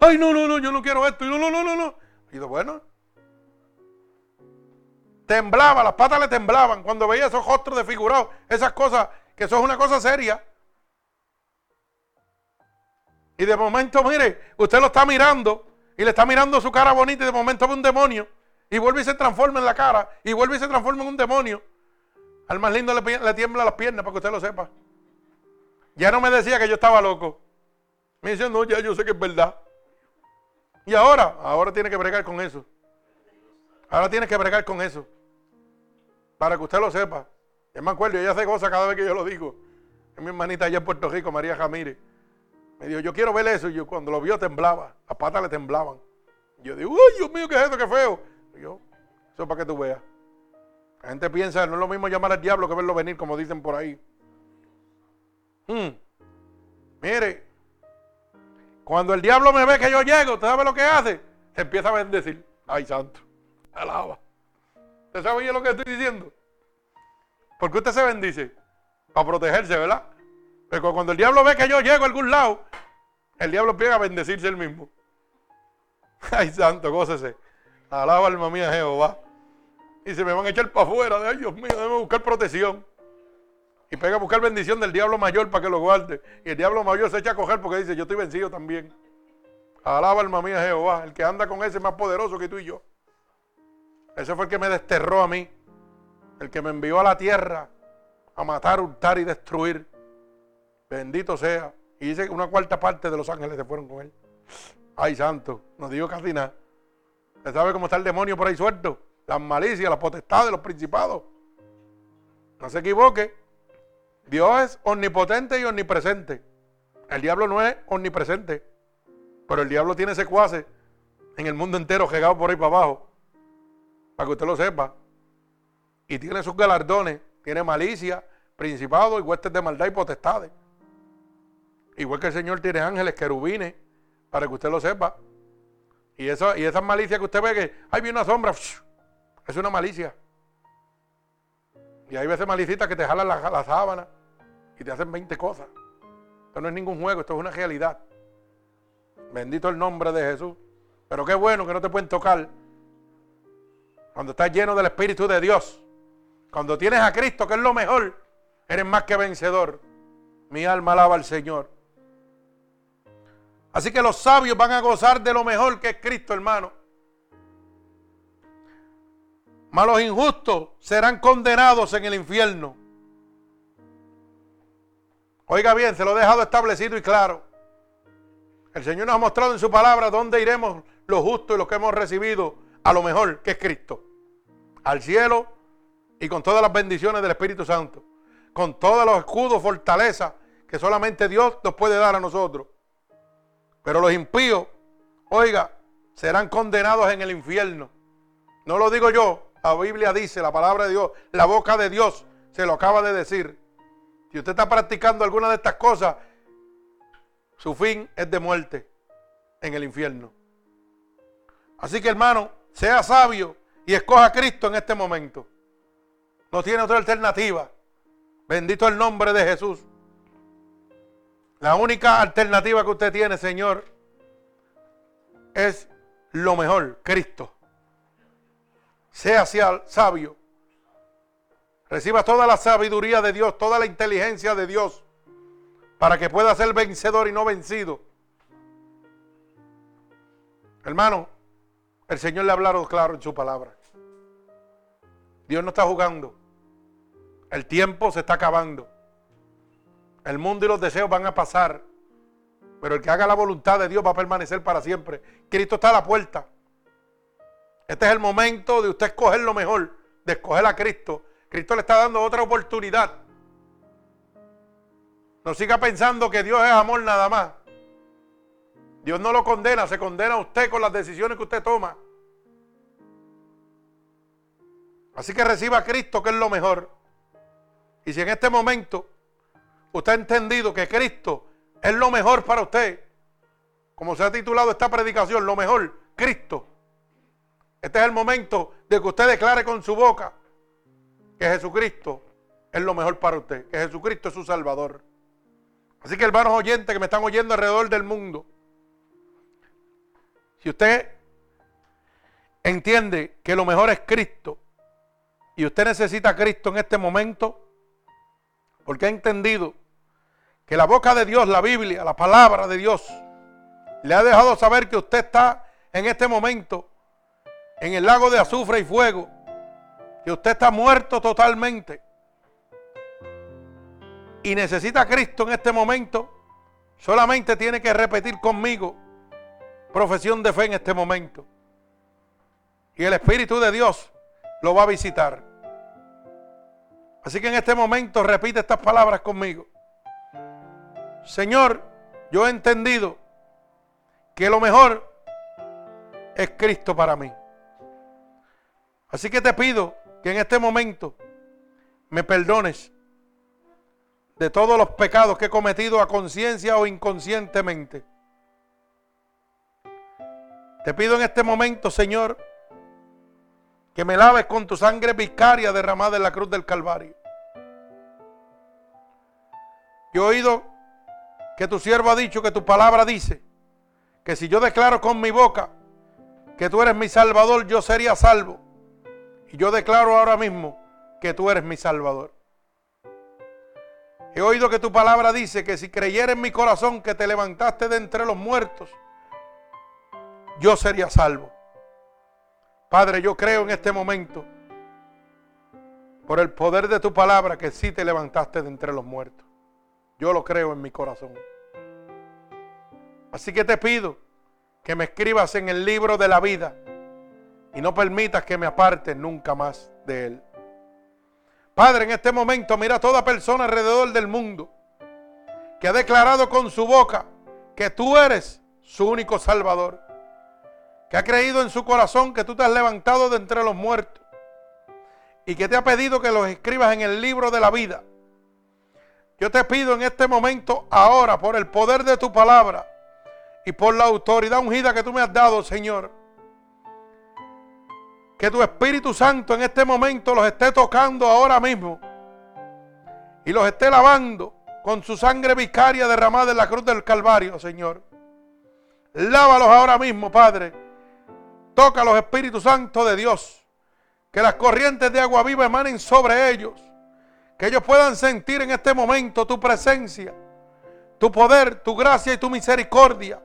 Ay, no, no, no, yo no quiero esto. Y no, no, no, no, no. Y yo, bueno. Temblaba, las patas le temblaban cuando veía esos rostros desfigurados, esas cosas, que eso es una cosa seria. Y de momento, mire, usted lo está mirando y le está mirando su cara bonita y de momento ve un demonio y vuelve y se transforma en la cara y vuelve y se transforma en un demonio. Al más lindo le, tiembla las piernas para que usted lo sepa. Ya no me decía que yo estaba loco. Me dice, no, ya yo sé que es verdad. Y ahora, ahora tiene que bregar con eso. Ahora tiene que bregar con eso. Para que usted lo sepa. Yo me acuerdo, ella hace cosas cada vez que yo lo digo. Es mi hermanita allá en Puerto Rico, María Jamírez. Me dijo, yo quiero ver eso. Y yo cuando lo vio temblaba. Las patas le temblaban. yo digo, uy, Dios mío, ¿qué es eso? Qué feo. yo, eso es para que tú veas. La gente piensa, no es lo mismo llamar al diablo que verlo venir, como dicen por ahí. Hmm. Mire, cuando el diablo me ve que yo llego, ¿usted sabe lo que hace? Se empieza a bendecir. Ay, santo. Alaba. ¿Usted sabe lo que estoy diciendo? Porque usted se bendice. Para protegerse, ¿verdad? Pero cuando el diablo ve que yo llego a algún lado, el diablo empieza a bendecirse él mismo. Ay, santo, gócese. Alaba alma mía Jehová y se me van a echar para afuera. Ay, Dios mío, debo buscar protección. Y pega a buscar bendición del diablo mayor para que lo guarde. Y el diablo mayor se echa a coger porque dice, yo estoy vencido también. Alaba alma mía Jehová. El que anda con ese es más poderoso que tú y yo. Ese fue el que me desterró a mí. El que me envió a la tierra a matar, hurtar y destruir. Bendito sea. Y dice que una cuarta parte de los ángeles se fueron con él. Ay, santo. No digo casi nada. ¿Usted sabe cómo está el demonio por ahí suelto? Las malicias, las potestades, los principados. No se equivoque. Dios es omnipotente y omnipresente. El diablo no es omnipresente. Pero el diablo tiene secuaces en el mundo entero, llegado por ahí para abajo. Para que usted lo sepa. Y tiene sus galardones. Tiene malicia, principado y huestes de maldad y potestades. Igual que el Señor tiene ángeles, querubines, para que usted lo sepa. Y, eso, y esas malicias que usted ve que, hay viene una sombra, es una malicia. Y hay veces malicitas que te jalan la, sábana y te hacen 20 cosas. Esto no es ningún juego, esto es una realidad. Bendito el nombre de Jesús. Pero qué bueno que no te pueden tocar cuando estás lleno del Espíritu de Dios. Cuando tienes a Cristo, que es lo mejor, eres más que vencedor. Mi alma alaba al Señor. Así que los sabios van a gozar de lo mejor que es Cristo, hermano. Mas los injustos serán condenados en el infierno. Oiga bien, se lo he dejado establecido y claro. El Señor nos ha mostrado en su palabra dónde iremos los justos y los que hemos recibido a lo mejor, que es Cristo. Al cielo y con todas las bendiciones del Espíritu Santo. Con todos los escudos, fortaleza que solamente Dios nos puede dar a nosotros. Pero los impíos, oiga, serán condenados en el infierno. No lo digo yo, la Biblia dice, la palabra de Dios, la boca de Dios se lo acaba de decir. Si usted está practicando alguna de estas cosas, su fin es de muerte en el infierno. Así que hermano, sea sabio y escoja a Cristo en este momento. No tiene otra alternativa. Bendito el nombre de Jesús. La única alternativa que usted tiene, Señor, es lo mejor, Cristo. Sea sabio. Reciba toda la sabiduría de Dios, toda la inteligencia de Dios, para que pueda ser vencedor y no vencido. Hermano, el Señor le ha hablado claro en su palabra. Dios no está jugando. El tiempo se está acabando. El mundo y los deseos van a pasar. Pero el que haga la voluntad de Dios va a permanecer para siempre. Cristo está a la puerta. Este es el momento de usted escoger lo mejor, de escoger a Cristo. Cristo le está dando otra oportunidad. No siga pensando que Dios es amor nada más. Dios no lo condena, se condena a usted con las decisiones que usted toma. Así que reciba a Cristo, que es lo mejor. Y si en este momento usted ha entendido que Cristo es lo mejor para usted, como se ha titulado esta predicación, lo mejor, Cristo. Este es el momento de que usted declare con su boca que Jesucristo es lo mejor para usted, que Jesucristo es su Salvador. Así que hermanos oyentes que me están oyendo alrededor del mundo, si usted entiende que lo mejor es Cristo y usted necesita Cristo en este momento, porque ha entendido que la boca de Dios, la Biblia, la palabra de Dios, le ha dejado saber que usted está en este momento en el lago de azufre y fuego, que usted está muerto totalmente y necesita a Cristo en este momento, solamente tiene que repetir conmigo profesión de fe en este momento. Y el Espíritu de Dios lo va a visitar. Así que en este momento repite estas palabras conmigo. Señor, yo he entendido que lo mejor es Cristo para mí. Así que te pido que en este momento me perdones de todos los pecados que he cometido a conciencia o inconscientemente. Te pido en este momento, Señor, que me laves con tu sangre vicaria derramada en la cruz del Calvario. Yo he oído que tu siervo ha dicho que tu palabra dice que si yo declaro con mi boca que tú eres mi salvador, yo sería salvo. Y yo declaro ahora mismo que tú eres mi salvador. He oído que tu palabra dice que si creyera en mi corazón que te levantaste de entre los muertos, yo sería salvo. Padre, yo creo en este momento, por el poder de tu palabra, que sí te levantaste de entre los muertos. Yo lo creo en mi corazón. Así que te pido que me escribas en el libro de la vida y no permitas que me aparte nunca más de él. Padre, en este momento mira a toda persona alrededor del mundo que ha declarado con su boca que tú eres su único salvador que ha creído en su corazón que tú te has levantado de entre los muertos y que te ha pedido que los escribas en el libro de la vida. Yo te pido en este momento, ahora, por el poder de tu palabra y por la autoridad ungida que tú me has dado, Señor, que tu Espíritu Santo en este momento los esté tocando ahora mismo y los esté lavando con su sangre vicaria derramada en la cruz del Calvario, Señor. Lávalos ahora mismo, Padre Toca los Espíritus Santos de Dios. Que las corrientes de agua viva emanen sobre ellos. Que ellos puedan sentir en este momento tu presencia, tu poder, tu gracia y tu misericordia.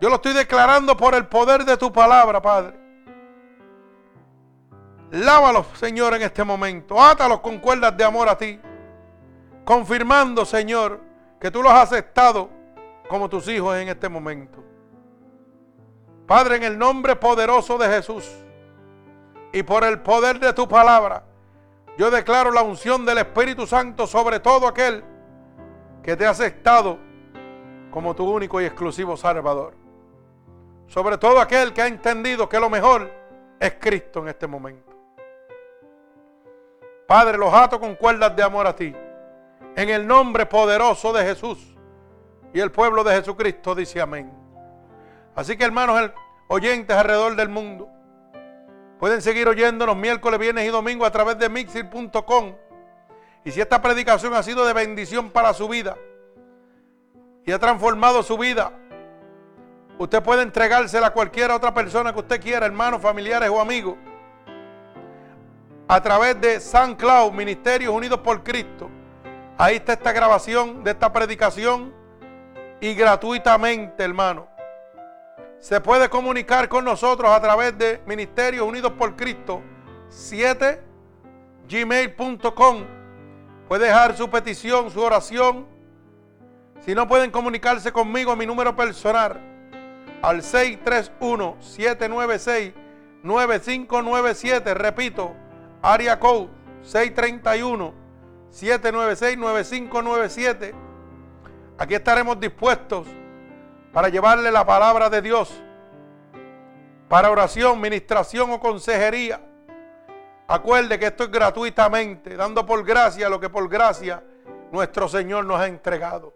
Yo lo estoy declarando por el poder de tu palabra, Padre. Lávalos, Señor, en este momento. Átalos con cuerdas de amor a ti. Confirmando, Señor, que tú los has aceptado como tus hijos en este momento. Padre, en el nombre poderoso de Jesús y por el poder de tu palabra, yo declaro la unción del Espíritu Santo sobre todo aquel que te ha aceptado como tu único y exclusivo Salvador. Sobre todo aquel que ha entendido que lo mejor es Cristo en este momento. Padre, los ato con cuerdas de amor a ti. En el nombre poderoso de Jesús. Y el pueblo de Jesucristo dice amén. Así que hermanos oyentes alrededor del mundo, Pueden seguir oyéndonos miércoles, viernes y domingo a través de mixir.com. Y si esta predicación ha sido de bendición para su vida y ha transformado su vida, usted puede entregársela a cualquier otra persona que usted quiera, hermanos, familiares o amigos, a través de San Cloud, Ministerios Unidos por Cristo. Ahí está esta grabación de esta predicación y gratuitamente, hermano. Se puede comunicar con nosotros a través de Ministerios Unidos por Cristo 7 gmail.com. Puede dejar su petición, su oración. Si no pueden comunicarse conmigo, mi número personal al 631-796-9597. Repito, área code 631-796-9597. Aquí estaremos dispuestos para llevarle la palabra de Dios para oración, ministración o consejería. Acuerde que esto es gratuitamente, dando por gracia lo que por gracia nuestro Señor nos ha entregado.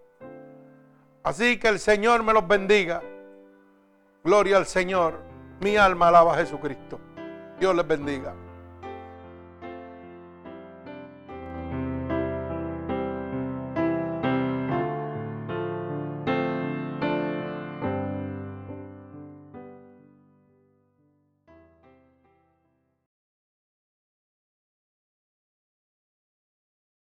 Así que el Señor me los bendiga. Gloria al Señor. Mi alma alaba a Jesucristo. Dios les bendiga.